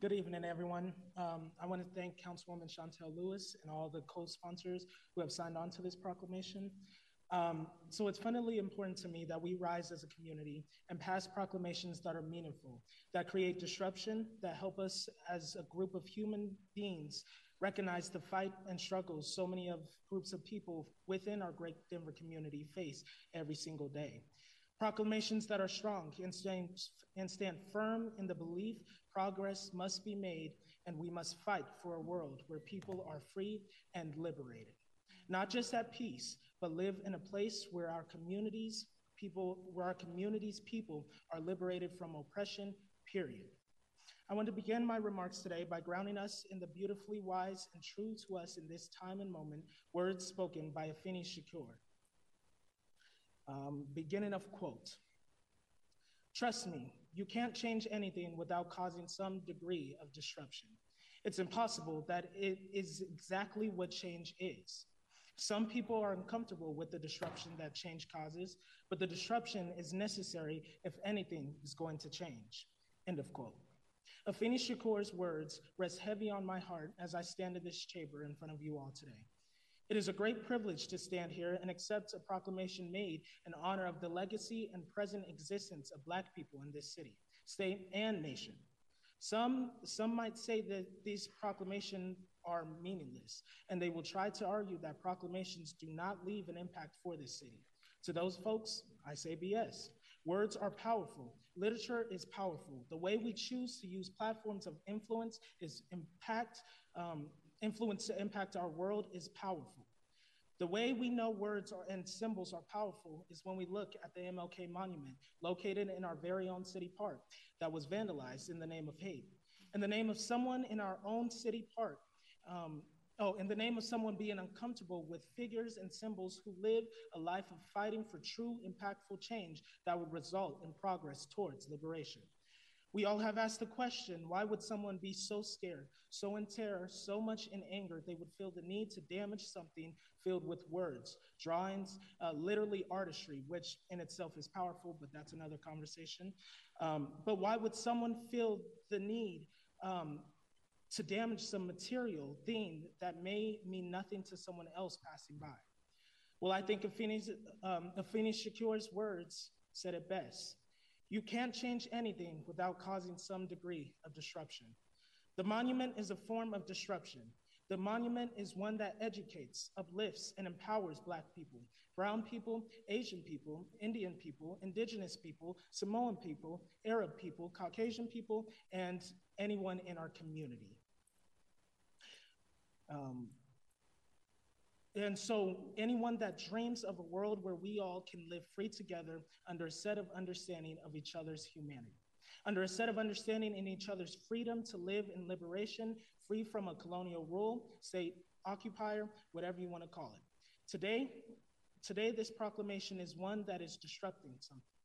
Good evening, everyone. Um, I want to thank Councilwoman Shontel Lewis and all the co-sponsors who have signed on to this proclamation. Um, so it's fundamentally important to me that we rise as a community and pass proclamations that are meaningful, that create disruption, that help us as a group of human beings recognize the fight and struggles so many of groups of people within our great Denver community face every single day. Proclamations that are strong and stand, and stand firm in the belief progress must be made and we must fight for a world where people are free and liberated. Not just at peace, but live in a place where our communities, people, where our communities' people are liberated from oppression, period. I want to begin my remarks today by grounding us in the beautifully wise and true to us in this time and moment words spoken by Afeni Shakur. Um, beginning of quote Trust me, you can't change anything without causing some degree of disruption. It's impossible that it is exactly what change is. Some people are uncomfortable with the disruption that change causes, but the disruption is necessary if anything is going to change. End of quote. Afeni Shakur's words rest heavy on my heart as I stand in this chamber in front of you all today. It is a great privilege to stand here and accept a proclamation made in honor of the legacy and present existence of Black people in this city, state, and nation. Some, some might say that these proclamations are meaningless, and they will try to argue that proclamations do not leave an impact for this city. To those folks, I say BS. Words are powerful. Literature is powerful. The way we choose to use platforms of influence is impact, um, influence to impact our world is powerful. The way we know words are, and symbols are powerful is when we look at the MLK monument located in our very own city park that was vandalized in the name of hate. In the name of someone in our own city park, um, oh, in the name of someone being uncomfortable with figures and symbols who live a life of fighting for true, impactful change that would result in progress towards liberation. We all have asked the question why would someone be so scared, so in terror, so much in anger, they would feel the need to damage something filled with words, drawings, uh, literally artistry, which in itself is powerful, but that's another conversation. Um, but why would someone feel the need um, to damage some material thing that may mean nothing to someone else passing by? Well, I think Afeni, um, Shakur's words said it best. You can't change anything without causing some degree of disruption. The monument is a form of disruption. The monument is one that educates, uplifts, and empowers Black people, Brown people, Asian people, Indian people, Indigenous people, Samoan people, Arab people, Caucasian people, and anyone in our community. Um, and so, anyone that dreams of a world where we all can live free together under a set of understanding of each other's humanity, under a set of understanding in each other's freedom to live in liberation, free from a colonial rule, state occupier, whatever you want to call it. Today, today, this proclamation is one that is disrupting something.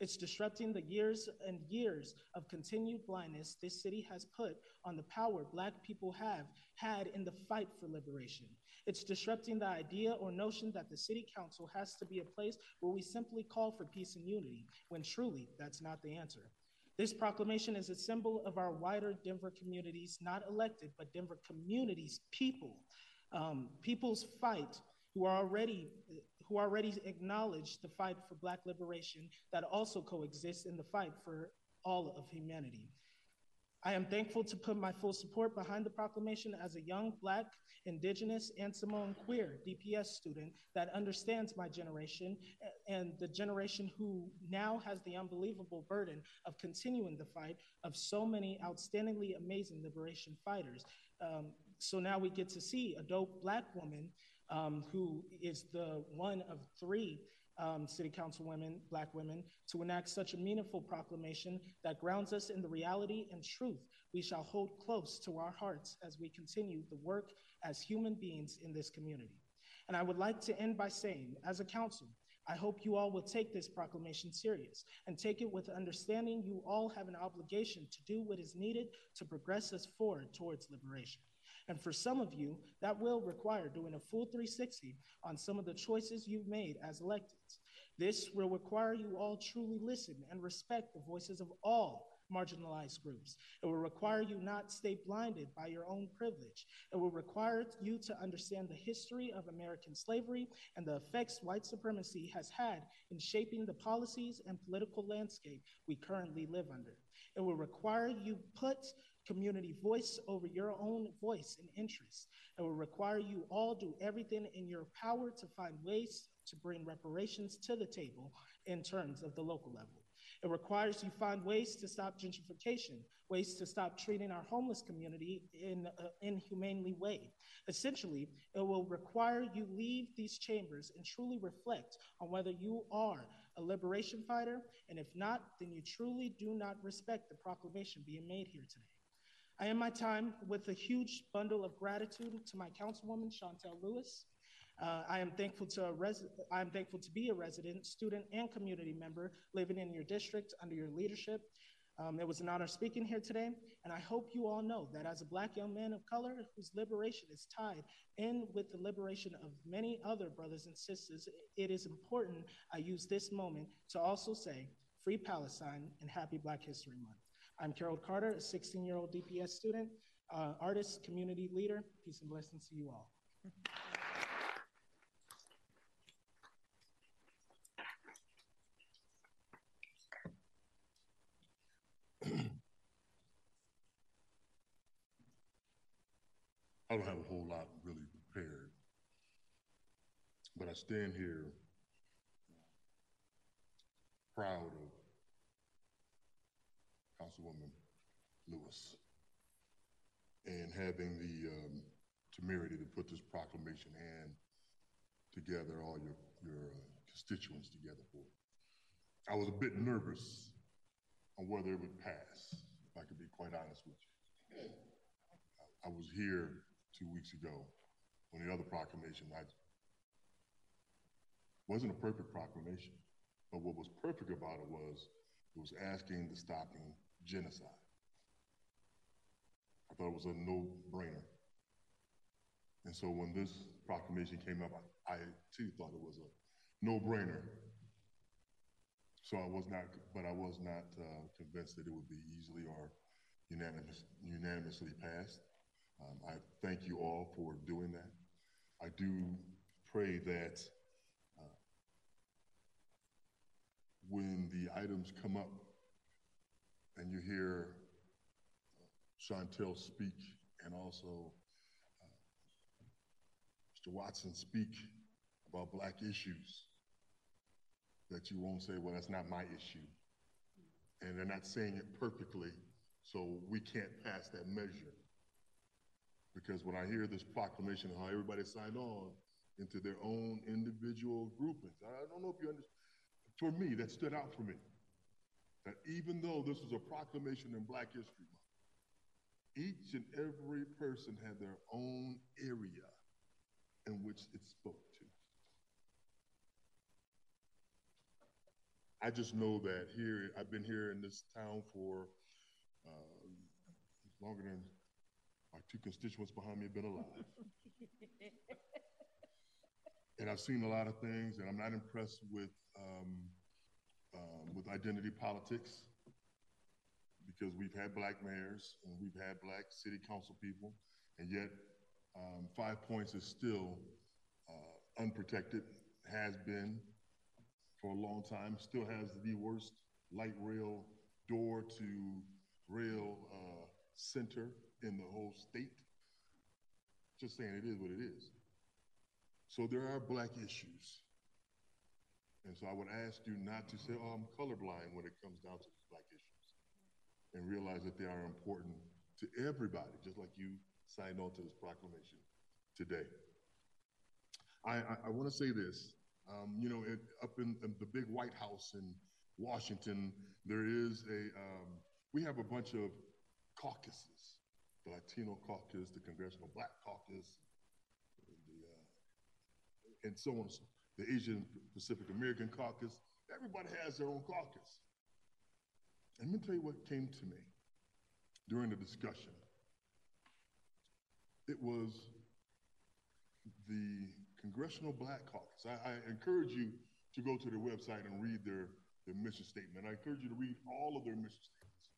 It's disrupting the years and years of continued blindness this city has put on the power Black people have had in the fight for liberation. It's disrupting the idea or notion that the city council has to be a place where we simply call for peace and unity, when truly that's not the answer. This proclamation is a symbol of our wider Denver communities, not elected, but Denver communities, people, um, people's fight who are already who already acknowledge the fight for Black liberation that also coexists in the fight for all of humanity. I am thankful to put my full support behind the proclamation as a young Black, Indigenous, and Samoan queer DPS student that understands my generation and the generation who now has the unbelievable burden of continuing the fight of so many outstandingly amazing liberation fighters. Um, so now we get to see a dope Black woman um, who is the one of three um, city council women, black women, to enact such a meaningful proclamation that grounds us in the reality and truth we shall hold close to our hearts as we continue the work as human beings in this community. And I would like to end by saying, as a council, I hope you all will take this proclamation serious and take it with understanding you all have an obligation to do what is needed to progress us forward towards liberation. And for some of you, that will require doing a full 360 on some of the choices you've made as electeds. This will require you all truly listen and respect the voices of all marginalized groups. It will require you not stay blinded by your own privilege. It will require you to understand the history of American slavery and the effects white supremacy has had in shaping the policies and political landscape we currently live under. It will require you put community voice over your own voice and interests. It will require you all do everything in your power to find ways to bring reparations to the table in terms of the local level. It requires you find ways to stop gentrification, ways to stop treating our homeless community in an inhumanely way. Essentially, it will require you leave these chambers and truly reflect on whether you are a liberation fighter? And if not, then you truly do not respect the proclamation being made here today. I end my time with a huge bundle of gratitude to my councilwoman, Shontel Lewis. Uh, I am thankful to a res- I am thankful to be a resident, student, and community member living in your district under your leadership. Um, it was an honor speaking here today, and I hope you all know that as a black young man of color whose liberation is tied in with the liberation of many other brothers and sisters, it is important I use this moment to also say Free Palestine and Happy Black History Month. I'm Carol Carter, a 16 year old DPS student, uh, artist, community leader. Peace and blessings to you all. I don't have a whole lot really prepared, but I stand here proud of Councilwoman Lewis and having the um, temerity to put this proclamation and together all your your uh, constituents together for. it. I was a bit nervous on whether it would pass, if I could be quite honest with you. I was here two weeks ago on the other proclamation. I wasn't a perfect proclamation, but what was perfect about it was it was asking the stopping genocide. I thought it was a no-brainer. And so when this proclamation came up, I, I too thought it was a no-brainer. So I was not, but I was not uh, convinced that it would be easily or unanimous, unanimously passed. Um, I thank you all for doing that. I do pray that uh, when the items come up and you hear Shontel speak and also uh, Mr. Watson speak about Black issues, that you won't say, well, that's not my issue. And they're not saying it perfectly, so we can't pass that measure. Because when I hear this proclamation, how everybody signed on into their own individual groupings, I don't know if you understand. For me, that stood out for me. That even though this was a proclamation in Black History Month, each and every person had their own area in which it spoke to. I just know that here, I've been here in this town for uh, longer than my two constituents behind me have been alive. and I've seen a lot of things, and I'm not impressed with um, um, with identity politics because we've had black mayors and we've had black city council people, and yet um, Five Points is still uh, unprotected, has been for a long time, still has the worst light rail door to rail uh, center in the whole state. Just saying it is what it is. So there are black issues. And so I would ask you not to say, oh, I'm colorblind when it comes down to black issues. And realize that they are important to everybody, just like you signed on to this proclamation today. I, I, I want to say this. Um, you know, it, up in, in, the big White House in Washington, there is a, um, we have a bunch of caucuses the Latino caucus, the Congressional Black Caucus, the, uh, and so on, the Asian Pacific American Caucus. Everybody has their own caucus. And let me tell you what came to me during the discussion. It was the Congressional Black Caucus. I, I encourage you to go to their website and read their, their mission statement. I encourage you to read all of their mission statements.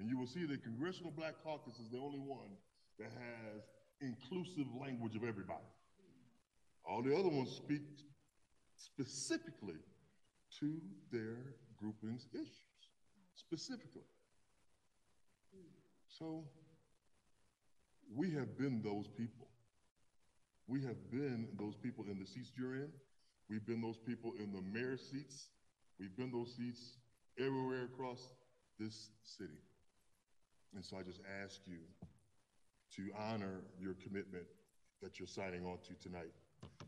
And you will see that Congressional Black Caucus is the only one that has inclusive language of everybody. All the other ones speak specifically to their groupings issues, specifically. So we have been those people. We have been those people in the seats you're in. We've been those people in the mayor seats. We've been those seats everywhere across this city. And so I just ask you to honor your commitment that you're signing on to tonight.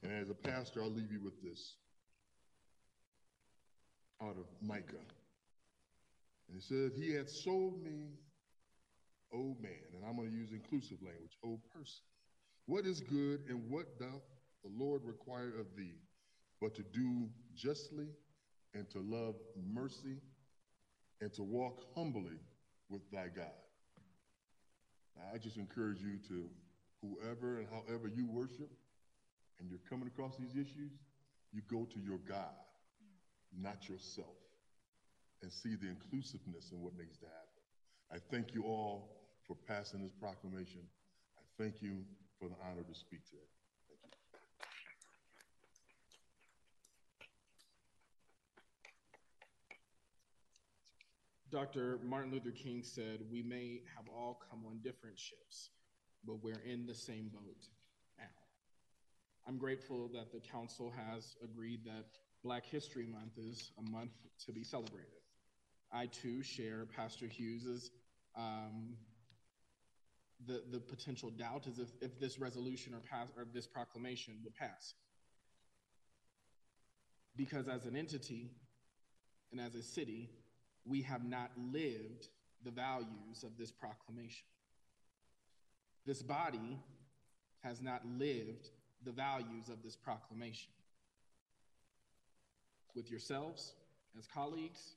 And as a pastor, I'll leave you with this. Out of Micah. And it says, He had sold me, O man, and I'm going to use inclusive language, O person. What is good and what doth the Lord require of thee, but to do justly and to love mercy and to walk humbly with thy God. Now, I just encourage you to, whoever and however you worship, and you're coming across these issues, you go to your God, not yourself, and see the inclusiveness in what needs to happen. I thank you all for passing this proclamation. I thank you for the honor to speak today. Thank you. Dr. Martin Luther King said, We may have all come on different ships, but we're in the same boat now. I'm grateful that the council has agreed that Black History Month is a month to be celebrated. I too share Pastor Hughes's um, the, the potential doubt is if, if this resolution or pass or this proclamation would pass. Because as an entity and as a city, we have not lived the values of this proclamation. This body has not lived the values of this proclamation. With yourselves as colleagues,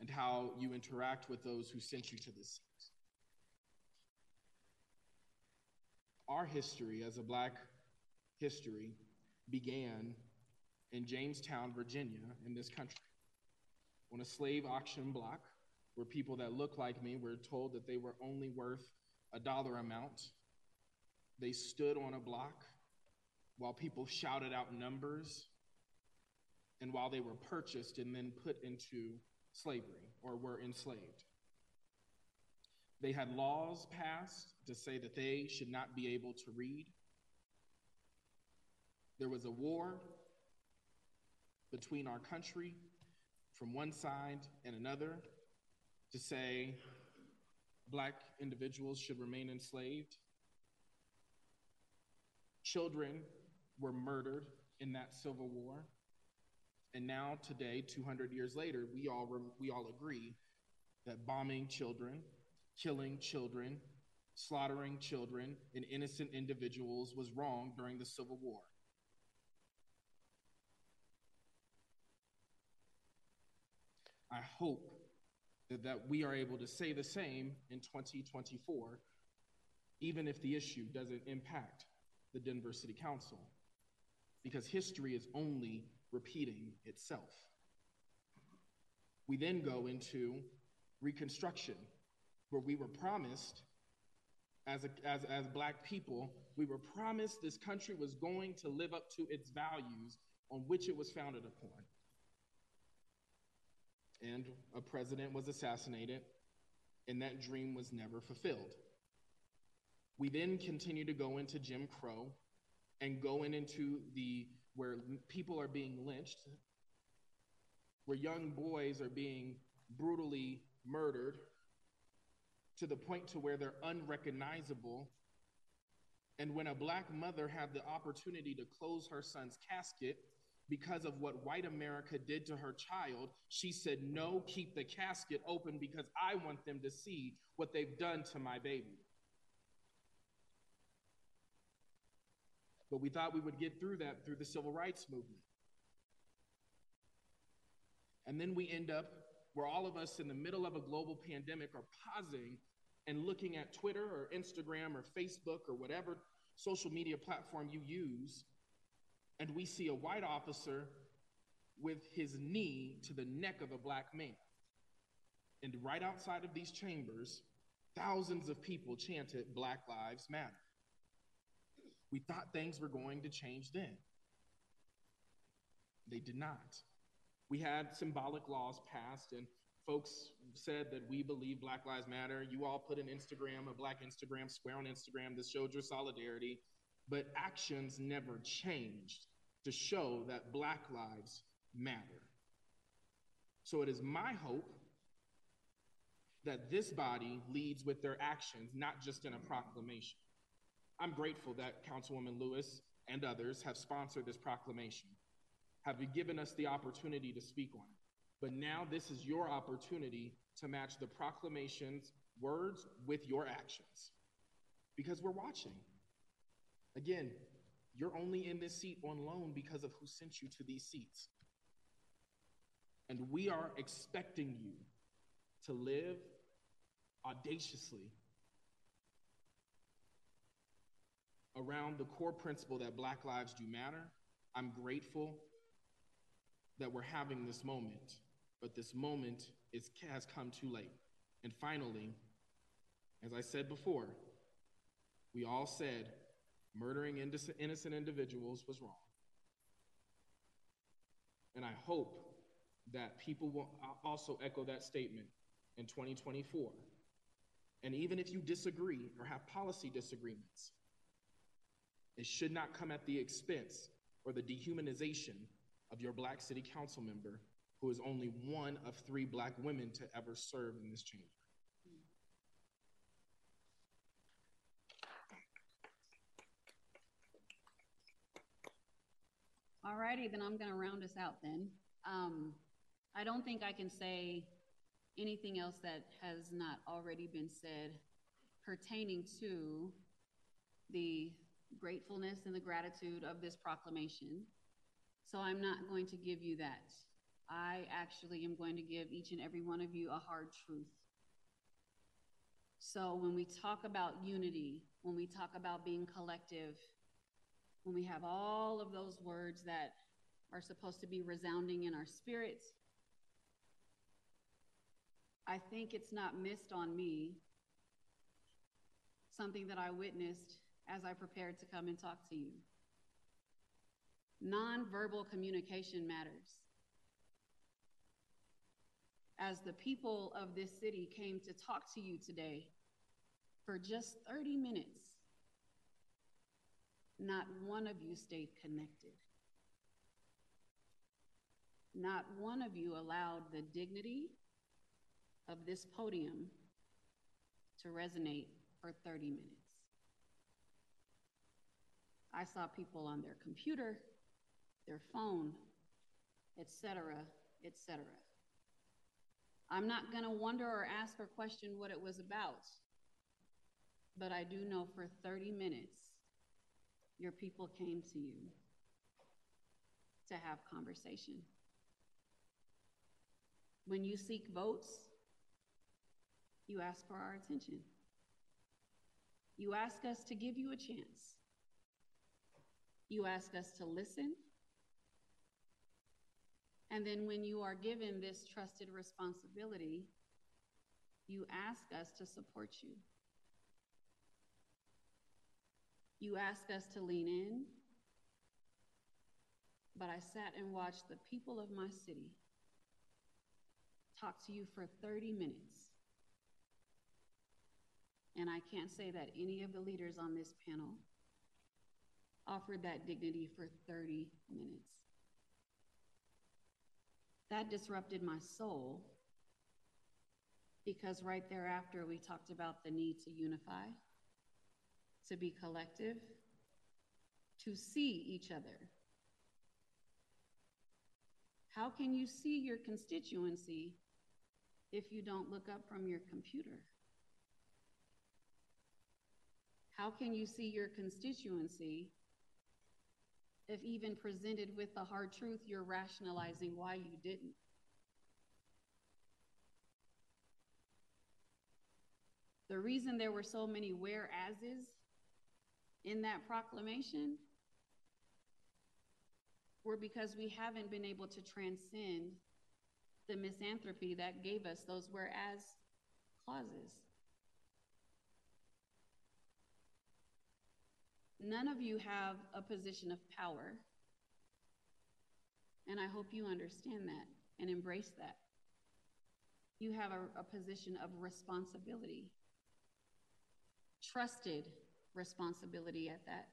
and how you interact with those who sent you to this seat. Our history as a Black history began in Jamestown, Virginia, in this country on a slave auction block where people that looked like me were told that they were only worth a dollar amount. They stood on a block while people shouted out numbers and while they were purchased and then put into slavery or were enslaved. They had laws passed to say that they should not be able to read. There was a war between our country from one side and another to say black individuals should remain enslaved. Children were murdered in that civil war. And now, today, 200 years later, we all, we all agree that bombing children, killing children, slaughtering children, and innocent individuals was wrong during the Civil War. I hope that, that we are able to say the same in 2024, even if the issue doesn't impact the Denver City Council, because history is only repeating itself. We then go into Reconstruction, where we were promised, as, a, as, as Black people, we were promised this country was going to live up to its values on which it was founded upon and a president was assassinated, and that dream was never fulfilled. We then continue to go into Jim Crow and going into the where people are being lynched, where young boys are being brutally murdered to the point to where they're unrecognizable. And when a black mother had the opportunity to close her son's casket, because of what white America did to her child, she said, No, keep the casket open because I want them to see what they've done to my baby. But we thought we would get through that through the civil rights movement. And then we end up where all of us in the middle of a global pandemic are pausing and looking at Twitter or Instagram or Facebook or whatever social media platform you use and we see a white officer with his knee to the neck of a black man. And right outside of these chambers, thousands of people chanted Black Lives Matter. We thought things were going to change then. They did not. We had symbolic laws passed, and folks said that we believe Black Lives Matter. You all put an Instagram, a black Instagram square on Instagram that showed your solidarity but actions never changed to show that Black lives matter. So it is my hope that this body leads with their actions, not just in a proclamation. I'm grateful that Councilwoman Lewis and others have sponsored this proclamation. have given us the opportunity to speak on it. But now this is your opportunity to match the proclamation's words with your actions because we're watching. Again, you're only in this seat on loan because of who sent you to these seats. And we are expecting you to live audaciously around the core principle that Black lives do matter. I'm grateful that we're having this moment, but this moment is, has come too late. And finally, as I said before, we all said murdering innocent individuals was wrong. And I hope that people will uh, also echo that statement in 2024. And even if you disagree or have policy disagreements, it should not come at the expense or the dehumanization of your Black City Council member, who is only one of three Black women to ever serve in this chamber. All righty, then I'm going to round us out then. Um, I don't think I can say anything else that has not already been said pertaining to the gratefulness and the gratitude of this proclamation. So I'm not going to give you that. I actually am going to give each and every one of you a hard truth. So when we talk about unity, when we talk about being collective, when we have all of those words that are supposed to be resounding in our spirits, I think it's not missed on me something that I witnessed as I prepared to come and talk to you. Nonverbal communication matters. As the people of this city came to talk to you today for just 30 minutes, not one of you stayed connected. Not one of you allowed the dignity of this podium to resonate for 30 minutes. I saw people on their computer, their phone, etc., etc. I'm not going to wonder or ask or question what it was about, but I do know for 30 minutes your people came to you to have conversation. When you seek votes, you ask for our attention. You ask us to give you a chance. You ask us to listen. And then, when you are given this trusted responsibility, you ask us to support you. You ask us to lean in, but I sat and watched the people of my city talk to you for 30 minutes. And I can't say that any of the leaders on this panel offered that dignity for 30 minutes. That disrupted my soul because right thereafter we talked about the need to unify to be collective, to see each other. How can you see your constituency if you don't look up from your computer? How can you see your constituency if, even presented with the hard truth, you're rationalizing why you didn't? The reason there were so many whereases in that proclamation were because we haven't been able to transcend the misanthropy that gave us those whereas clauses. None of you have a position of power. And I hope you understand that and embrace that. You have a, a position of responsibility, trusted responsibility at that.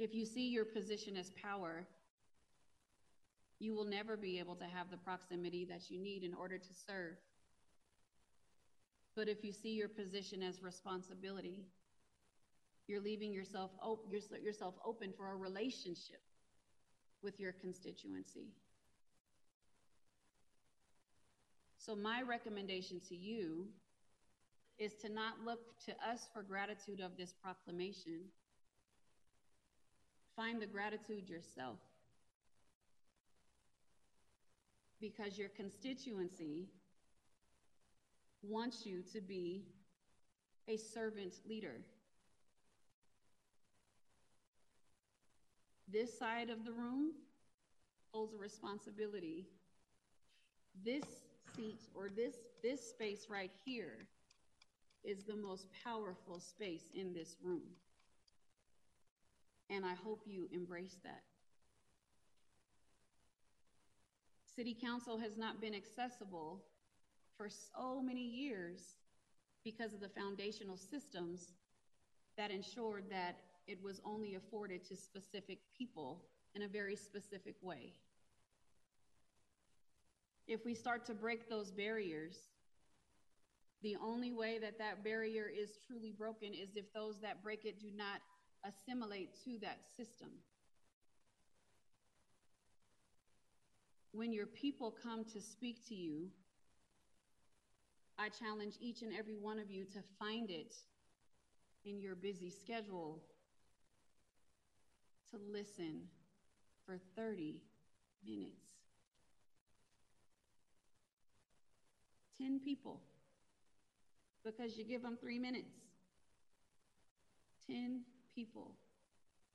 If you see your position as power, you will never be able to have the proximity that you need in order to serve. But if you see your position as responsibility, you're leaving yourself, op- yourself open for a relationship with your constituency. So, my recommendation to you is to not look to us for gratitude of this proclamation. Find the gratitude yourself. Because your constituency wants you to be a servant leader. This side of the room holds a responsibility. This seat or this this space right here is the most powerful space in this room. And I hope you embrace that. City Council has not been accessible for so many years because of the foundational systems that ensured that it was only afforded to specific people in a very specific way. If we start to break those barriers, the only way that that barrier is truly broken is if those that break it do not assimilate to that system. When your people come to speak to you, I challenge each and every one of you to find it in your busy schedule to listen for 30 minutes. 10 people because you give them three minutes. 10 people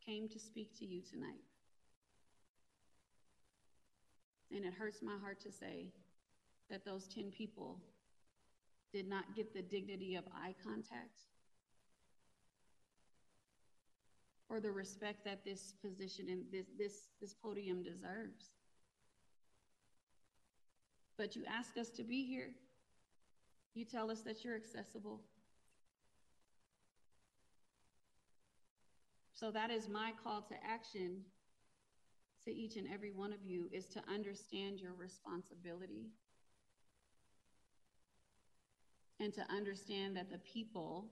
came to speak to you tonight. And it hurts my heart to say that those 10 people did not get the dignity of eye contact or the respect that this position and this, this, this podium deserves. But you ask us to be here. You tell us that you're accessible. So that is my call to action to each and every one of you is to understand your responsibility and to understand that the people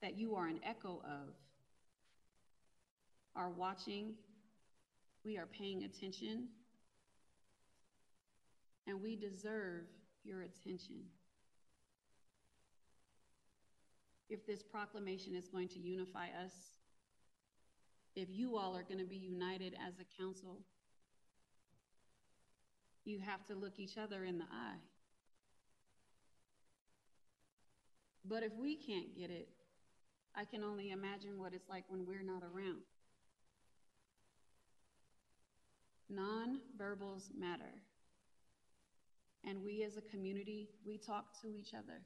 that you are an echo of are watching, we are paying attention, and we deserve your attention. If this proclamation is going to unify us, if you all are going to be united as a council, you have to look each other in the eye. But if we can't get it, I can only imagine what it's like when we're not around. Non-verbals matter. And we as a community, we talk to each other.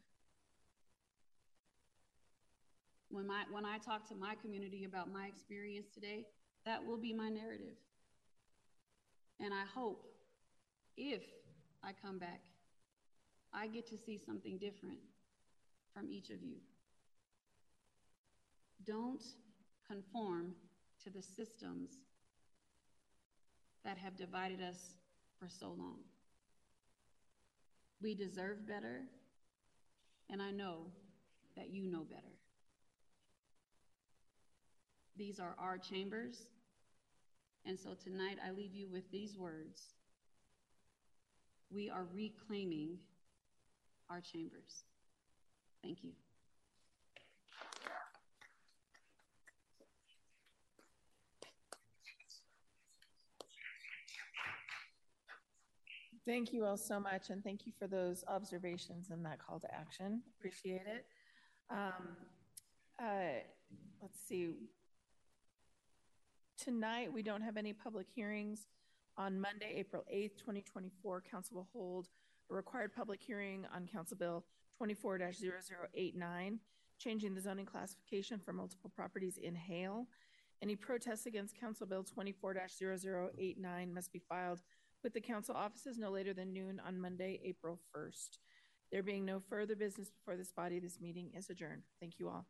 When, my, when I talk to my community about my experience today, that will be my narrative. And I hope if I come back, I get to see something different from each of you. Don't conform to the systems that have divided us for so long. We deserve better, and I know that you know better. These are our chambers, and so tonight I leave you with these words. We are reclaiming our chambers. Thank you. Thank you all so much, and thank you for those observations and that call to action. Appreciate it. Um, uh, let's see. Tonight, we don't have any public hearings. On Monday, April 8th, 2024, Council will hold a required public hearing on Council Bill 24 0089, changing the zoning classification for multiple properties in Hale. Any protests against Council Bill 24 0089 must be filed with the council offices no later than noon on Monday, April 1st. There being no further business before this body, this meeting is adjourned. Thank you all.